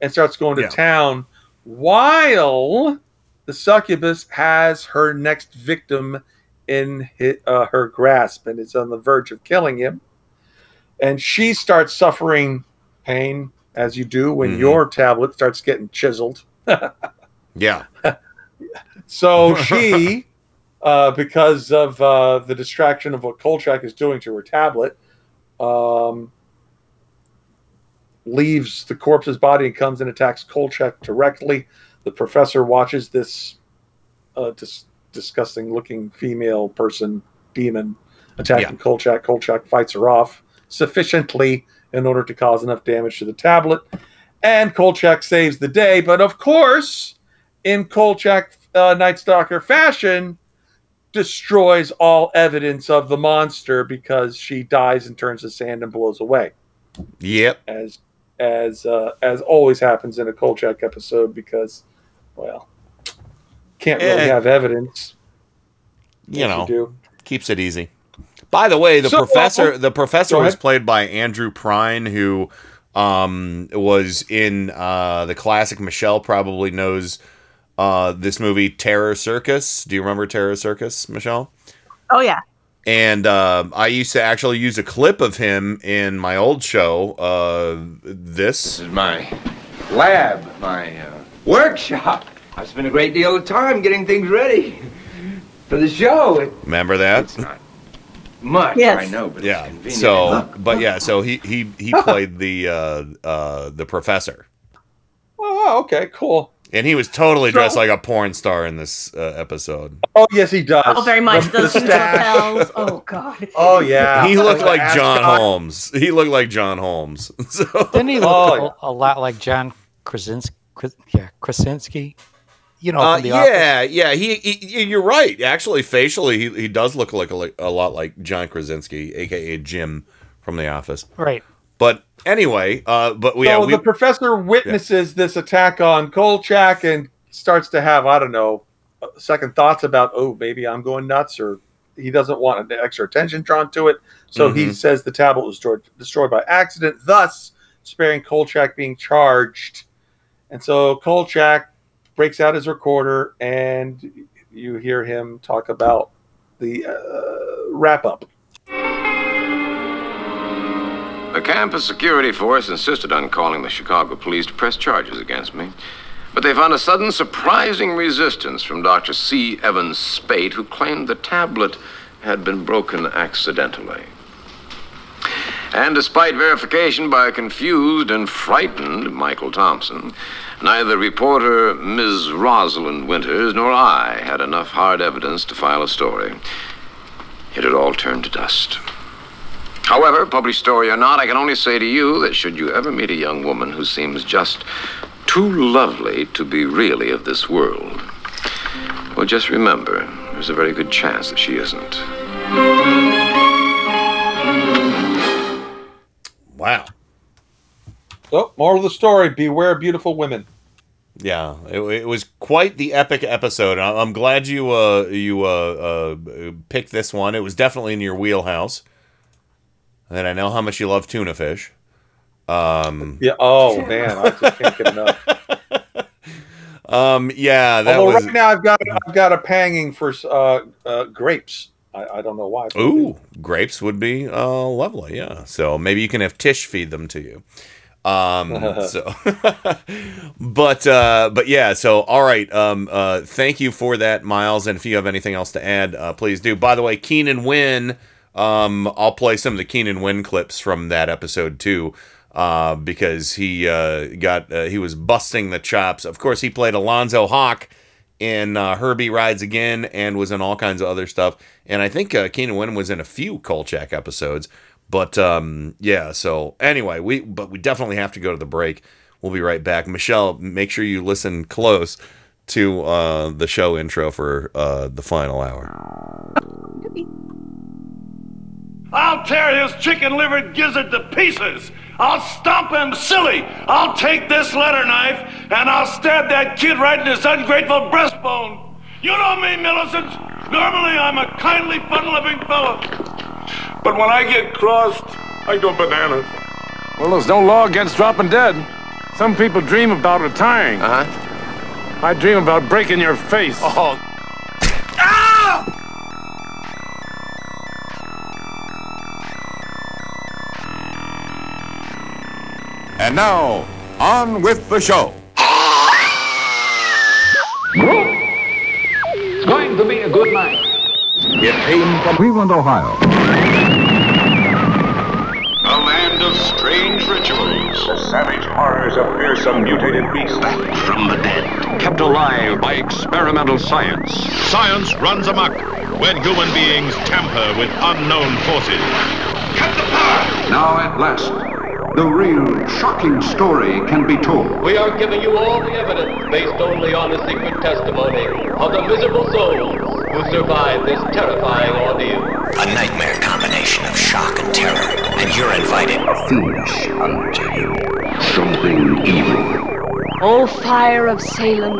and starts going to
Yeah.
town, while the succubus has her next victim in hi uh, her grasp and is on the verge of killing him. And she starts suffering pain, as you do when
Mhm.
your tablet starts getting chiseled.
Yeah.
So she, uh, because of uh, the distraction of what Kolchak is doing to her tablet, um, leaves the corpse's body and comes and attacks Kolchak directly. The professor watches this uh, dis- disgusting looking female person, demon, attacking Kolchak. Kolchak fights her off sufficiently in order to cause enough damage to the tablet. And Kolchak saves the day. But of course, in Kolchak uh, Night Stalker fashion, destroys all evidence of the monster because she dies and turns to sand and blows away.
Yep.
As as uh, as always happens in a Kolchak episode because, well, can't really
Eh.
have evidence.
You know,
do.
keeps it easy. By the way, the
So,
professor
uh,
the professor was played by Andrew Prine, who um, was in uh, the classic. Michelle probably knows uh, this movie, Terror Circus. Do you remember Terror Circus, Michelle?
Oh yeah.
And uh, I used to actually use a clip of him in my old show. Uh, this is
my lab, my uh, workshop. I spent a great deal of time getting things ready for the show. It,
Remember that?
It's not much,
Yes.
I know, but
yeah.
it's convenient.
So, but yeah, so he he he played the uh, uh, the professor,
Oh, okay, cool.
And he was totally dressed
So-
like a porn star in this uh, episode.
Oh yes, he does.
Oh, very much.
The- the
Those
stash.
lapels. Oh god.
Oh yeah,
He looked like John Holmes. He looked like John Holmes. So
Didn't he look
Oh,
a, a lot like John Krasinski? Yeah, Krasinski. You know,
Uh,
from the office.
yeah, yeah. He, he, you're right. Actually, facially, he, he does look like a, a lot like John Krasinski, aka Jim from The Office.
Right.
But anyway, uh, but we,
so
yeah, we
the professor witnesses this attack on Kolchak and starts to have I don't know second thoughts about oh maybe I'm going nuts or he doesn't want an extra attention drawn to it. So he
Mhm.
says the tablet was destroyed, destroyed by accident, thus sparing Kolchak being charged. And so Kolchak breaks out his recorder and you hear him talk about the uh, wrap up.
The campus security force insisted on calling the Chicago police to press charges against me. But they found a sudden surprising resistance from Dr. C. Evans Spate, who claimed the tablet had been broken accidentally. And despite verification by a confused and frightened Michael Thompson, neither reporter Ms. Rosalind Winters nor I had enough hard evidence to file a story. It had all turned to dust. However, published story or not, I can only say to you that should you ever meet a young woman who seems just too lovely to be really of this world, well, just remember, there's a very good chance that she isn't.
wow.
Oh, moral of the story: Beware beautiful women.
Yeah, it, it was quite the epic episode. I- I'm glad you uh you uh, uh picked this one. It was definitely in your wheelhouse. And I know how much you love tuna fish. Um,
Yeah. Oh man, I just can't get enough.
um, yeah, that
Although
was.
right now I've got I've got a panging for uh, uh, grapes. I, I don't know why. but I do.
Ooh, grapes would be uh, lovely. Yeah, so maybe you can have Tish feed them to you. Um, so, but uh, but yeah. So all right. Um, uh, thank you for that, Miles. And if you have anything else to add, uh, please do. By the way, Keenan Wynn. Um, I'll play some of the Keenan Wynn clips from that episode too. Uh, because he uh, got uh, he was busting the chops. Of course, he played Alonzo Hawk in uh, Herbie Rides Again and was in all kinds of other stuff. And I think uh, Keenan Wynn was in a few Kolchak episodes. But um, yeah, so anyway, we but we definitely have to go to the break. We'll be right back. Michelle, make sure you listen close to uh, the show intro for the final hour.
I'll tear his chicken livered gizzard to pieces. I'll stomp him silly. I'll take this letter knife and I'll stab that kid right in his ungrateful breastbone. You know me, Millicent. Normally I'm a kindly, fun-loving fellow. But when I get crossed, I go bananas.
Well, there's no law against dropping dead. Some people dream about retiring.
Uh huh.
I dream about breaking your face.
Oh.
And now, on with the show.
It's going to be a good night.
It came from Cleveland, Ohio.
A land of strange rituals. The savage horrors of fearsome mutated beasts. Back from the dead. Kept alive by experimental science.
Science runs amok when human beings tamper with unknown forces. Cut the power!
Now, at last, the real shocking story can be told.
We are giving you all the evidence based only on the secret testimony of the miserable souls who survived this terrifying ordeal.
A nightmare combination of shock and terror, and you're invited.
Finish unto you something evil.
O fire of Salem,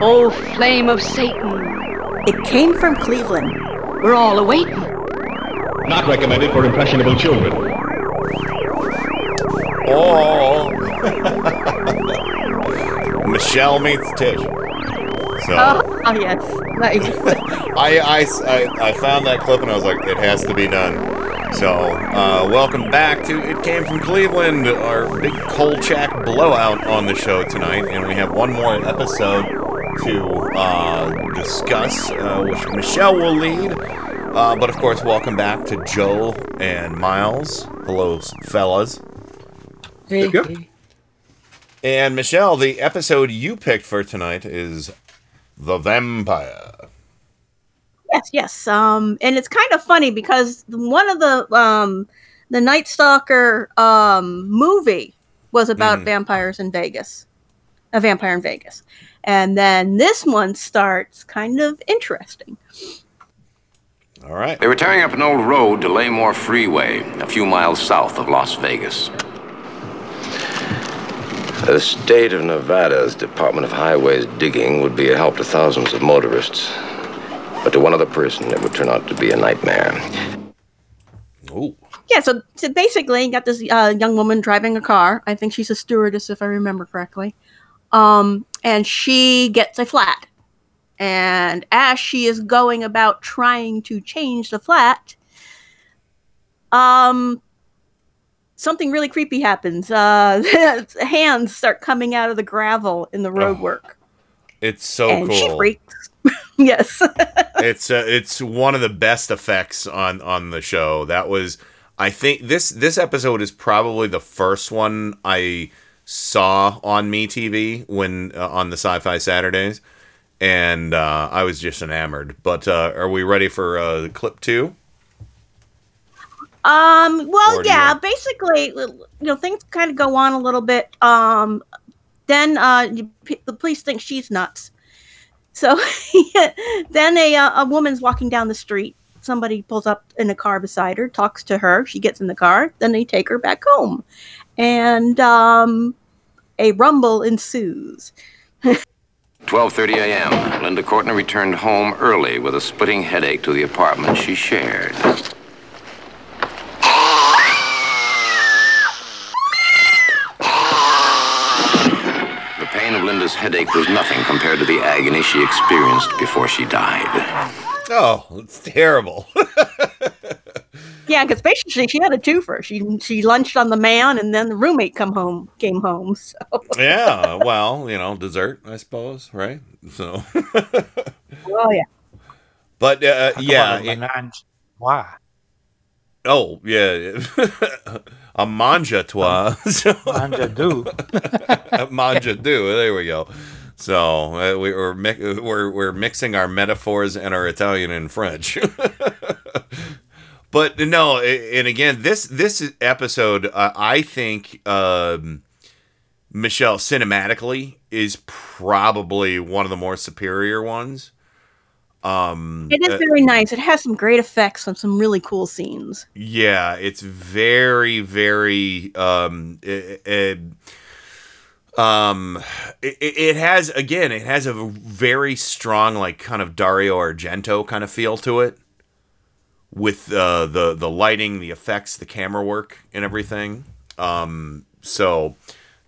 O flame of Satan.
It came from Cleveland.
We're all awaiting.
Not recommended for impressionable children.
Oh. Michelle meets Tish. So
Oh, oh, yes. Nice.
I, I, I, I found that clip and I was like, it has to be done. So, uh, welcome back to It Came From Cleveland, our big Kolchak blowout on the show tonight. And we have one more episode to uh, discuss, uh, which Michelle will lead. Uh, but of course, welcome back to Joe and Miles. Hello, fellas. And Michelle, the episode you picked for tonight is The Vampire.
Yes, yes. Um, and it's kind of funny because one of the um, the Night Stalker um movie was about
Mhm.
vampires in Vegas, a vampire in Vegas, and then this one starts kind of interesting.
All right.
They were tearing up an old road to Laymore Freeway, a few miles south of Las Vegas.
The state of Nevada's Department of Highways digging would be a help to thousands of motorists. But to one other person, it would turn out to be a nightmare.
Ooh.
Yeah, so, so basically, you got this uh, young woman driving a car. I think she's a stewardess, if I remember correctly. Um, and she gets a flat. And as she is going about trying to change the flat, um, something really creepy happens. Uh, hands start coming out of the gravel in the roadwork.
It's so
and she
cool.
freaks. yes.
it's uh, it's one of the best effects on on the show. That was I think this this episode is probably the first one I saw on Me TV when uh, on the Sci-Fi Saturdays, and uh, I was just enamored. But uh, are we ready for uh, clip two?
Um. Well,
do you
yeah. Basically, you know, things kind of go on a little bit. Um. Then, uh, you, p- the police think she's nuts. So then a uh, a woman's walking down the street. Somebody pulls up in a car beside her, talks to her. She gets in the car. Then they take her back home, and um, a rumble ensues.
12:30 a.m. Linda Courtney returned home early with a splitting headache to the apartment she shared. The pain of Linda's headache was nothing compared to the agony she experienced before she died.
Oh, it's terrible.
Yeah, because basically she had a twofer. She she lunched on the man, and then the roommate come home came home. So
yeah, well, you know, dessert, I suppose, right? So,
oh yeah.
but uh, yeah,
about
it-
Why?
oh yeah, a manja toi,
Manja do.
manja do. There we go. So uh, we, we're, mi- we're we're mixing our metaphors and our Italian and French. but no, and again, this this episode, uh, I think um, Michelle cinematically is probably one of the more superior ones. Um,
It is
uh,
very nice. It has some great effects on some really cool scenes.
yeah, it's very, very. Um, it, it- um, it, it has again, it has a very strong, like kind of Dario Argento kind of feel to it, with uh, the the lighting, the effects, the camera work, and everything. Um, so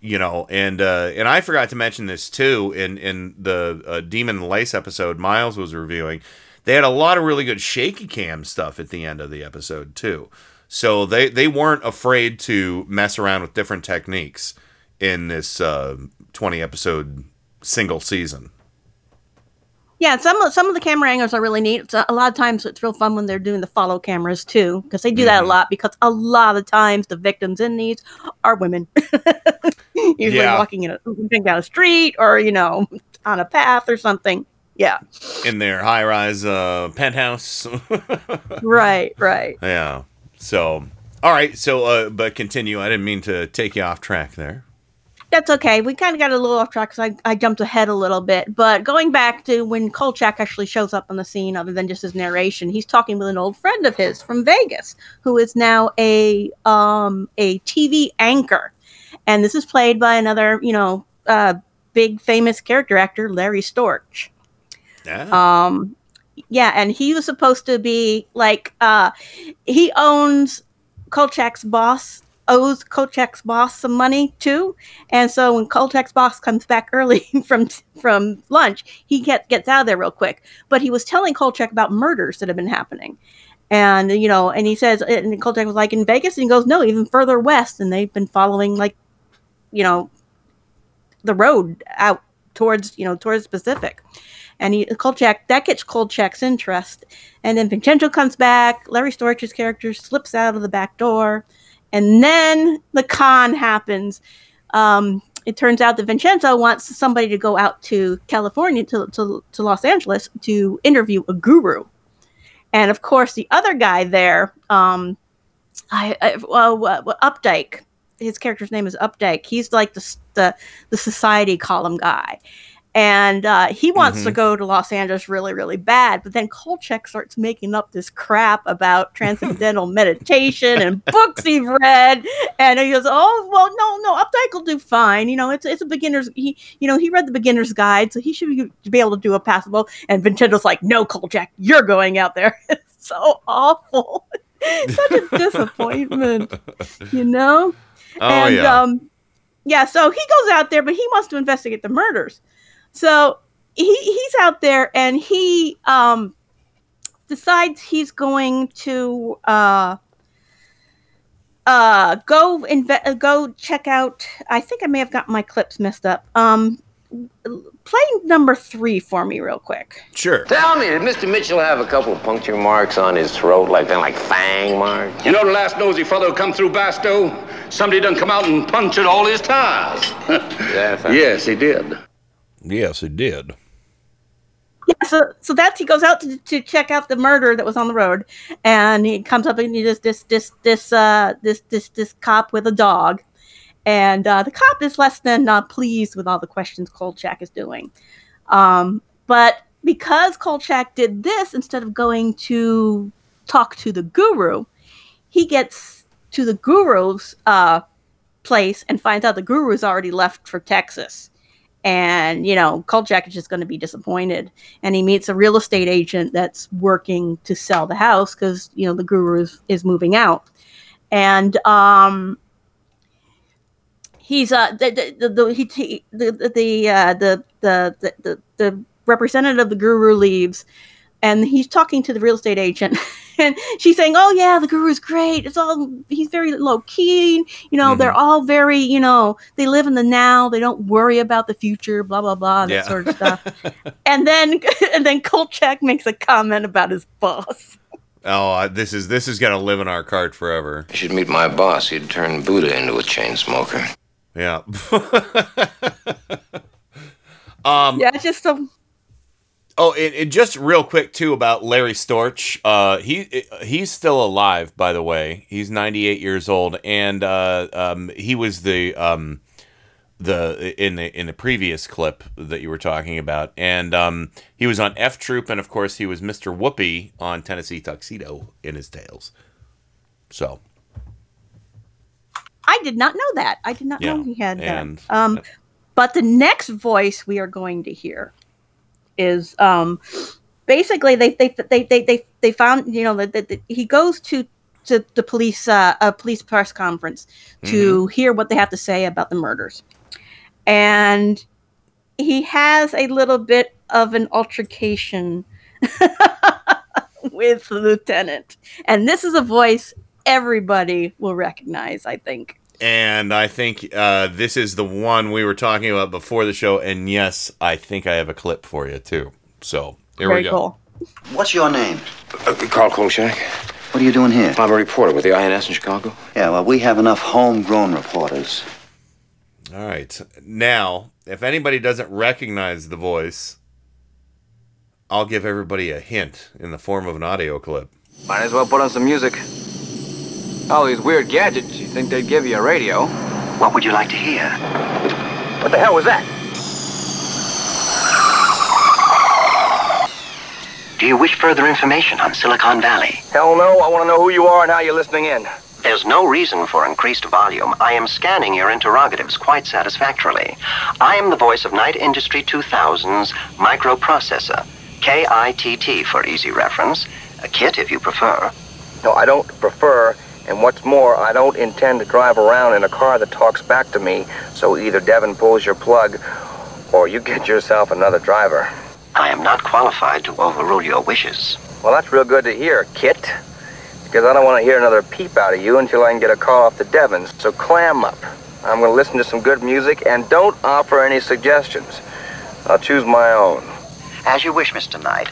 you know, and uh, and I forgot to mention this too in in the uh, Demon Lace episode Miles was reviewing. They had a lot of really good shaky cam stuff at the end of the episode too. So they they weren't afraid to mess around with different techniques in this uh, 20 episode single season.
Yeah, some of some of the camera angles are really neat. It's a, a lot of times it's real fun when they're doing the follow cameras too, because they do that a
Mhm.
lot. Because a lot of times the victims in these are women, usually
Yeah.
walking in a walking down a street or you know on a path or something. Yeah,
in their high rise uh, penthouse.
right, right.
yeah. So, all right. So, uh, but continue. I didn't mean to take you off track there.
That's okay. We kind of got a little off track because I, I jumped ahead a little bit. But going back to when Kolchak actually shows up on the scene, other than just his narration, he's talking with an old friend of his from Vegas, who is now a um, a TV anchor, and this is played by another, you know, uh, big famous character actor, Larry Storch.
Yeah.
Um, yeah, and he was supposed to be like uh, he owns Kolchak's boss owes Kolchak's boss some money too, and so when Kolchak's boss comes back early from from lunch, he gets gets out of there real quick. But he was telling Kolchak about murders that have been happening. And you know, and he says, and Kolchak was like in Vegas, and he goes, no, even further west, and they've been following like, you know, the road out towards you know towards the Pacific. And he Kolchak that gets Kolchak's interest, and then Vincenzo comes back. Larry Storch's character slips out of the back door, and then the con happens. Um, it turns out that Vincenzo wants somebody to go out to California to, to, to Los Angeles to interview a guru, and of course the other guy there, um, I, I well, uh, Updike. His character's name is Updike. He's like the the, the society column guy, and uh, he wants to
Mhm.
go to Los Angeles really, really bad. But then Kolchak starts making up this crap about transcendental meditation and books he's read, and he goes, "Oh, well, no, no, Updike will do fine. You know, it's it's a beginner's. He, you know, he read the beginner's guide, so he should be, be able to do a passable." And Vincenzo's like, "No, Kolchak, you're going out there." it's so awful, such a disappointment, you know.
Oh,
and
yeah.
um, yeah, so he goes out there, but he wants to investigate the murders. So he he's out there and he um decides he's going to uh uh go inve- uh, go check out I think I may have got my clips messed up. Um play number 3 for me real quick.
Sure.
Tell me, did Mr. Mitchell have a couple of puncture marks on his throat, like that, like fang marks?
You know the last nosy fellow who come through Barstow? Somebody done come out and punctured all his tires. yes, he did.
Yes, it did.
Yeah, so so that's he goes out to, to check out the murder that was on the road, and he comes up and he does this this this uh this this this cop with a dog, and uh, the cop is less than uh, pleased with all the questions Kolchak is doing, um, but because Kolchak did this instead of going to talk to the guru, he gets to the guru's uh place and finds out the guru's already left for Texas. And, you know, Kolchak is just going to be disappointed. And he meets a real estate agent that's working to sell the house because, you know, the guru is, is moving out. And um, he's uh the the the he, he- the the the, uh, the, the the the the representative of the guru leaves and he's talking to the real estate agent and she's saying oh yeah the guru's great it's all he's very low key you know they're all very you know they live in the now they don't worry about the future blah blah blah that
Yeah.
sort of stuff and then and then kolchak makes a comment about his boss
Oh, I- this is this is gonna live in our cart forever.
You should meet my boss. He'd turn Buddha into a chain smoker.
Yeah. um,
yeah it's just a
Oh, and, and just real quick too about Larry Storch. Uh, he he's still alive, by the way. He's 98 years old, and uh, um, he was the um, the in the in the previous clip that you were talking about, and um, he was on F Troop, and of course he was Mr. Whoopee on Tennessee Tuxedo in his tales. So
I did not know that. I did not
Yeah,
know he had that. Um, but the next voice we are going to hear is um, basically they they they they they, they found you know that, that, that he goes to to the police uh, a police press conference to hear what they have to say about the murders, and he has a little bit of an altercation with the lieutenant, and this is a voice everybody will recognize. I think.
And I think uh, this is the one we were talking about before the show. And yes, I think I have a clip for you too. So here
Very
we go.
cool.
What's your name?
Uh, Carl Kolchak.
What are you doing here?
I'm a reporter with the INS in Chicago.
Yeah, well, we have enough homegrown reporters.
All right. Now, if anybody doesn't recognize the voice, I'll give everybody a hint in the form of an audio clip.
Might as well put on some music. All these weird gadgets, you think they'd give you a radio?
What would you like to hear?
What the hell was that?
Do you wish further information on Silicon Valley?
Hell no, I want to know who you are and how you're listening in.
There's no reason for increased volume. I am scanning your interrogatives quite satisfactorily. I am the voice of Knight Industries 2000's microprocessor. K-I-T-T for easy reference. A KITT if you prefer.
No, I don't prefer, and what's more, I don't intend to drive around in a car that talks back to me, so either Devon pulls your plug or you get yourself another driver.
I am not qualified to overrule your wishes.
Well, that's real good to hear, KITT. Because I don't want to hear another peep out of you until I can get a call off the Devons, so clam up. I'm going to listen to some good music and don't offer any suggestions. I'll choose my own.
As you wish, Mr. Knight.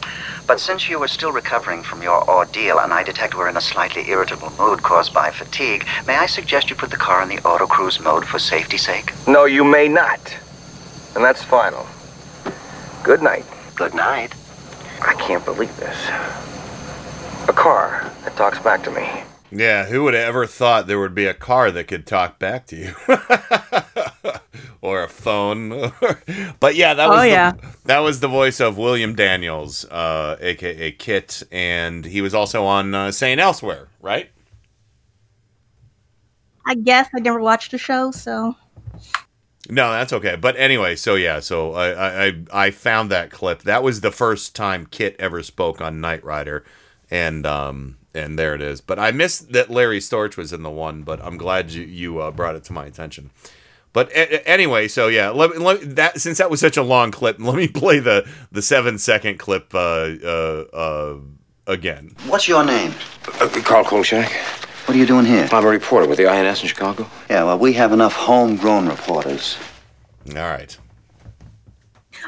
But since you are still recovering from your ordeal and I detect we're in a slightly irritable mood caused by fatigue, may I suggest you put the car in the auto cruise mode for safety's sake?
No, you may not. And that's final. Good night.
Good night.
I can't believe this. A car that talks back to me.
Yeah, who would have ever thought there would be a car that could talk back to you? or a phone. but yeah, that was
Oh,
the,
yeah.
that was the voice of William Daniels, uh, aka KITT, and he was also on uh, St. Elsewhere, right?
I guess I never watched the show, so
No, that's okay. But anyway, so yeah, so I, I I- I found that clip. That was the first time KITT ever spoke on Knight Rider, and um and there it is. But I missed that Larry Storch was in the one. But I'm glad you you uh, brought it to my attention. But a- a- anyway, so yeah, let, me- let that since that was such a long clip, let me play the the seven second clip uh, uh, uh, again.
What's your name?
Uh, Carl Kolchak.
What are you doing here?
I'm a reporter with the INS in Chicago.
Yeah, well, we have enough homegrown reporters.
All right.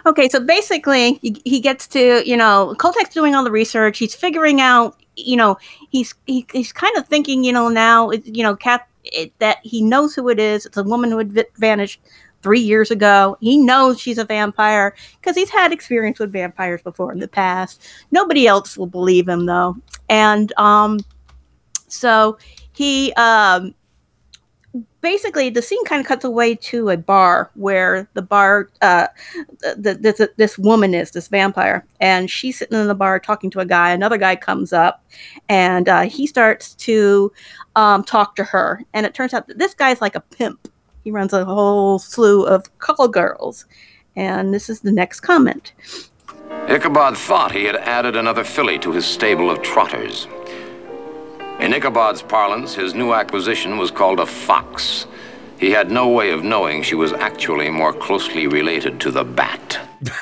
Okay, so basically, he, he gets to, you know, Kolchak's doing all the research. He's figuring out, you know, he's he, he's kind of thinking, you know, now, it, you know, Kat, it, that he knows who it is. It's a woman who had vanished three years ago. He knows she's a vampire because he's had experience with vampires before in the past. Nobody else will believe him, though. And um, so he um, basically the scene kind of cuts away to a bar where the bar uh the, this this woman is this vampire and she's sitting in the bar talking to a guy another guy comes up and uh, he starts to um, talk to her and it turns out that this guy's like a pimp He runs a whole slew of call girls. And this is the next comment.
Ichabod thought he had added another filly to his stable of trotters. In Ichabod's parlance, his new acquisition was called a fox. He had no way of knowing she was actually more closely related to the bat.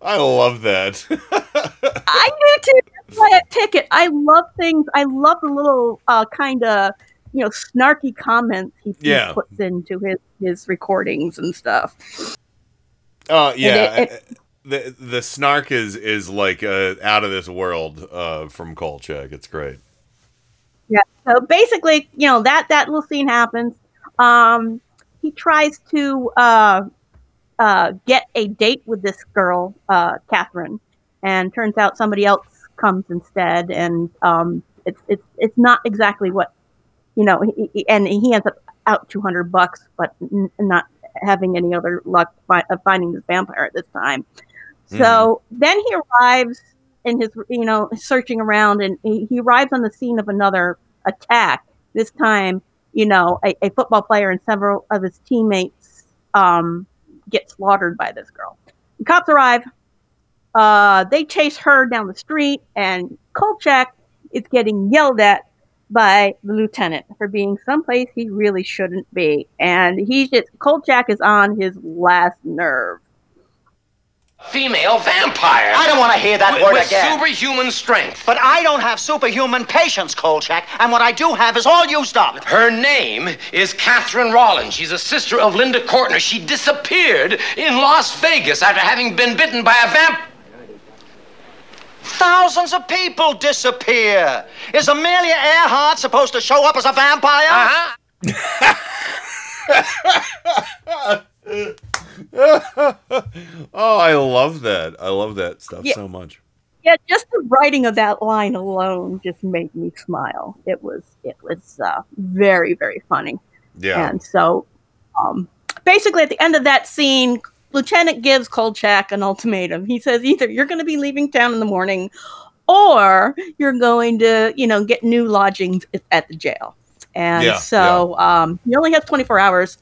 I love that.
I do too. That's why I pick it. I love things. I love the little uh, kind of you know snarky comments he, he puts into his his recordings and stuff.
Oh yeah,
it- it-
the the snark is is like uh, out of this world uh, from Kolchak. It's great.
Yeah. So basically, you know that that little scene happens. Um, he tries to uh, uh, get a date with this girl, uh, Catherine, and turns out somebody else comes instead, and um, it's it's it's not exactly what you know. He, and he ends up out two hundred bucks, but n- not having any other luck fi- of finding this vampire at this time. So then he arrives in his, you know, searching around, and he, he arrives on the scene of another attack. This time, you know, a, a football player and several of his teammates um, get slaughtered by this girl. The cops arrive. Uh, they chase her down the street, and Kolchak is getting yelled at by the lieutenant for being someplace he really shouldn't be. And he's just, Kolchak is on his last nerve.
Female vampire.
I don't want to hear that
with,
word
with
again.
superhuman strength.
But I don't have superhuman patience, Kolchak, and what I do have is all used up.
Her name is Catherine Rollins. She's a sister of Linda Courtner. She disappeared in Las Vegas after having been bitten by a vamp.
Thousands of people disappear. Is Amelia Earhart supposed to show up as a vampire?
Uh-huh.
oh, I love that. I love that stuff
Yeah.
so much.
Yeah, just the writing of that line alone just made me smile. It was it was uh, very very funny.
Yeah.
And so, um, basically, at the end of that scene, Lieutenant gives Kolchak an ultimatum. He says either you're going to be leaving town in the morning, or you're going to, you know, get new lodgings at- the jail. And
Yeah,
so um, he only has 24 hours.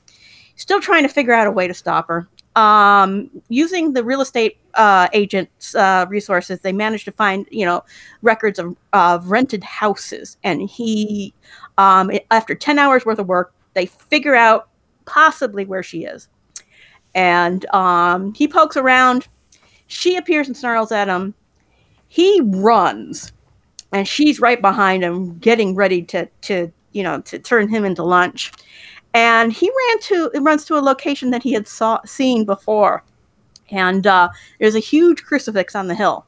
Still trying to figure out a way to stop her. Um, using the real estate uh, agent's uh, resources, they managed to find, you know, records of, of rented houses. And he, um, after 10 hours worth of work, they figure out possibly where she is. And um, he pokes around. She appears and snarls at him. He runs, and she's right behind him, getting ready to to you know to turn him into lunch. And he ran to it runs to a location that he had saw seen before, and uh, there's a huge crucifix on the hill.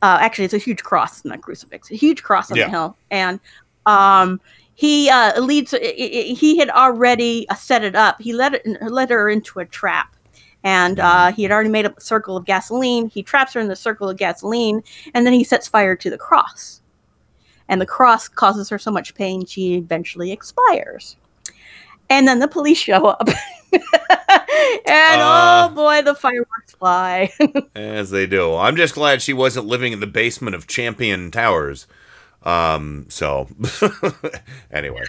Uh, actually, it's a huge cross, not crucifix. A huge cross on
Yeah.
the hill, and um, he uh, leads. He had already uh, set it up. He led it, led her into a trap, and uh, he had already made up a circle of gasoline. He traps her in the circle of gasoline, and then he sets fire to the cross. And the cross causes her so much pain, she eventually expires. And then the police show up, and
Uh.
oh boy, the fireworks fly.
As they do. I'm just glad she wasn't living in the basement of Champion Towers. Um, so anyway.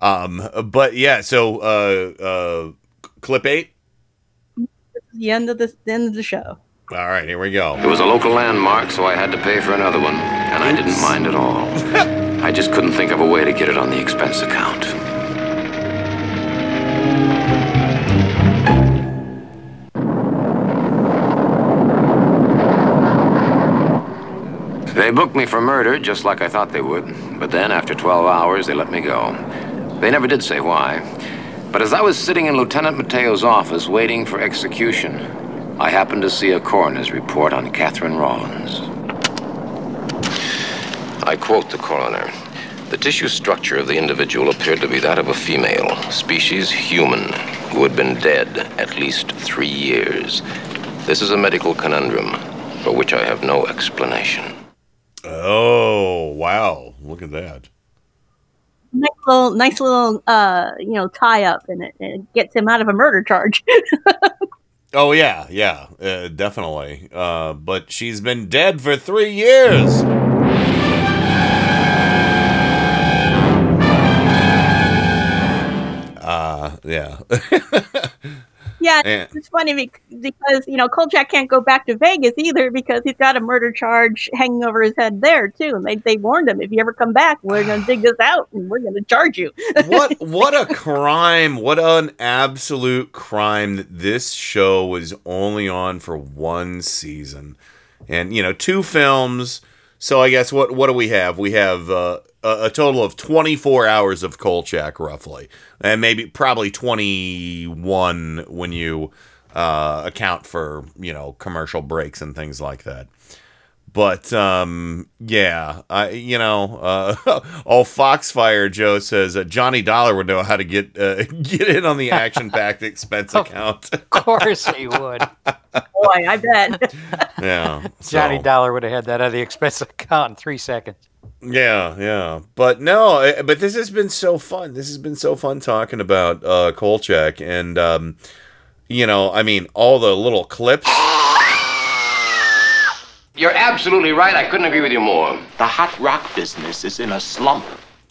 Um, but yeah, so uh uh clip eight.
the end of the, the end of the show.
All right, here we go.
It was a local landmark, so I had to pay for another one, and I didn't mind at all. I just couldn't think of a way to get it on the expense account. They booked me for murder, just like I thought they would. But then, after 12 hours, they let me go. They never did say why. But as I was sitting in Lieutenant Mateo's office waiting for execution, I happened to see a coroner's report on Catherine Rollins. I quote the coroner. The tissue structure of the individual appeared to be that of a female, species human, who had been dead at least three years. This is a medical conundrum for which I have no explanation.
Oh, wow. Look at that.
Nice little, nice little, uh, you know, tie up, and it, it gets him out of a murder charge.
Oh yeah, yeah, uh, definitely. Uh, but she's been dead for three years. Yeah, yeah.
It's funny because you know Kolchak can't go back to Vegas either because he's got a murder charge hanging over his head there too, and they they warned him if you ever come back, we're gonna dig this out and we're gonna charge you.
what what a crime what an absolute crime that this show was only on for one season and you know two films so i guess what what do we have we have uh, a, a total of 24 hours of kolchak roughly and maybe probably 21 when you uh, account for you know commercial breaks and things like that but um, yeah, I you know, uh, oh Foxfire Joe says uh, Johnny Dollar would know how to get uh, get in on the action-packed expense account.
Of course he would.
Boy, I bet.
yeah,
Johnny Dollar would have had that on the expense account in three seconds.
Yeah, yeah, but no, eh, but this has been so fun. This has been so fun talking about uh, Kolchak, and um, you know, I mean, all the little clips.
You're absolutely right. I couldn't agree with you more. The hot rock business is in a slump.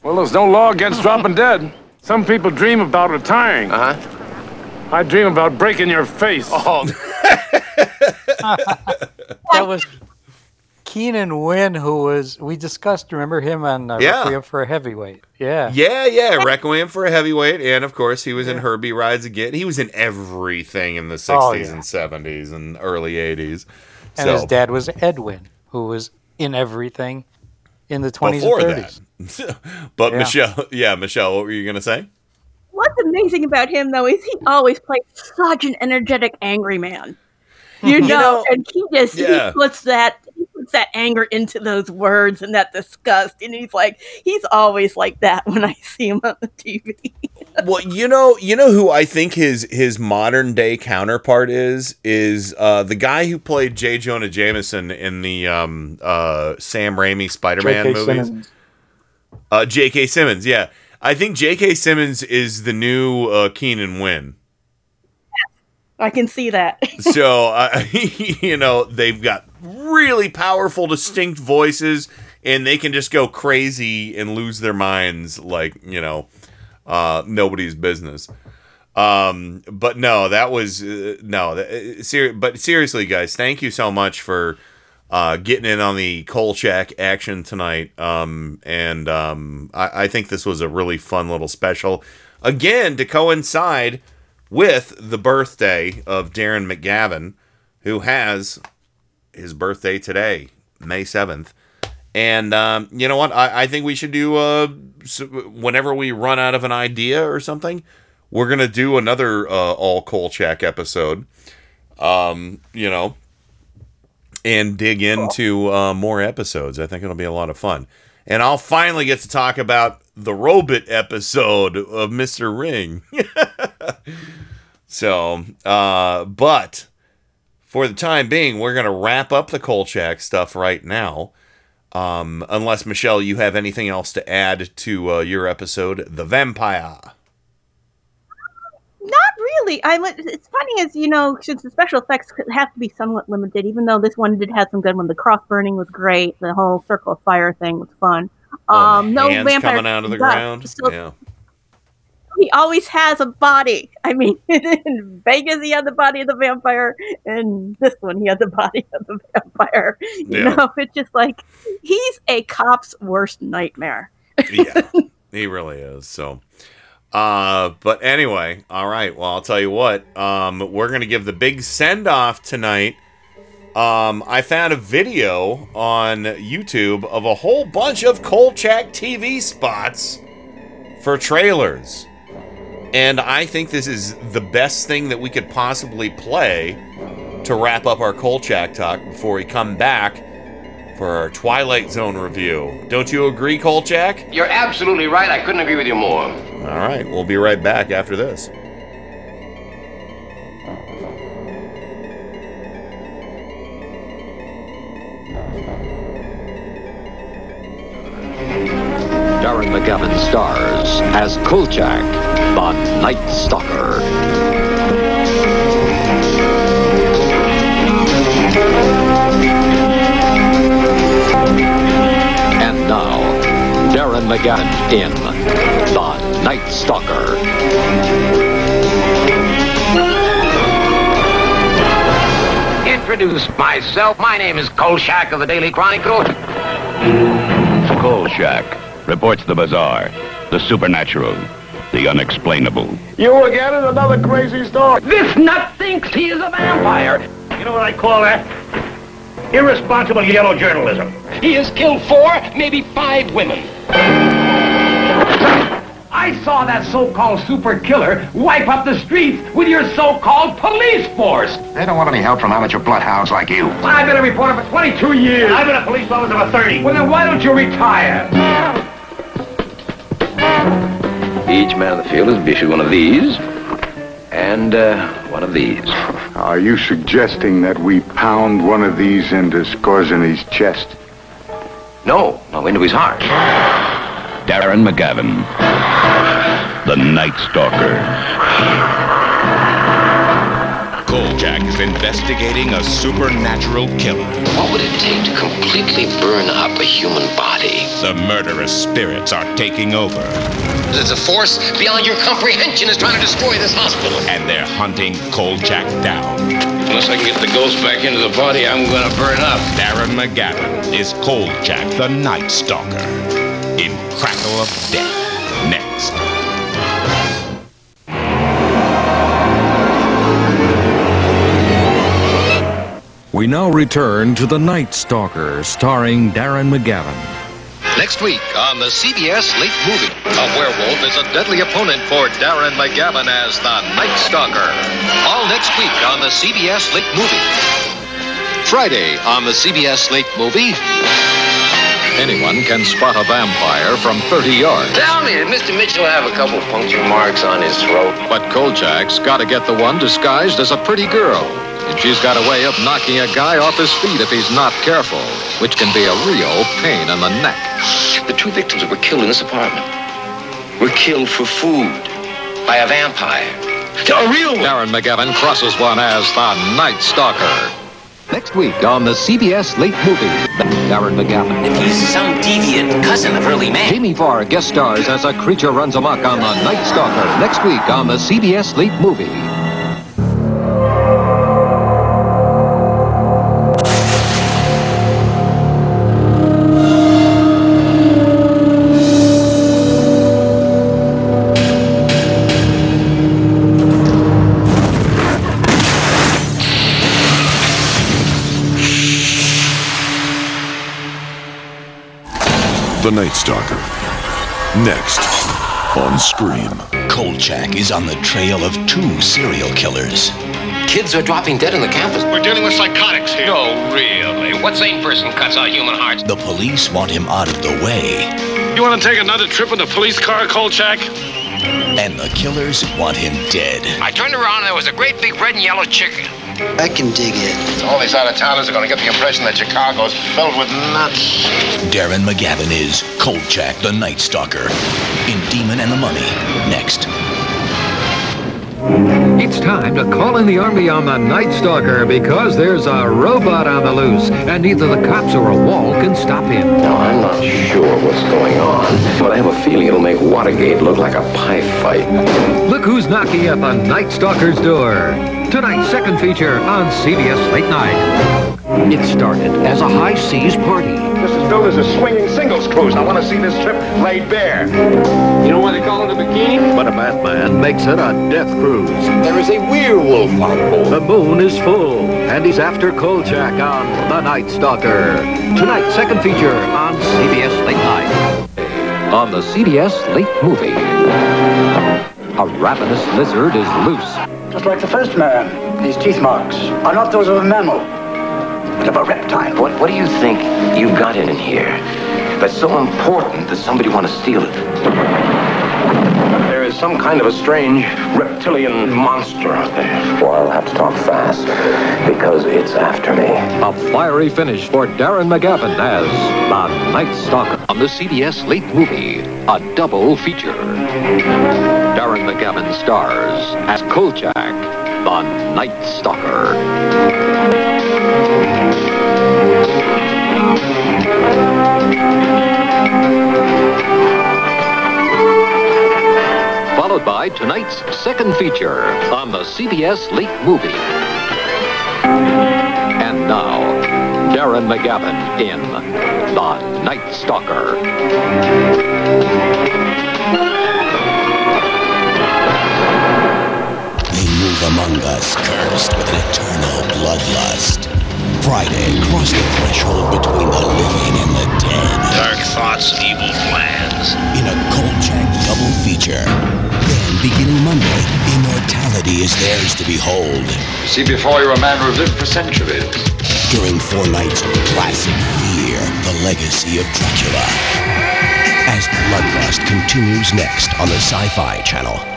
Well, there's no law against dropping dead. Some people dream about retiring. Uh huh. I dream about breaking your face.
Oh.
that was Keenan Wynn, who was we discussed. Remember him on uh,
Yeah.
Requiem for a Heavyweight? Yeah.
Yeah, yeah, Requiem for a Heavyweight, and of course he was in Herbie Rides Again. He was in everything in the '60s
Oh, yeah.
and '70s and early '80s.
And his dad was Edwin, who was in everything in the 20s
before
and 30s.
that. but
Yeah.
Michelle, yeah, Michelle, what were you gonna say?
What's amazing about him though is he always plays such an energetic, angry man. You know,
You know,
and he just
yeah.
he puts that he puts that anger into those words and that disgust, and he's like he's always like that when I see him on the TV.
well, you know, you know who I think his his modern day counterpart is is uh, the guy who played J. Jonah Jameson in the um, uh, Sam Raimi Spider Man movies.
Simmons.
Uh, J.K. Simmons, yeah, I think J.K. Simmons is the new uh, Keenan Wynn.
I can see that.
so uh, you know they've got really powerful distinct voices and they can just go crazy and lose their minds like you know uh, nobody's business. Um but no that was uh, no that, uh, ser- but seriously guys thank you so much for uh, getting in on the Kolchak action tonight. Um and um I, I think this was a really fun little special. Again to coincide with the birthday of Darren McGavin, who has his birthday today, May 7th. And um, you know what? I, I think we should do, uh, whenever we run out of an idea or something, we're going to do another uh, all Kolchak episode, um, you know, and dig into uh, more episodes. I think it'll be a lot of fun. And I'll finally get to talk about the Robot episode of Mr. Ring. So, uh, but for the time being, we're going to wrap up the Kolchak stuff right now. Um, unless, Michelle, you have anything else to add to uh, your episode, The Vampire.
Not really. I it's funny as you know, since the special effects could have to be somewhat limited. Even though this one did have some good one, the cross burning was great. The whole circle of fire thing was fun. Um, no
Oh, Hands
vampire
coming out of the ground.
So
yeah.
He always has a body. I mean, in Vegas he had the body of the vampire, and this one he had the body of the vampire. You
Yeah.
know, it's just like he's a cop's worst nightmare.
yeah, he really is. So, uh, but anyway, all right. Well, I'll tell you what. Um, we're gonna give the big send off tonight. Um, I found a video on YouTube of a whole bunch of Kolchak TV spots for trailers. And I think this is the best thing that we could possibly play to wrap up our Kolchak talk before we come back for our Twilight Zone review. Don't you agree, Kolchak?
You're absolutely right. I couldn't agree with you more.
All right, we'll be right back after this.
Darren McGavin stars as Kolchak, the Night Stalker. And now, Darren McGavin in The Night Stalker.
Introduce myself. My name is Kolchak of the Daily Chronicle.
Kolchak reports the bizarre, the supernatural, the unexplainable.
You again in another crazy story. This nut thinks he is a vampire.
You know what I call that? Irresponsible yellow journalism.
He has killed four, maybe five women. I saw that so-called super killer wipe up the streets with your so-called police force.
They don't want any help from amateur bloodhounds like you.
I've been a reporter for 22 years.
I've been a police officer for 30.
Well, then why don't you retire?
Each man in the field is issued one of these and uh, one of these.
Are you suggesting that we pound one of these into Skorzeny's chest?
No, no, into his heart.
Darren McGavin, the Night Stalker.
Kolchak is investigating a supernatural killer.
What would it take to completely burn up a human body?
The murderous spirits are taking over.
There's a force beyond your comprehension is trying to destroy this hospital.
And they're hunting Kolchak down.
Unless I can get the ghost back into the body, I'm gonna burn up.
Darren McGavin is Kolchak the Night Stalker in Crackle of Death.
We now return to The Night Stalker, starring Darren McGavin.
Next week on the CBS Late Movie, a werewolf is a deadly opponent for Darren McGavin as the Night Stalker. All next week on the CBS Late Movie. Friday on the CBS Late Movie. Anyone can spot a vampire from 30 yards.
Tell me, did Mr. Mitchell have a couple puncture marks on his throat?
But Kolchak's got to get the one disguised as a pretty girl. And she's got a way of knocking a guy off his feet if he's not careful, which can be a real pain in the neck.
The two victims that were killed in this apartment were killed for food by a vampire. A real one.
Darren McGavin crosses one as the Night Stalker. Next week on the CBS Late Movie, Darren McGavin.
If he's some deviant cousin of early man.
Jamie Farr guest stars as a creature runs amok on the Night Stalker. Next week on the CBS Late Movie.
On Scream.
Kolchak is on the trail of two serial killers.
Kids are dropping dead on the campus.
We're dealing with psychotics here.
No, really. What sane person cuts out human hearts?
The police want him out of the way,
You want to take another trip in the police car, Kolchak?
and the killers want him dead.
I turned around and there was a great big red and yellow chicken.
I can dig it.
All these out-of-towners are going to get the impression that Chicago's filled with nuts.
Darren McGavin is Kolchak the Night Stalker in Demon and the Mummy. Next.
It's time to call in the army on the Night Stalker because there's a robot on the loose, and neither the cops or a wall can stop him.
Now, I'm not sure what's going on, but I have a feeling it'll make Watergate look like a pie fight.
Look who's knocking at the Night Stalker's door. Tonight's second feature on CBS Late Night. It started as a high seas party.
This is billed as a swinging singles cruise. I want to see this trip laid bare.
You know why they call it a bikini? But a Batman makes it a death cruise. There is a werewolf on board. The moon is full, and he's after Kolchak on The Night Stalker. Tonight's second feature on CBS Late Night. On the CBS Late Movie. A ravenous lizard is loose.
Like the first man. These teeth marks are not those of a mammal, but of a reptile.
What, what do you think you've got in here that's so important that somebody want to steal it? There is some kind of a strange reptilian monster out there. Well, I'll have to talk fast because it's after me.
A fiery finish for Darren McGavin as The Night Stalker on the CBS Late Movie, a double feature. Darren McGavin stars as Kolchak, The Night Stalker. By tonight's second feature on the CBS Late Movie. And now,
Darren McGavin in The Night Stalker.
Among us, cursed with an eternal bloodlust. Friday, cross the threshold between the living and the dead.
Dark thoughts, evil plans.
In a cold Kolchak double feature. Then, beginning Monday, immortality is theirs to behold.
See before you a man who's lived for centuries.
During four nights of classic fear, the legacy of Dracula. As Bloodlust continues next on the Sci-Fi Channel.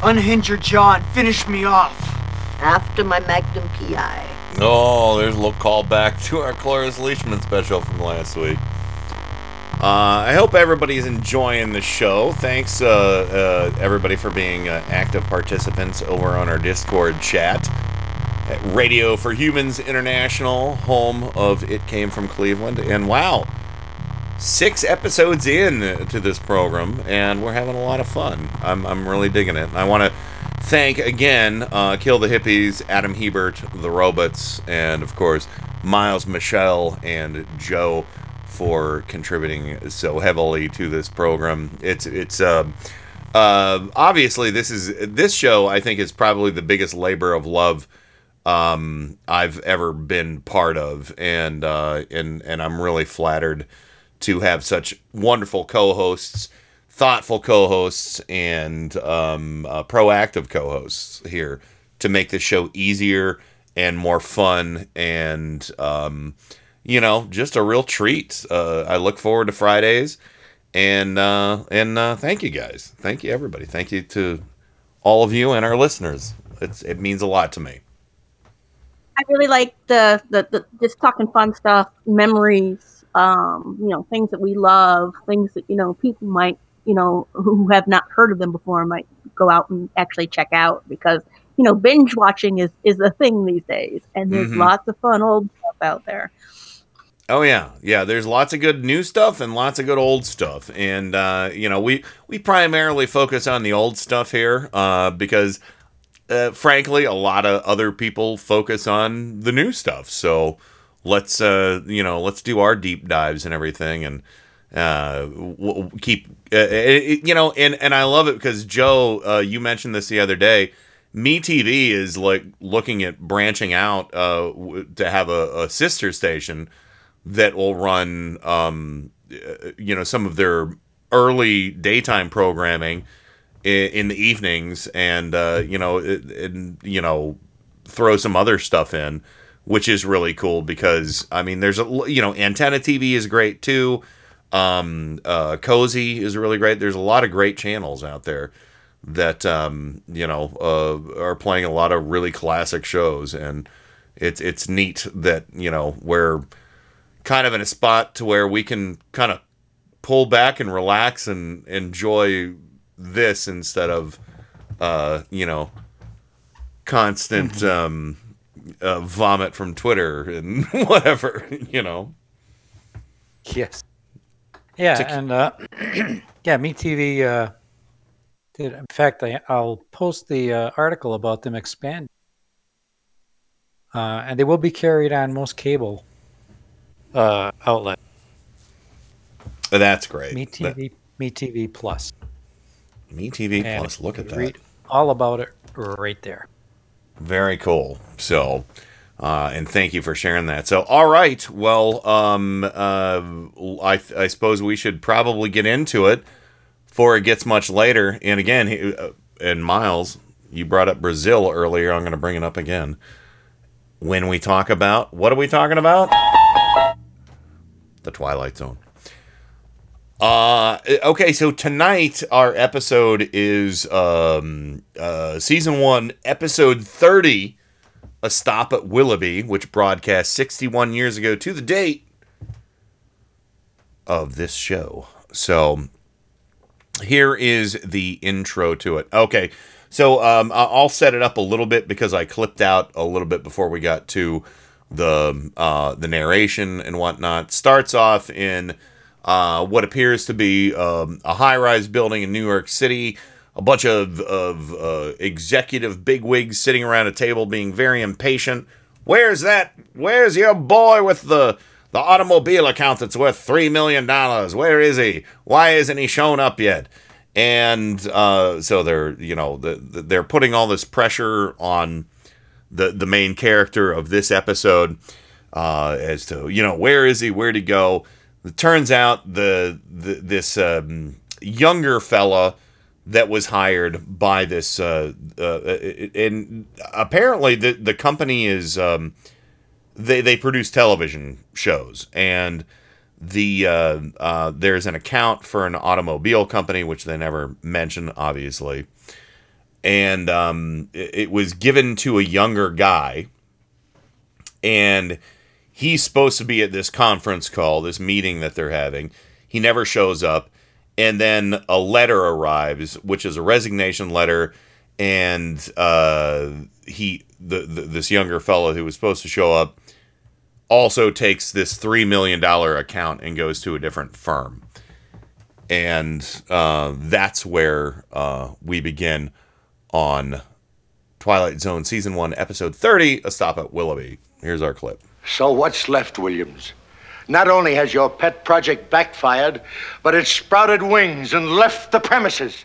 Don't unhinge your jaw and finish me off?
After my Magnum PI.
Oh, there's a little callback to our Cloris Leachman special from last week. Uh, I hope everybody's enjoying the show. Thanks, uh, uh, everybody, for being uh, active participants over on our Discord chat at Radio for Humans International, home of It Came from Cleveland. And wow, six episodes in to this program, and we're having a lot of fun. I'm, I'm really digging it. I want to thank again uh, Kill the Hippies, Adam Hebert, the Robots, and of course Miles, Michelle, and Joe for contributing so heavily to this program. It's it's uh, uh, obviously this is this show I think is probably the biggest labor of love um, I've ever been part of, and uh, and and I'm really flattered to have such wonderful co-hosts, thoughtful co-hosts, and um, uh, proactive co-hosts here to make this show easier and more fun and um, you know just a real treat. Uh, I look forward to Fridays, and uh, and uh, thank you guys, thank you everybody, thank you to all of you and our listeners. It's it means a lot to me.
I really like the, the, the just talking fun stuff, memories, um, you know, things that we love, things that, you know, people might, you know, who have not heard of them before might go out and actually check out because, you know, binge watching is, is a thing these days. And there's
Mhm.
lots of fun old stuff out there.
Oh yeah, yeah. There's lots of good new stuff and lots of good old stuff, and uh, you know we we primarily focus on the old stuff here uh, because, uh, frankly, a lot of other people focus on the new stuff. So let's uh, you know let's do our deep dives and everything, and uh, w- w- keep uh, it, you know and and I love it because Joe, uh, you mentioned this the other day. Me TV is like looking at branching out uh, w- to have a, a sister station that will run um, uh, you know some of their early daytime programming in, in the evenings and uh, you know and you know throw some other stuff in which is really cool because I mean there's a you know antenna TV is great too. Um, uh, cozy is really great. There's a lot of great channels out there that um, you know uh, are playing a lot of really classic shows. And it's it's neat that you know we're kind of in a spot to where we can kind of pull back and relax and enjoy this instead of uh you know constant um uh, vomit from twitter and whatever you know
Yes. Yeah,
To-
and uh, yeah, Me TV uh, did. In fact, I, I'll post the uh, article about them expanding, uh, and they will be carried on most cable uh, outlet.
that's great
Me
That-
TV, Me TV Plus.
me tv
And
plus look at that
Read all about it right there.
Very cool. So, uh, and thank you for sharing that. So, all right. Well, um, uh, I, I suppose we should probably get into it before it gets much later. And again, he- uh, and Miles, you brought up Brazil earlier. I'm going to bring it up again. When we talk about, what are we talking about? The Twilight Zone. Uh okay, so tonight our episode is um uh season 1 episode 30 A Stop at Willoughby which broadcast 61 years ago to the date of this show. So here is the intro to it. Okay. So um I'll set it up a little bit because I clipped out a little bit before we got to the uh, the narration and whatnot. Starts off in uh, what appears to be um, a high rise building in New York City. A bunch of, of uh, executive bigwigs sitting around a table being very impatient. Where's that? Where's your boy with the the automobile account that's worth three million dollars? Where is he? Why isn't he shown up yet? And uh, so they're you know the, the, they're putting all this pressure on the the main character of this episode uh, as to you know where is he? Where'd he go? It turns out the, the this um, younger fella that was hired by this uh, uh, and apparently the the company is um, they they produce television shows. And the uh, uh, there's an account for an automobile company which they never mention obviously. And um, it, it was given to a younger guy. And he's supposed to be at this conference call this meeting that they're having he never shows up and then a letter arrives, which is a resignation letter, and uh, he the, the this younger fellow who was supposed to show up also takes this three million dollar account and goes to a different firm, and uh, that's where uh, we begin on Twilight Zone season one, episode thirty, a stop at Willoughby. Here's our clip.
So what's left, Williams? Not only has your pet project backfired, but it's sprouted wings and left the premises.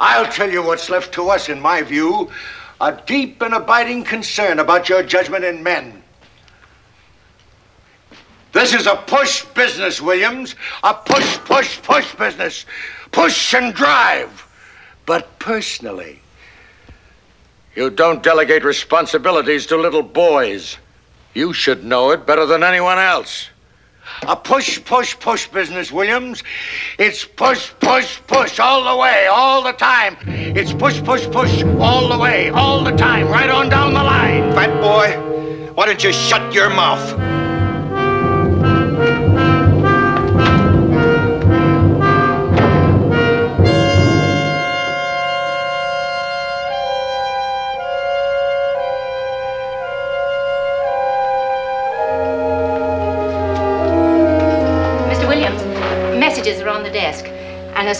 I'll tell you what's left to us, in my view a deep and abiding concern about your judgment in men. This is a push business, Williams. A push, push, push business. Push and drive. But personally, you don't delegate responsibilities to little boys. You should know it better than anyone else. A push, push, push business, Williams. It's push, push, push all the way, all the time. It's push, push, push all the way, all the time, right on down the line.
Fat boy, why don't you shut your mouth?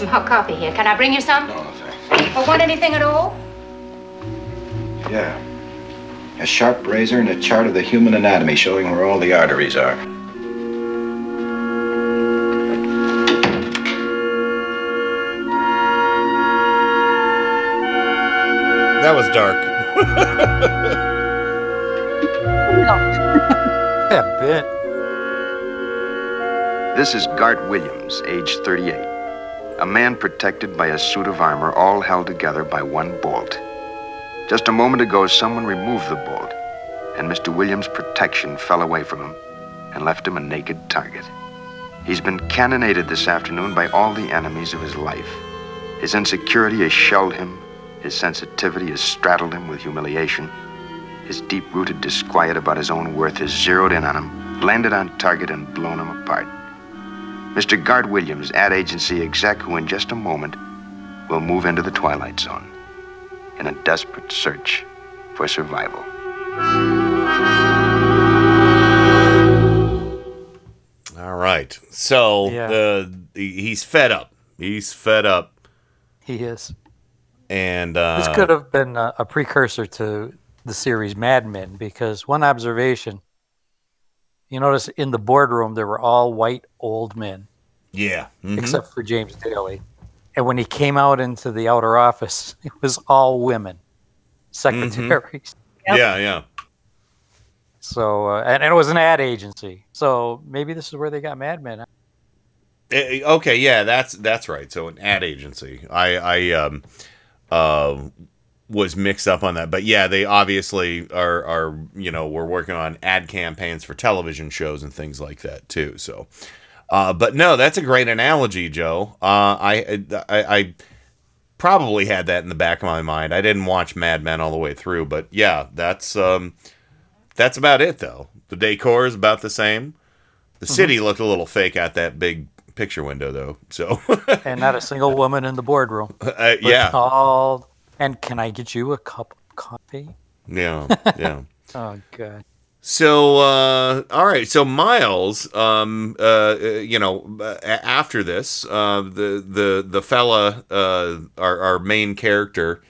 Some hot coffee here. Can I bring you some? No, thanks. Or want anything at all?
Yeah. A sharp razor and a chart of the human anatomy showing where all the arteries are.
That was dark.
yeah, bit.
This is Gart Williams, age 38. A man protected by a suit of armor, all held together by one bolt. Just a moment ago, someone removed the bolt, and Mr. Williams' protection fell away from him and left him a naked target. He's been cannonaded this afternoon by all the enemies of his life. His insecurity has shelled him, his sensitivity has straddled him with humiliation. His deep rooted disquiet about his own worth has zeroed in on him, landed on target, and blown him apart. Mr. Gart Williams, ad agency exec, who in just a moment will move into the Twilight Zone in a desperate search for survival.
All right. So
Yeah.
the he's fed up. He's fed up,
He is.
and uh,
This could have been a, a precursor to the series Mad Men because one observation you notice in the boardroom there were all white old men,
yeah, mhm.
except for James Daly. And when he came out into the outer office, it was all women, secretaries.
yeah, yeah.
So, uh, and, and it was an ad agency. So maybe this is where they got Mad Men.
Eh, eh, okay, yeah, that's that's right. So an ad agency. I I um uh was mixed up on that, but yeah, they obviously are are you know we're working on ad campaigns for television shows and things like that too. So, uh, but no, that's a great analogy, Joe. Uh, I, I I probably had that in the back of my mind. I didn't watch Mad Men all the way through, but yeah, that's um that's about it though. The decor is about the same. The city looked a little fake out that big picture window though. So
and not a single woman in the boardroom.
Uh, yeah.
All, and can I get you a cup of coffee?
Yeah, yeah.
Oh, God.
So, uh, all right. So Miles, um, uh, uh, you know, uh, after this, uh, the the the fella, uh, our our main character,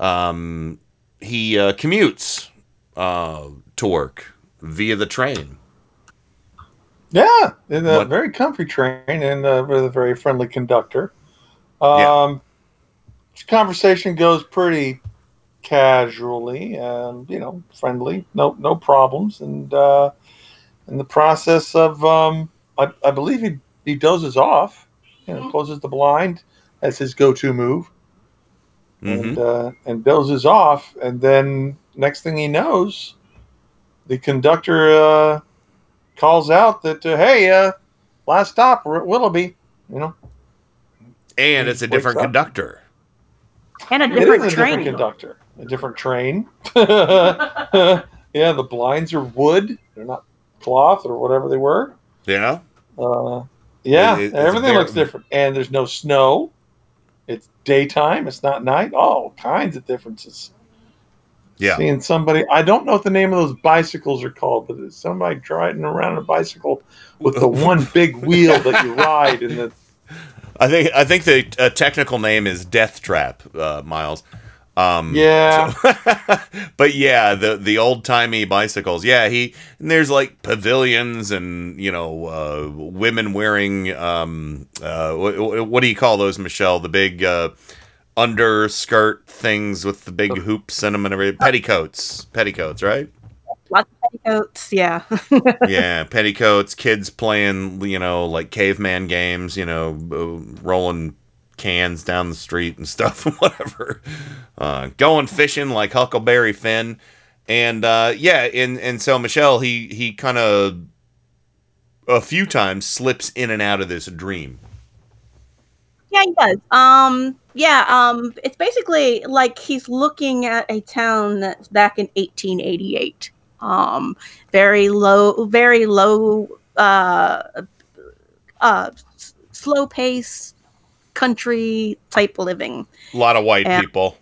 um, he uh, commutes uh, to work via the train.
Yeah, in a
What-
very comfy train and uh, with a very friendly conductor. Um, Conversation goes pretty casually and you know friendly, no no problems. And uh, in the process of, um, I, I believe he he dozes off, you know, closes the blind as his go-to move, and uh, and dozes off, and then next thing he knows, the conductor. Uh, calls out that uh, hey, uh, last stop, we're at Willoughby. You know,
And it's a different
up.
conductor.
And a different
is a
train.
different conductor, a different train. yeah, the blinds are wood; they're not cloth or whatever they were.
Yeah.
Uh, yeah,
It- it-
everything
very-
looks different, and there's no snow. It's daytime; it's not night. All kinds of differences.
Yeah.
Seeing somebody, I don't know what the name of those bicycles are called, but it's somebody driving around a bicycle with the one big wheel that you ride, and the
I think I think the uh, technical name is Death Trap, uh, Miles. Um,
Yeah.
so- but yeah, the the old timey bicycles. Yeah, he and there's like pavilions and you know uh, women wearing um, uh, what, what do you call those, Michelle? The big uh, underskirt things with the big hoops in them and everything. Petticoats, petticoats, right?
Lots of petticoats. Yeah.
yeah, petticoats, kids playing, you know, like caveman games, you know, rolling cans down the street and stuff, whatever. Uh, going fishing like Huckleberry Finn, and uh, yeah, and and so Michelle, he he kind of a few times slips in and out of this dream.
Yeah, he does. Um, yeah, um, it's basically like he's looking at a town that's back in 1888. Um, very low, very low, uh, uh, slow pace, country type living.
A lot of white
Yeah.
people.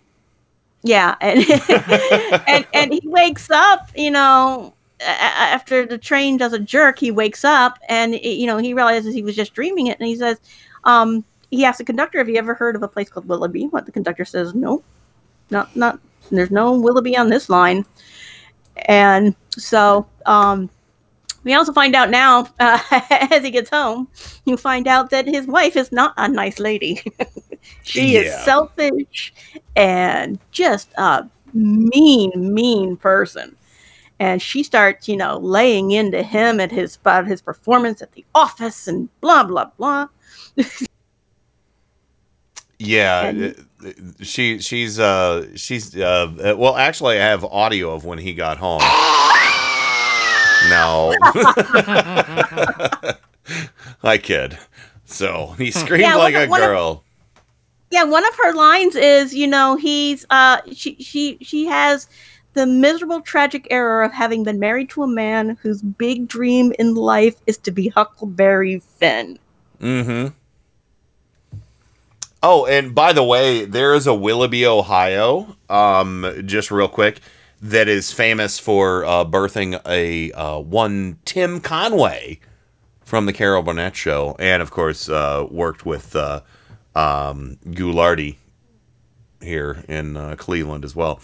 Yeah, and and and he wakes up, you know, after the train does a jerk, he wakes up and you know he realizes he was just dreaming it, and he says, um, he asks the conductor, "Have you ever heard of a place called Willoughby?" What the conductor says, "No, not not. There's no Willoughby on this line." And so, um, we also find out now, uh, as he gets home, you find out that his wife is not a nice lady. she is selfish and just a mean, mean person. And she starts, you know, laying into him at his about his performance at the office and blah blah blah.
Yeah, she she's uh she's uh uh, well actually I have audio of when he got home. No. I kid. So he screamed
Yeah,
like
one
a
of- one of-
girl.
yeah, one of her lines is, you know, he's uh she she she has the miserable tragic error of having been married to a man whose big dream in life is to be Huckleberry Finn.
Mm-hmm. Oh, and by the way, there is a Willoughby, Ohio, um, just real quick, that is famous for uh, birthing a uh, one Tim Conway from the Carol Burnett show, and of course uh, worked with uh, um, Ghoulardi here in uh, Cleveland as well.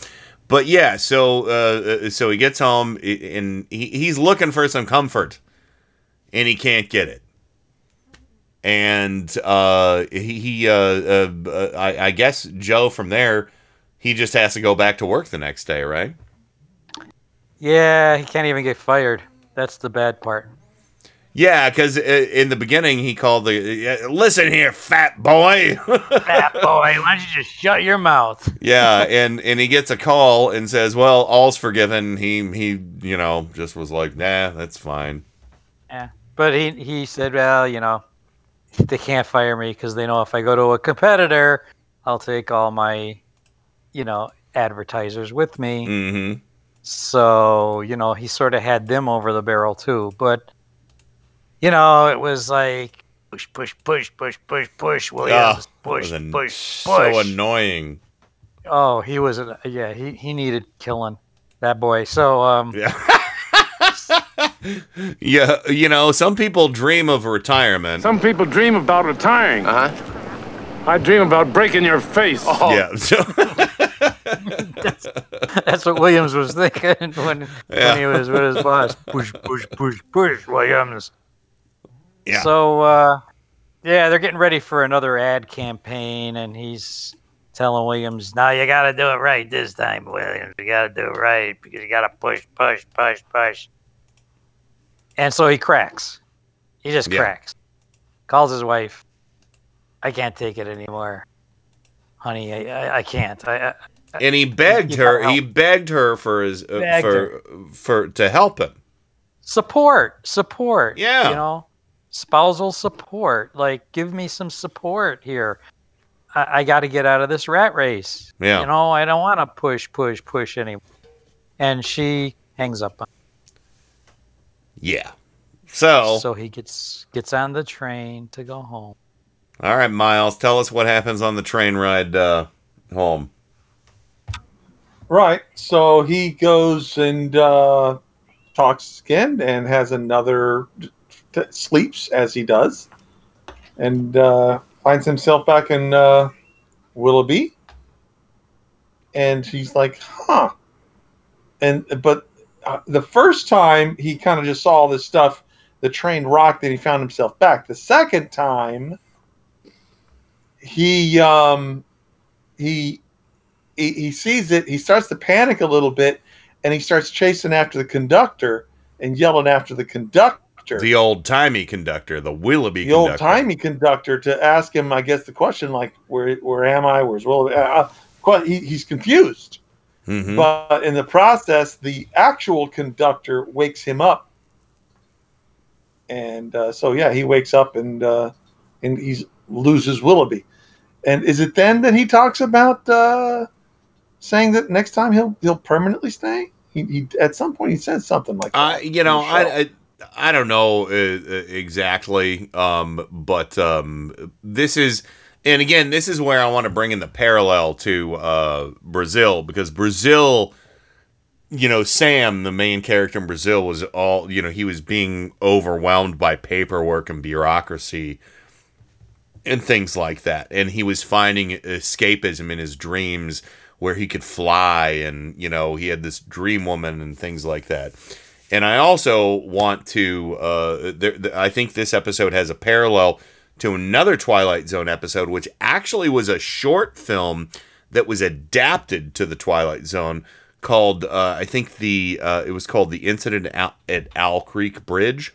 But yeah, so uh, so he gets home and he, he's looking for some comfort, and he can't get it and uh, he, he uh, uh, uh, I, I guess Joe from there, he just has to go back to work the next day, right?
Yeah, he can't even get fired. That's the bad part.
Yeah, because in the beginning he called the listen here, fat boy.
Fat boy, why don't you just shut your mouth?
yeah, and and he gets a call and says, "Well, all's forgiven." He he, you know, just was like, "Nah, that's fine."
Yeah, but he he said, well, you know, they can't fire me because they know if I go to a competitor, I'll take all my, you know, advertisers with me.
Mm-hmm.
So you know, he sort of had them over the barrel too. But you know, it was like push, push, push, push, push, push, Williams, push,
was an-
push,
so annoying.
Oh, he was, an, yeah, he he needed killing that boy. So um,
yeah. Yeah, you know, some people dream of retirement.
Some people dream about retiring.
Uh huh.
I dream about breaking your face.
Yeah.
That's what Williams was thinking when,
Yeah.
when he was with his boss. Push, push, push, push, Williams.
Yeah.
So, uh, yeah, they're getting ready for another ad campaign, and he's telling Williams, "No, you got to do it right this time, Williams. You got to do it right because you got to push, push, push, push." And so he cracks. He just
Yeah.
cracks. Calls his wife. I can't take it anymore, honey. I, I, I can't. I, I,
and he begged
You
her. He begged her for his uh, for for to help him.
support support
Yeah.
you know spousal support like give me some support here i, I got to get out of this rat race
Yeah.
you know i don't want to push push push anymore and she hangs up on
Yeah. So,
so he gets gets on the train to go home
all right, Miles, tell us what happens on the train ride uh, home.
Right. So he goes and uh, talks again and has another t- sleeps as he does, and uh, finds himself back in uh, Willoughby. And he's like, "Huh." And but uh, the first time he kind of just saw all this stuff, the train rocked, and he found himself back. The second time, he um, he he, he sees it, he starts to panic a little bit, and he starts chasing after the conductor and yelling after the conductor,
The old timey conductor, the Willoughby
the old timey conductor, to ask him, I guess, the question like, "Where where am I? Where's Will?" Uh, uh, he, he's confused,
Mhm.
but in the process, the actual conductor wakes him up, and uh, so yeah, he wakes up and uh, and he's loses Willoughby. And is it then that he talks about uh, saying that next time he'll he'll permanently stay? He, he at some point he says something like
Uh,
that.
you know,
in the show.
I, I I don't know uh, exactly, um, but um, this is, and again, this is where I want to bring in the parallel to uh, Brazil because Brazil, you know, Sam, the main character in Brazil, was all you know, he was being overwhelmed by paperwork and bureaucracy and things like that, and he was finding escapism in his dreams where he could fly, and you know, he had this dream woman and things like that. And I also want to. Uh, there, th- I think this episode has a parallel to another Twilight Zone episode, which actually was a short film that was adapted to the Twilight Zone called. Uh, I think the uh, it was called the Incident at, Owl Creek Bridge.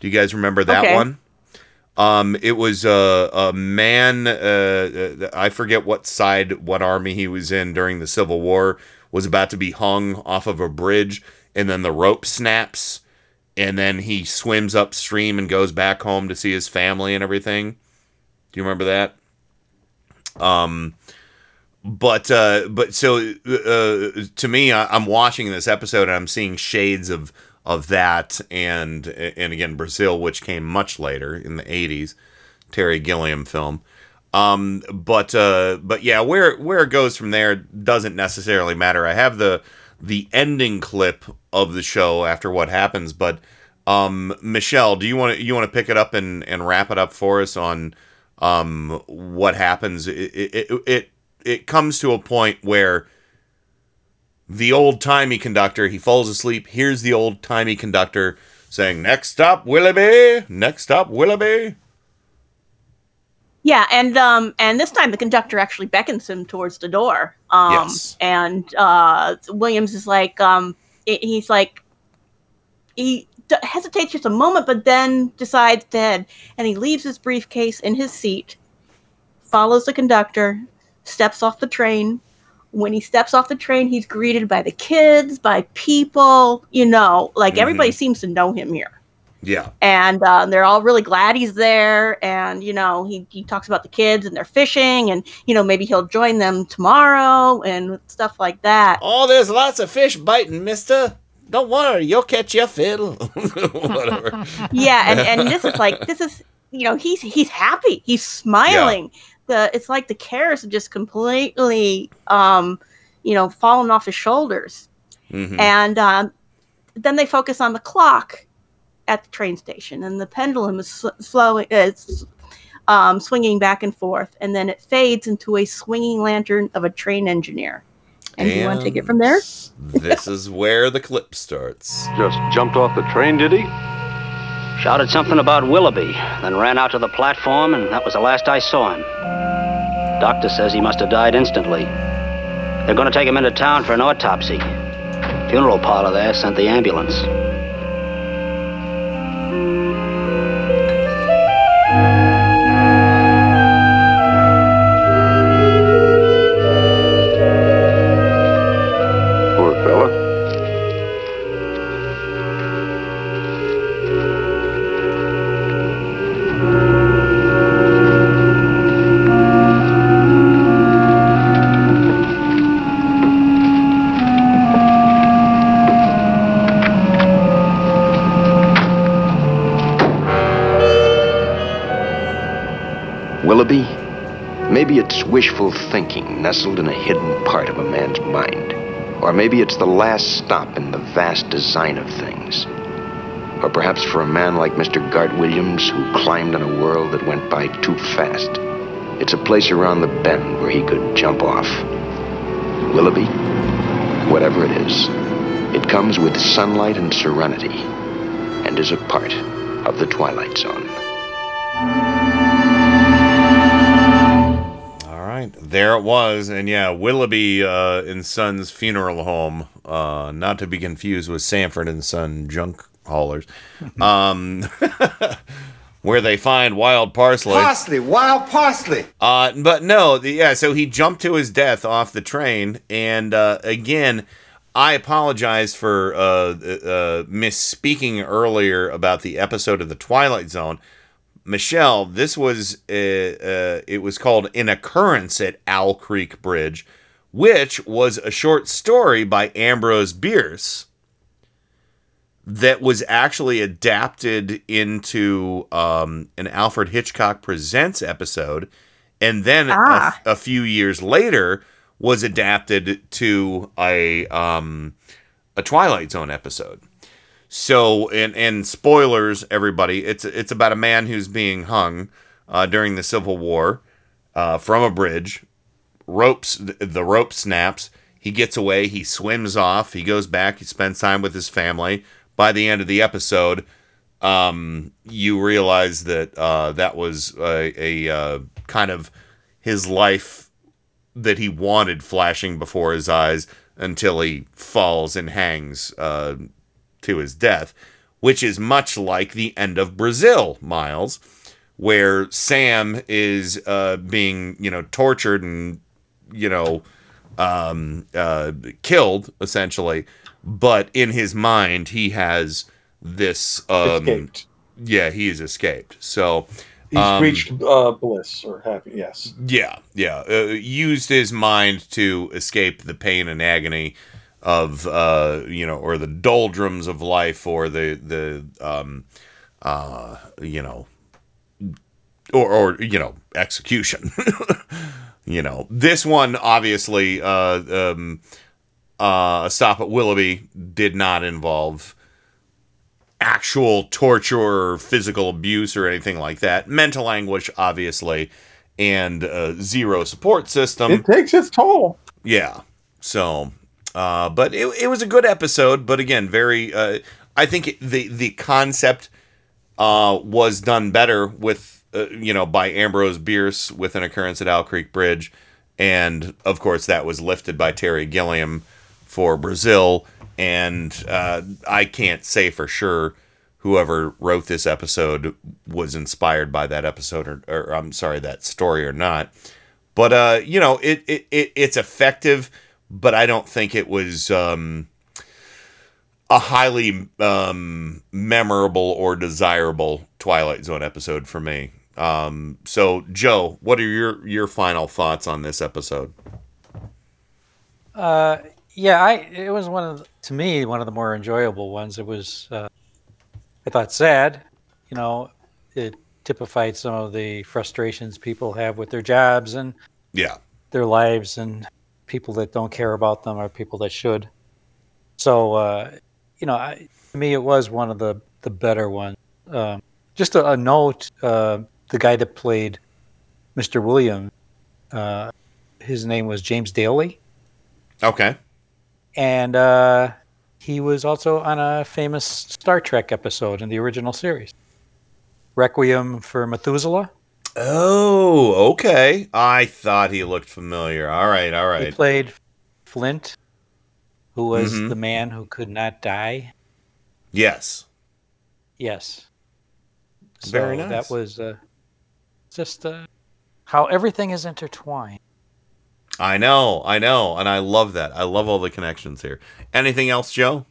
Do you guys remember that
Okay.
one? Um, it was a, a man. Uh, uh, I forget what side, what army he was in during the Civil War. Was about to be hung off of a bridge, and then the rope snaps, and then he swims upstream and goes back home to see his family and everything. Do you remember that? Um, but uh, but so uh, to me, I, I'm watching this episode and I'm seeing shades of of that, and and again Brazil, which came much later in the '80s, Terry Gilliam film. Um, but uh, but yeah, where where it goes from there doesn't necessarily matter. I have the the ending clip of the show after what happens, but um, Michelle, do you want to you want to pick it up and and wrap it up for us on um what happens? It it it, it, comes to a point where the old timey conductor he falls asleep. Here's the old timey conductor saying, "Next stop, Willoughby. Next stop, Willoughby."
Yeah, and um, and this time the conductor actually beckons him towards the door. Um,
Yes.
and uh, Williams is like, um, he's like, he d- hesitates just a moment, but then decides to head, and he leaves his briefcase in his seat, follows the conductor, steps off the train. When he steps off the train, he's greeted by the kids, by people. You know, like everybody
Mhm.
seems to know him here
Yeah.
and uh, they're all really glad he's there and you know he, he talks about the kids and they're fishing and you know maybe he'll join them tomorrow and stuff like that
Oh, there's lots of fish biting, mister. Don't worry, you'll catch your fiddle. Whatever.
yeah and, and this is like this is you know he's he's happy he's smiling Yeah. the it's like the cares have just completely um you know fallen off his shoulders
Mhm.
and um then they focus on the clock at the train station, and the pendulum is sl- slowing, uh, it's um, swinging back and forth, and then it fades into a swinging lantern of a train engineer. And, you want to take it from there?
this is where the clip starts.
Just jumped off the train, did he?
Shouted something about Willoughby, then ran out to the platform, and that was the last I saw him. Doctor says he must have died instantly. They're going to take him into town for an autopsy. Funeral parlor there sent the ambulance.
Poor
Willoughby? Maybe it's wishful thinking nestled in a hidden part of a man's mind. Or maybe it's the last stop in the vast design of things. Or perhaps for a man like Mr. Gart Williams, who climbed on a world that went by too fast, it's a place around the bend where he could jump off. Willoughby? Whatever it is, it comes with sunlight and serenity, and is a part of the Twilight Zone.
There it was, and yeah, Willoughby uh, and Son's funeral home, uh, not to be confused with Sanford and Son junk haulers, um, where they find wild parsley.
Parsley, wild parsley.
Uh, but no, the, yeah. So he jumped to his death off the train, and uh, again, I apologize for uh, uh, misspeaking earlier about the episode of the Twilight Zone. Michelle, this was uh, uh, it was called "An Occurrence at Owl Creek Bridge," which was a short story by Ambrose Bierce that was actually adapted into um, an Alfred Hitchcock Presents episode, and then a-
Ah.
a, few years later was adapted to a um, a Twilight Zone episode. So, and and spoilers, everybody, it's it's about a man who's being hung uh, during the Civil War uh, from a bridge. Ropes, the, rope snaps. He gets away. He swims off. He goes back. He spends time with his family. By the end of the episode, um, you realize that uh, that was a, a uh, kind of his life that he wanted flashing before his eyes until he falls and hangs uh, to his death, which is much like the end of Brazil, Miles, where Sam is uh, being, you know, tortured and, you know, um, uh, killed essentially, but in his mind he has this. Um,
Escaped.
Yeah, he has escaped. So
He's
um,
reached uh, bliss or happy. Yes.
yeah, yeah. Uh, used his mind to escape the pain and agony of uh, you know, or the doldrums of life, or the the um, uh, you know, or or you know, execution. you know, this one obviously, uh, um, uh, a stop at Willoughby did not involve actual torture or physical abuse or anything like that. Mental anguish, obviously, and uh, zero support system.
It takes its toll.
Yeah. So, uh, but it, it was a good episode. But again, very. Uh, I think it, the the concept uh, was done better with uh, you know by Ambrose Bierce with an occurrence at Owl Creek Bridge, and of course that was lifted by Terry Gilliam for Brazil. And uh, I can't say for sure whoever wrote this episode was inspired by that episode or, or I'm sorry that story or not. But uh, you know, it, it, it it's effective, but I don't think it was um, a highly um, memorable or desirable Twilight Zone episode for me. Um, so, Joe, what are your your final thoughts on this episode?
Uh, yeah, I it was one of the, to me one of the more enjoyable ones. It was uh, I thought sad, you know, it typified some of the frustrations people have with their jobs and
Yeah.
their lives and people that don't care about them are people that should. So uh, you know, I, to me, it was one of the the better ones. Um, just a, a note: uh, the guy that played Mr. Williams, uh, his name was James Daly,
Okay.
and uh, he was also on a famous Star Trek episode in the original series, Requiem for Methuselah.
Oh, okay. I thought he looked familiar. All right, all right.
He played Flint, who was
Mhm.
the man who could not die.
Yes.
Yes. So
Very nice.
that was uh, just uh, how everything is intertwined.
I know, I know, and I love that. I love all the connections here. Anything else, Joe?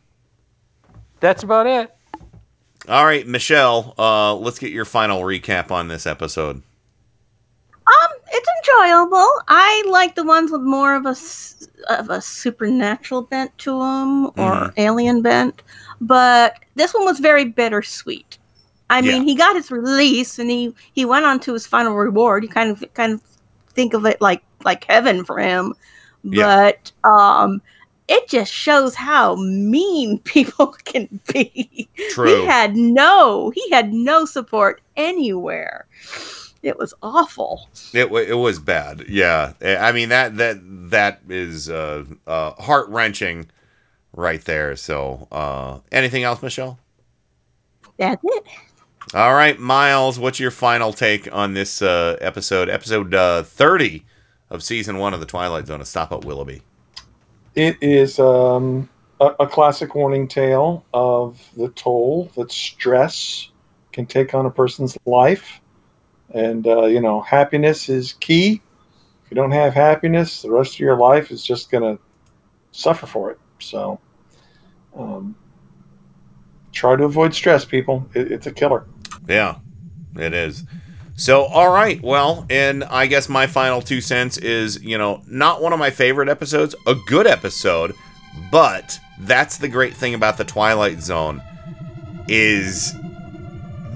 That's about it.
All right, Michelle. Uh, let's get your final recap on this episode.
Um, it's enjoyable. I like the ones with more of a of a supernatural bent to them or
Mhm.
alien bent, but this one was very bittersweet. I mean, he got his release and he he went on to his final reward. You kind of kind of think of it like like heaven for him,
Yeah.
but um. It just shows how mean people can be.
True.
He had no, he had no support anywhere. It was awful.
It wa- it was bad. Yeah, I mean that that that is uh, uh, heart wrenching, right there. So, uh, anything else, Michelle?
That's it.
All right, Miles. What's your final take on this uh, episode? Episode uh, thirty of season one of the Twilight Zone. A stop at Willoughby.
It is um, a, a classic warning tale of the toll that stress can take on a person's life. And, uh, you know, happiness is key. If you don't have happiness, the rest of your life is just going to suffer for it. So um, try to avoid stress, people. It, it's a killer.
Yeah, it is. So, all right. Well, and I guess my final two cents is, you know, not one of my favorite episodes, a good episode, but that's the great thing about the Twilight Zone is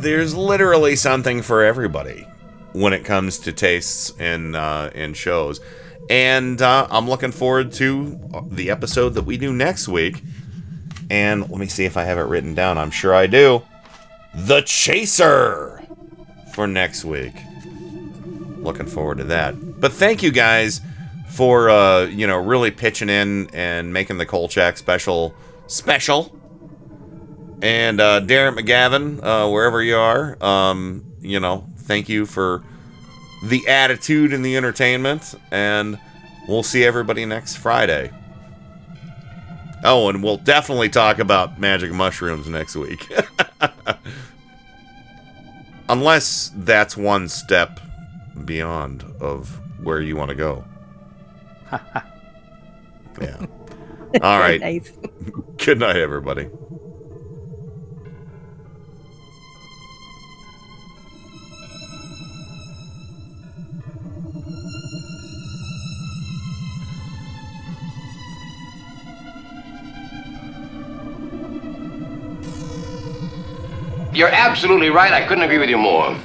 there's literally something for everybody when it comes to tastes in uh, shows. And uh, I'm looking forward to the episode that we do next week. And let me see if I have it written down. I'm sure I do. The Chaser for next week. Looking forward to that. But thank you guys for uh, you know really pitching in and making the Kolchak special special. And uh, Darren McGavin, uh, wherever you are, um, you know, thank you for the attitude and the entertainment. And we'll see everybody next Friday. Oh, and we'll definitely talk about magic mushrooms next week. Unless that's one step beyond of where you want to go. yeah. All right.
Nice.
Good night, everybody.
You're absolutely right. I couldn't agree with you more.